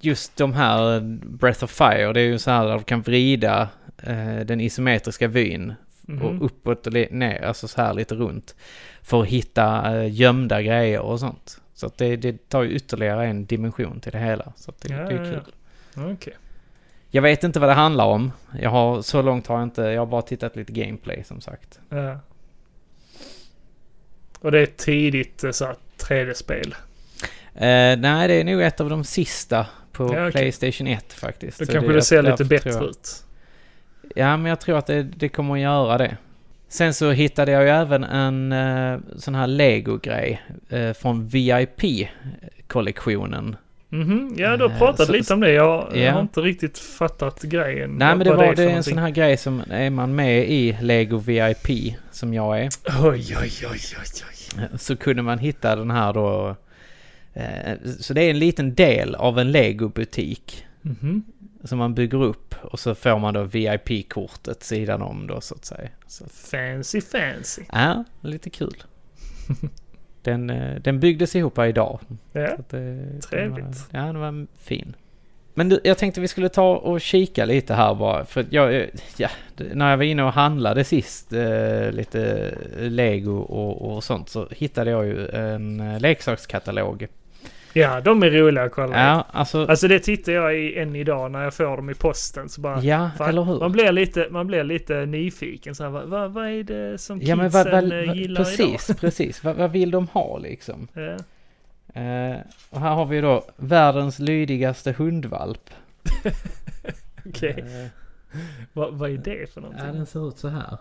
just de här eh, Breath of Fire, det är ju så här där du kan vrida eh, den isometriska vyn Mhm. och uppåt och ner, alltså så här lite runt. För att hitta eh, gömda grejer och sånt. Så att det, det tar ju ytterligare en dimension till det hela. Så att det, Ja, det är ja, kul. ja. Okej. Jag vet inte vad det handlar om. Jag har, så långt har jag inte, jag har bara tittat lite gameplay som sagt. Ja. Och det är ett tidigt eh, så här 3D-spel. Eh, nej, det är nog ett av de sista på Ja, okej. Playstation 1 faktiskt. Då Så kanske det, ser lite bättre jag- ut. Ja, men jag tror att det, det kommer att göra det. Sen så hittade jag ju även en eh, sån här Lego-grej eh, från VIP-kollektionen. Mhm, ja du har Eh, pratat så- lite om det. Jag, jag Ja. har inte riktigt fattat grejen. Nej, men det var det är en sån här grej som är man med i Lego VIP, som jag är, Oj, oj, oj, oj, oj. så kunde man hitta den här då. Eh, så det är en liten del av en Lego-butik. Mhm. som man bygger upp och så får man då VIP-kortet sidan om då så att säga. Så, Fancy, fancy. ja, lite kul. Den, eh, den byggdes ihop här idag. Ja, det, Trevligt. Var, ja, den var fin. Men du, jag tänkte vi skulle ta och kika lite här bara. För jag, eh, ja, när jag var inne och handlade sist eh, lite lego och, och sånt så hittade jag ju en leksakskatalog. Ja de är roliga att kolla. Ja, alltså, Alltså det tittar jag i än idag när jag får dem i posten. Så bara, ja, fan, eller hur? Man blir lite, man blir lite nyfiken. Så här, vad, vad, vad är det som Ja kidsen vad, vad, eh, vad, gillar precis, precis. Vad, vad vill de ha liksom? idag? Ja. Eh, och här har vi då världens lydigaste hundvalp. Okej, Eh, vad, vad är det för någonting? ja, den ser ut så här.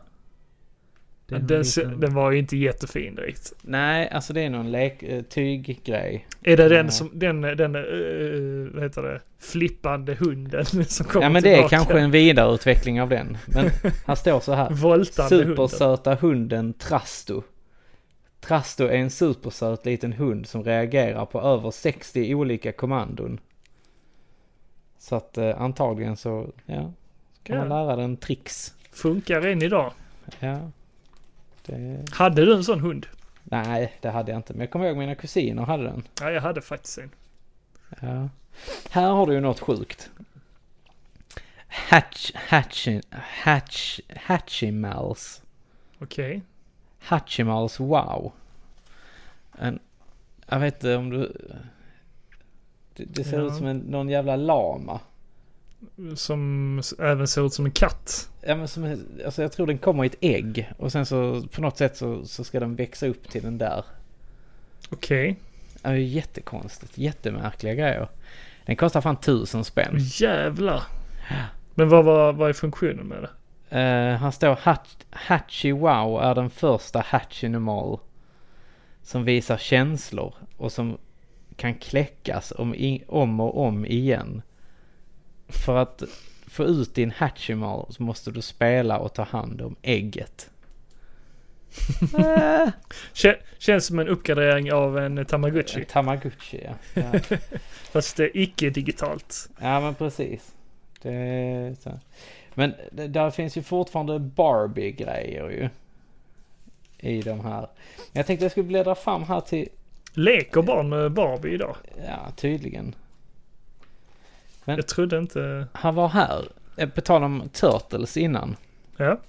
Den, den, liten- den var ju inte jättefin direkt. Nej, alltså det är någon lek, eh, tyggrej. Är det den som, den, den, uh, vad heter det, flippande hunden som kommer Ja men det är tillbaka? kanske en vidareutveckling av den. Men här står så här. Voltande hunden. Supersöta hunden Trasto. Trasto är en supersöt liten hund som reagerar på över 60 olika kommandon. Så att eh, antagligen så, ja, kan man Ja. lära den tricks. Funkar än idag. Ja. Det... Hade du en sån hund? Nej, det hade jag inte. Men jag kommer ihåg mina kusiner hade den. Ja, jag hade faktiskt en. Ja. Här har du ju något sjukt. Hatch, hatchin, hatch, Hatchimals. Okej. Hatchimals wow. En, jag vet inte om du... Det, det ser Ja. ut som en, någon jävla lama. Som även ser ut som en katt. Ja men som, alltså jag tror den kommer i ett ägg och sen så på något sätt så, så ska den växa upp till den där. Okej. Det är jättekonstigt, jättemärkliga grejer. Den kostar fan tusen spänn. Jävlar. Men vad, vad, vad är funktionen med det? Uh, han står Hatchy Wow är den första Hatchinumal som visar känslor och som kan kläckas om, om och om igen. För att få ut din Hatchimal så måste du spela och ta hand om ägget. Kä- känns som en uppgradering av en Tamagotchi. en Tamagotchi ja. ja. Fast det är icke-digitalt. Ja men precis. Men där finns ju fortfarande Barbie-grejer ju. I de här. Jag tänkte jag skulle bläddra fram här till, Leker barn med Barbie idag? ja tydligen. Men- Jag trodde inte... Han var här, eh, på tal om Turtles innan. Ja.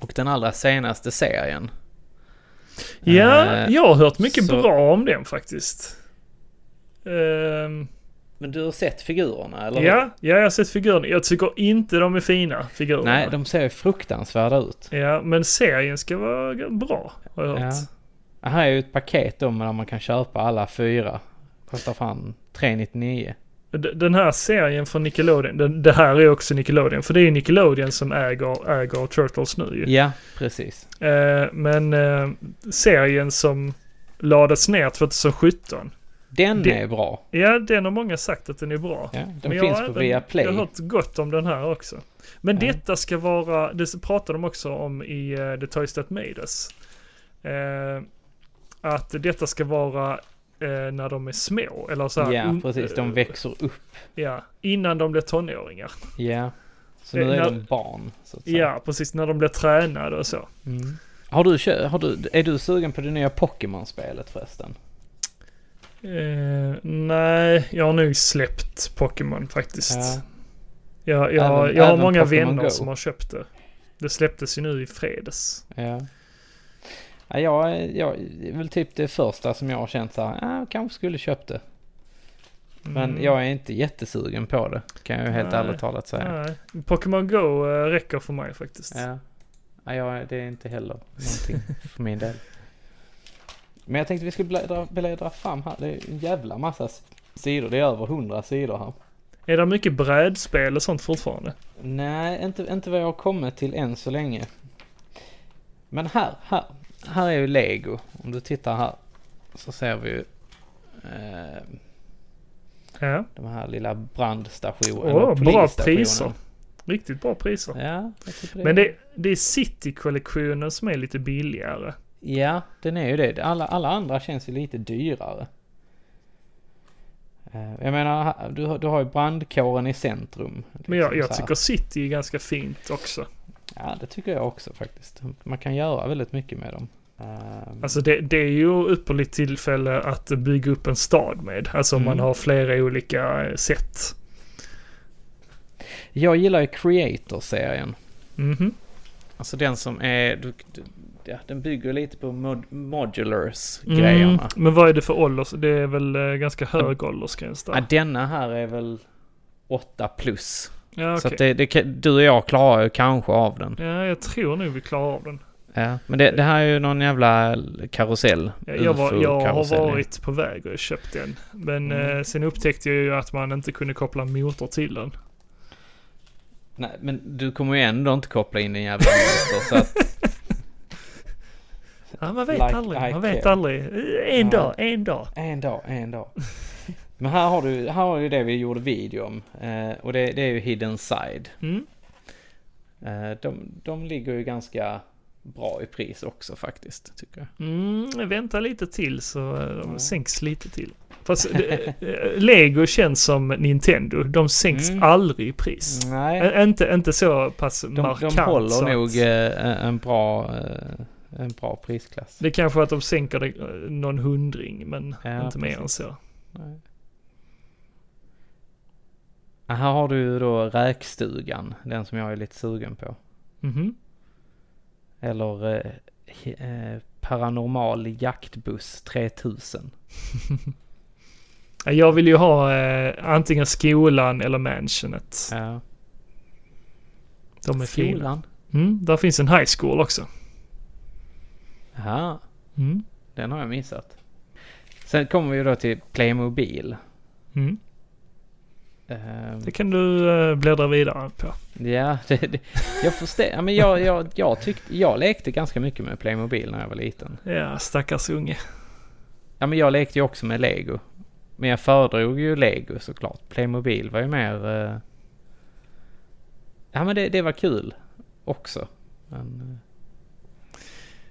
Och den allra senaste serien. Ja, Eh, jag har hört mycket så- bra om den faktiskt. Ehm, Men du har sett figurerna eller? ja, ja, jag har sett figurerna. Jag tycker inte de är fina, figurerna. Nej, de ser fruktansvärda ut. Ja, men serien ska vara bra, har jag hört. Ja. Här är ju ett paket då där man kan köpa alla fyra. Kostar fan 399. Den här serien från Nickelodeon, den, det här är också Nickelodeon, för det är ju Nickelodeon som äger, äger Turtles nu ju. Ja, precis. Eh, men eh, serien som lades ner 2017, Den Det- är bra. Ja, den har många sagt att den är bra. Ja, den Men jag finns har på Viaplay. Jag har hört gott om den här också. Men Ja. detta ska vara, det pratar de också om i uh, The Toys That Made Us. Eh, att detta ska vara när de är små. Eller så här, Ja, precis. De eh, växer upp. Ja, innan de blir tonåringar. Ja. Så Eh, nu är när- de barn. Ja, precis. När de blir tränade och så. Mm. Har du, har du, är du sugen på det nya Pokémon-spelet förresten? Eh, nej, jag har nog släppt Pokémon faktiskt. Ja. Jag, jag, Även- jag har många Pokémon vänner Go. som har köpt det. Det släpptes ju nu i fredags. Ja. Ja, jag, jag, är väl typ det första som jag har känt så här, ja, jag kanske skulle köpt det. Men Mm. jag är inte jättesugen på det, kan jag helt Nej. ärligt talat säga. Nej, Pokémon Go eh, räcker för mig faktiskt. Ja. Ja, jag, det är inte heller någonting för min del. Men jag tänkte vi skulle bläddra, bläddra fram här. Det är en jävla massa sidor. Det är över hundra sidor här. Är det mycket brädspel och sånt fortfarande? Nej, inte, inte vad jag har kommit till än så länge. Men här, här, här är ju Lego. Om du tittar här så ser vi ju eh, Ja. de här lilla brandstationerna. Eller bra priser. Riktigt bra priser. Ja, det. Men det, det är City-kollektionen som är lite billigare. Ja, den är ju det. Alla, alla andra känns ju lite dyrare. Eh, Jag menar, du, har- du har ju brandkåren i centrum. Men jag, liksom jag tycker City är ganska fint också. Ja, det tycker jag också faktiskt. Man kan göra väldigt mycket med dem. Ehm, Alltså det, det är ju ypperligt tillfälle att bygga upp en stad med. Alltså om man Mm. har flera olika eh, sätt. Jag gillar ju Creator-serien. Mhm. Alltså den som är... Du, du, ja, den bygger lite på mod, modulars-grejerna. Mm, men vad är det för ålders? Det är väl eh, ganska hög åldersgräns där. Ja, denna här är väl 8 plus. Ja, Så okej. att det, det, du och jag klarar ju kanske av den. Ja, jag tror nog vi klarar av den. Ja, men det, det här är ju någon jävla karusell. Ja, Jag, var, jag har UFO-karusell. varit på väg och köpt den. Men Mm. eh, sen upptäckte jag ju att man inte kunde koppla motor till den. Nej, men du kommer ju ändå inte koppla in din jävla motor så att... Ja, man vet Like aldrig. I Man vet aldrig. En Ja. dag, en dag. En dag, en dag. Men här har du, här har du det vi gjorde video om. Eh, och det, det är ju Hidden Side. Mm. Eh, de, de ligger ju ganska bra i pris också faktiskt, tycker jag. Mm, vänta lite till så eh, de Ja. sänks lite till. Fast det, eh, Lego känns som Nintendo. De sänks Mm. aldrig i pris. Nej, Inte, inte så pass de, markant. de håller så att- nog eh, en bra, eh, en bra prisklass. Det är kanske att de sänker det eh, någon hundring, men Ja, inte mer än precis. så. Nej. Här har du ju då räkstugan, den som jag är lite sugen på. Mhm. Eller eh, eh, Paranormal jaktbuss 3000. Ja, Jag vill ju ha eh, antingen skolan eller mansionet. Ja. De är fina. Skolan. Mm, där finns en high school också. Jaha, Mm. den har jag missat. Sen kommer vi då till Playmobil. Mm. Ehm, Det kan du eh, bläddra vidare på. Ja, det, det, jag förstår. Ja, men jag, jag, jag tyckte, jag lekte ganska mycket med Playmobil när jag var liten. Ja, stackars unge. Ja, men jag lekte ju också med Lego. Men jag föredrog ju Lego såklart. Playmobil var ju mer... eh, Ja, men det, det var kul också. Men, eh,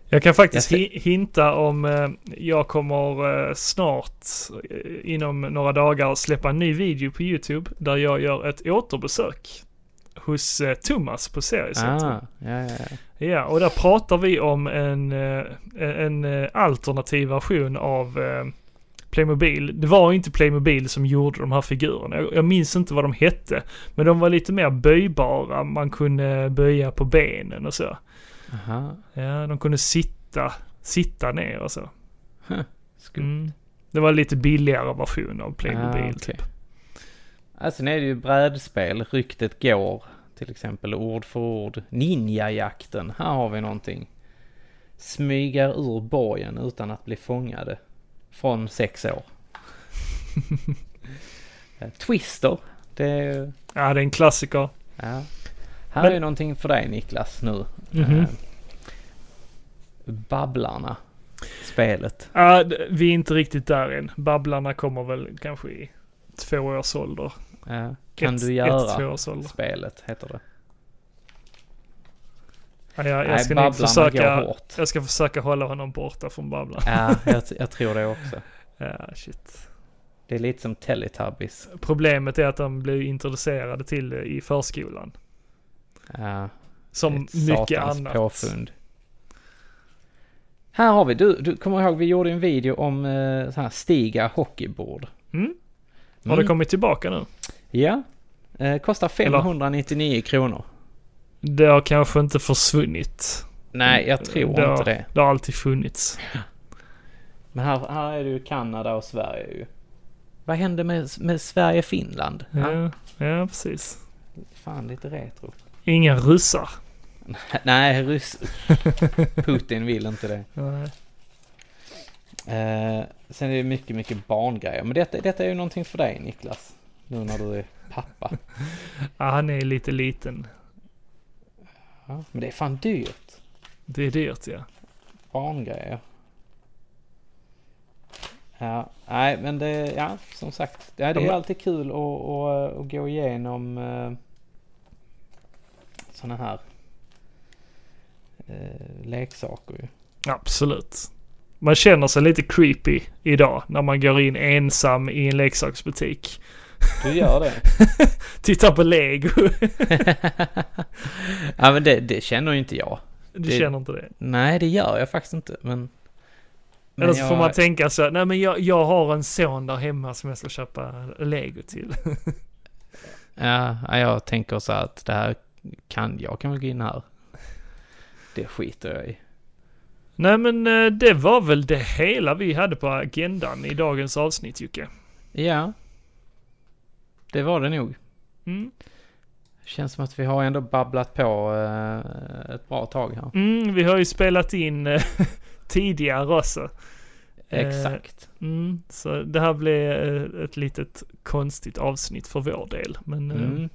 Jag kan faktiskt Jag hi- hinta om eh, jag kommer eh, snart eh, inom några dagar släppa en ny video på YouTube där jag gör ett återbesök hos eh, Thomas på Seriecentrum. ah, ja, ja, ja. Ja, och där pratar vi om en, eh, en eh, alternativ version av Playmobil. Det var inte Playmobil som gjorde de här figurerna. Jag, jag minns inte vad de hette. Men de var lite mer böjbara. Man kunde böja på benen och så. Aha, Ja, de kunde sitta, sitta ner och så. skumt. Mm. Det var lite billigare version av Playmobil Ah, typ. Alltså nu är det ju brädspel, Ryktet går till exempel, ord för ord. Ninjajakten, här har vi någonting. Smyger ur borgen utan att bli fångade. Från sex år. Eh, Twister, det är. Ja, det är en klassiker. Ja. Här Men- är någonting för dig Niklas nu. Mhm. Eh, Babblarna. spelet. Ja, vi är inte riktigt där än. Babblarna kommer väl kanske i två års ålder. Ja. Kan ett, du Ett, två göra års ålder. spelet, heter det. Ja, jag, jag Nej, ska går försöka, jag ska försöka hålla honom borta från Babblarna. Ja, jag, jag tror det också. Ja, shit. Det är lite som Teletubbies. Problemet är att de blir introducerade till det i förskolan. Ja, Som mycket annat. påfund. Här har vi, du, du kommer ihåg vi gjorde en video om eh, så här Stiga hockeybord. Mm? Har Mm. det kommit tillbaka nu? Ja. Eh, kostar 599 kronor. Det har kanske inte försvunnit. Nej, jag tror det har, inte det. Det har alltid funnits. Men här, här är det ju Kanada och Sverige ju. Vad hände med, med Sverige-Finland? Ja. Ja, ja precis. Fan, lite retro. Inga ryssar. Nej, ryss... Putin vill inte det. Nej. Eh, sen är det mycket, mycket barngrejer. Men detta, detta är ju någonting för dig Niklas. Nu när du är pappa. Ja, han är lite liten. Ja, men det är fan dyrt. Det är dyrt ja. Barngrejer. Ja, nej men det, ja som sagt. Ja, det är alltid kul att, att, att gå igenom uh, sådana här uh, leksaker. Absolut. Man känner sig lite creepy idag när man går in ensam i en leksaksbutik. Du gör det? Tittar på lego. ja men det, det känner ju inte jag. Du Det- känner inte det? Nej det gör jag faktiskt inte men... men Eller så får jag- man tänka så, nej men jag, jag har en son där hemma som jag ska köpa lego till. Ja, ja, jag tänker så att det här kan, jag kan väl gå in här. Det skiter jag i. nej men eh, det var väl det hela vi hade på agendan i dagens avsnitt Jocke. Ja. Det var det nog. Mm. Känns som att vi har ändå babblat på eh, ett bra tag här. Mm, vi har ju spelat in eh, tidigare också. Exakt. Mm, så det här blev ett litet konstigt avsnitt för vår del. Men Mm.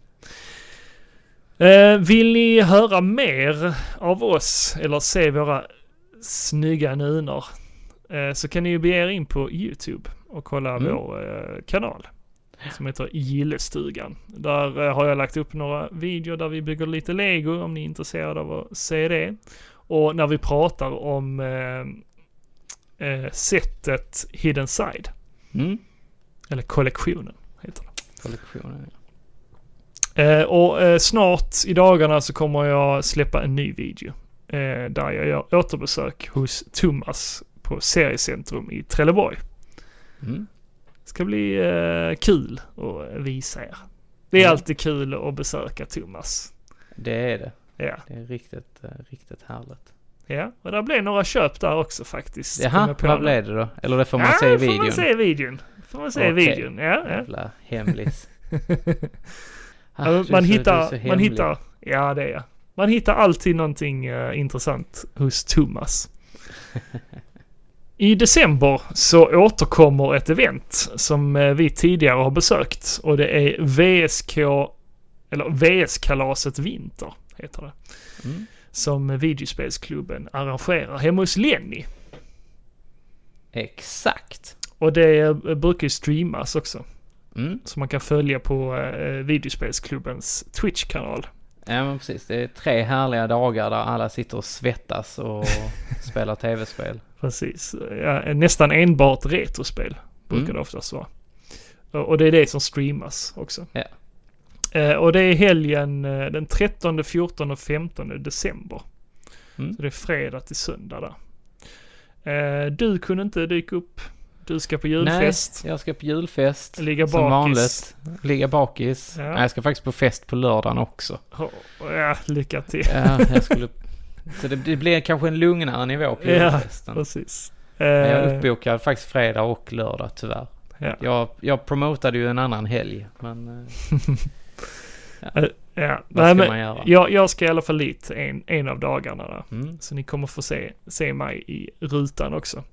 Eh, vill ni höra mer av oss eller se våra snygga nuner eh, så kan ni ju bege er in på YouTube och kolla Mm. vår eh, kanal som heter Gillestugan. Där har jag lagt upp några videor där vi bygger lite lego om ni är intresserade av att se det. Och när vi pratar om eh, eh, sättet Hidden Side, Mm. eller kollektionen heter det. Kollektionen. ja. Eh, och eh, snart i dagarna så kommer jag släppa en ny video. Eh, där jag gör återbesök hos Thomas på Seriecentrum i Trelleborg. Mm. Ska bli eh, kul att visa er. Det är Mm. alltid kul att besöka Thomas. Det är det. Ja, Det är riktigt, eh, riktigt härligt. ja. Och det blev några köp där också faktiskt. Jaha, vad blev det då? Eller det får man ja, se i får man videon? se i videon. Får man se i videon, ja. ja. Jävla hemlis. Ah, är man, hittar, man hittar, ja det är jag. Man hittar alltid någonting eh, intressant hos Thomas. I december så återkommer ett event som eh, vi tidigare har besökt och det är VSK, eller VS-kalaset Vinter heter det. Mm. Som videospelsklubben arrangerar hemma hos Lenny. Exakt. Och det eh, brukar ju streamas också. Mm. Så man kan följa på eh, videospelsklubbens Twitch-kanal. Ja men precis. Det är tre härliga dagar där alla sitter och svettas och spelar tv-spel. Precis. Ja, nästan enbart retrospel brukar Mm. det oftast vara. Och och det är det som streamas också. Ja. Eh, och det är helgen eh, den 13, 14 och 15 december. Mm. Så det är fredag till söndag där. Eh, du kunde inte dyka upp. Du ska på julfest. Nej, jag ska på julfest. Ligga som bakis. vanligt. Ligga bakis. Ja. Nej, jag ska faktiskt på fest på lördagen också. Ja, ja, lycka till. Ja, jag skulle... Så det, det blir kanske en lugnare nivå på Ja, julfesten. Precis. Men jag Eh, uppbokad faktiskt fredag och lördag tyvärr. Ja. Jag, jag promotade ju en annan helg, men eh, ja. vad Nej, ska men man göra? jag, jag ska i alla fall dit en, en av dagarna där. Mm. Så ni kommer få se, se mig i rutan också.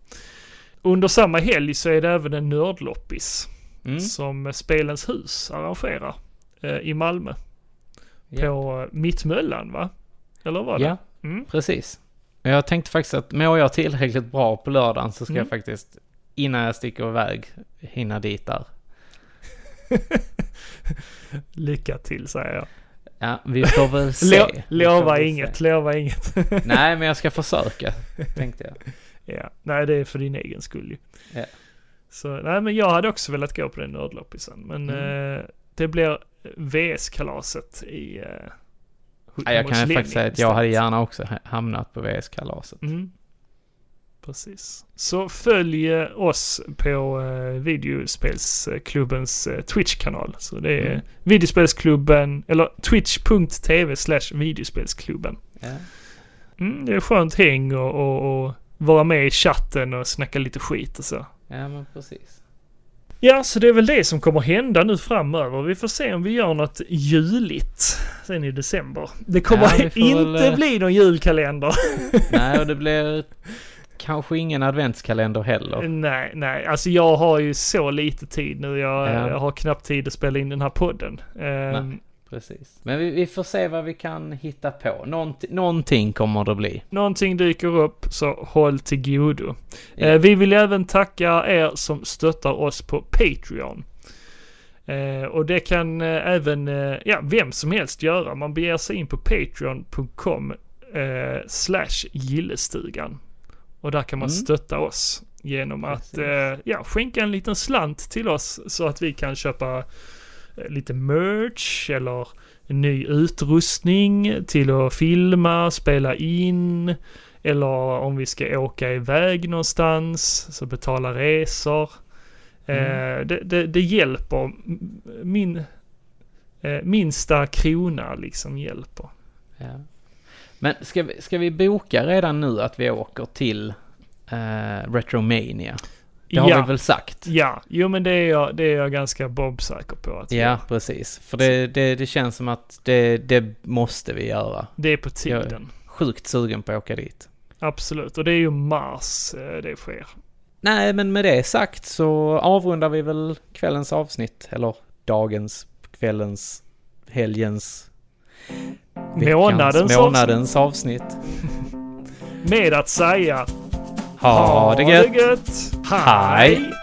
Under samma helg så är det även en nördloppis Mm. som Spelens hus arrangerar eh, i Malmö. Ja. På eh, Mittmöllan va? Eller vad var det? ja, Mm. precis. Men jag tänkte faktiskt att mår jag tillräckligt bra på lördagen så ska Mm. jag faktiskt, innan jag sticker iväg, hinna dit där. Lycka till säger jag. Ja, vi får väl se. Lo- får lova väl inget, se. lova inget. Nej, men jag ska försöka, tänkte jag. Ja, nej det är för din egen skull ju. Ja. Så, nej men jag hade också velat gå på den nördloppisen. Men Mm. eh, det blir VS-kalaset i... Eh, Ja, jag kan faktiskt säga att jag hade gärna också ha- hamnat på VS-kalaset. Mm. Precis. Så följ eh, oss på eh, videospelsklubbens eh, Twitch-kanal. Så det är Mm. videospelsklubben, eller twitch.tv slash videospelsklubben. Ja. Mm, det är skönt häng och, och, och vara med i chatten och snacka lite skit och så. ja, men precis. Ja, så det är väl det som kommer hända nu framöver. Vi får se om vi gör något juligt sen i december. Det kommer Ja, inte väl, eh, bli någon julkalender. Nej, och det blir kanske ingen adventskalender heller. nej, nej. Alltså jag har ju så lite tid nu. Jag, Ja. jag har knappt tid att spela in den här podden. Nej. Precis. Men vi, vi får se vad vi kan hitta på. Någonting, någonting kommer det bli. någonting dyker upp så håll till godo. Ja. Eh, vi vill även tacka er som stöttar oss på Patreon. Eh, och det kan eh, även eh, ja, vem som helst göra. Man beger sig in på patreon.com eh, slash gillestugan. Och där kan man Mm. stötta oss genom att Precis. eh, ja, skänka en liten slant till oss så att vi kan köpa lite merch eller ny utrustning till att filma, spela in eller om vi ska åka iväg någonstans så betala resor. Mm. Eh, det, det, det hjälper. Min eh, minsta krona liksom hjälper. Ja. Men ska vi, ska vi boka redan nu att vi åker till eh, Retromania? Det har ja, vi väl sagt? ja, jo men det är jag, det är jag ganska bombsäker på att vi Ja, gör. precis. För det, det, det känns som att det, det måste vi göra. Det är på tiden. Sjukt sugen på att åka dit. Absolut. Och det är ju mars eh, det sker. Nej, men med det sagt så avrundar vi väl kvällens avsnitt. Eller dagens, kvällens, helgens, veckans, Månadens månadens avsnitt. Med att säga Ha det gött! gött. Hej. Hej.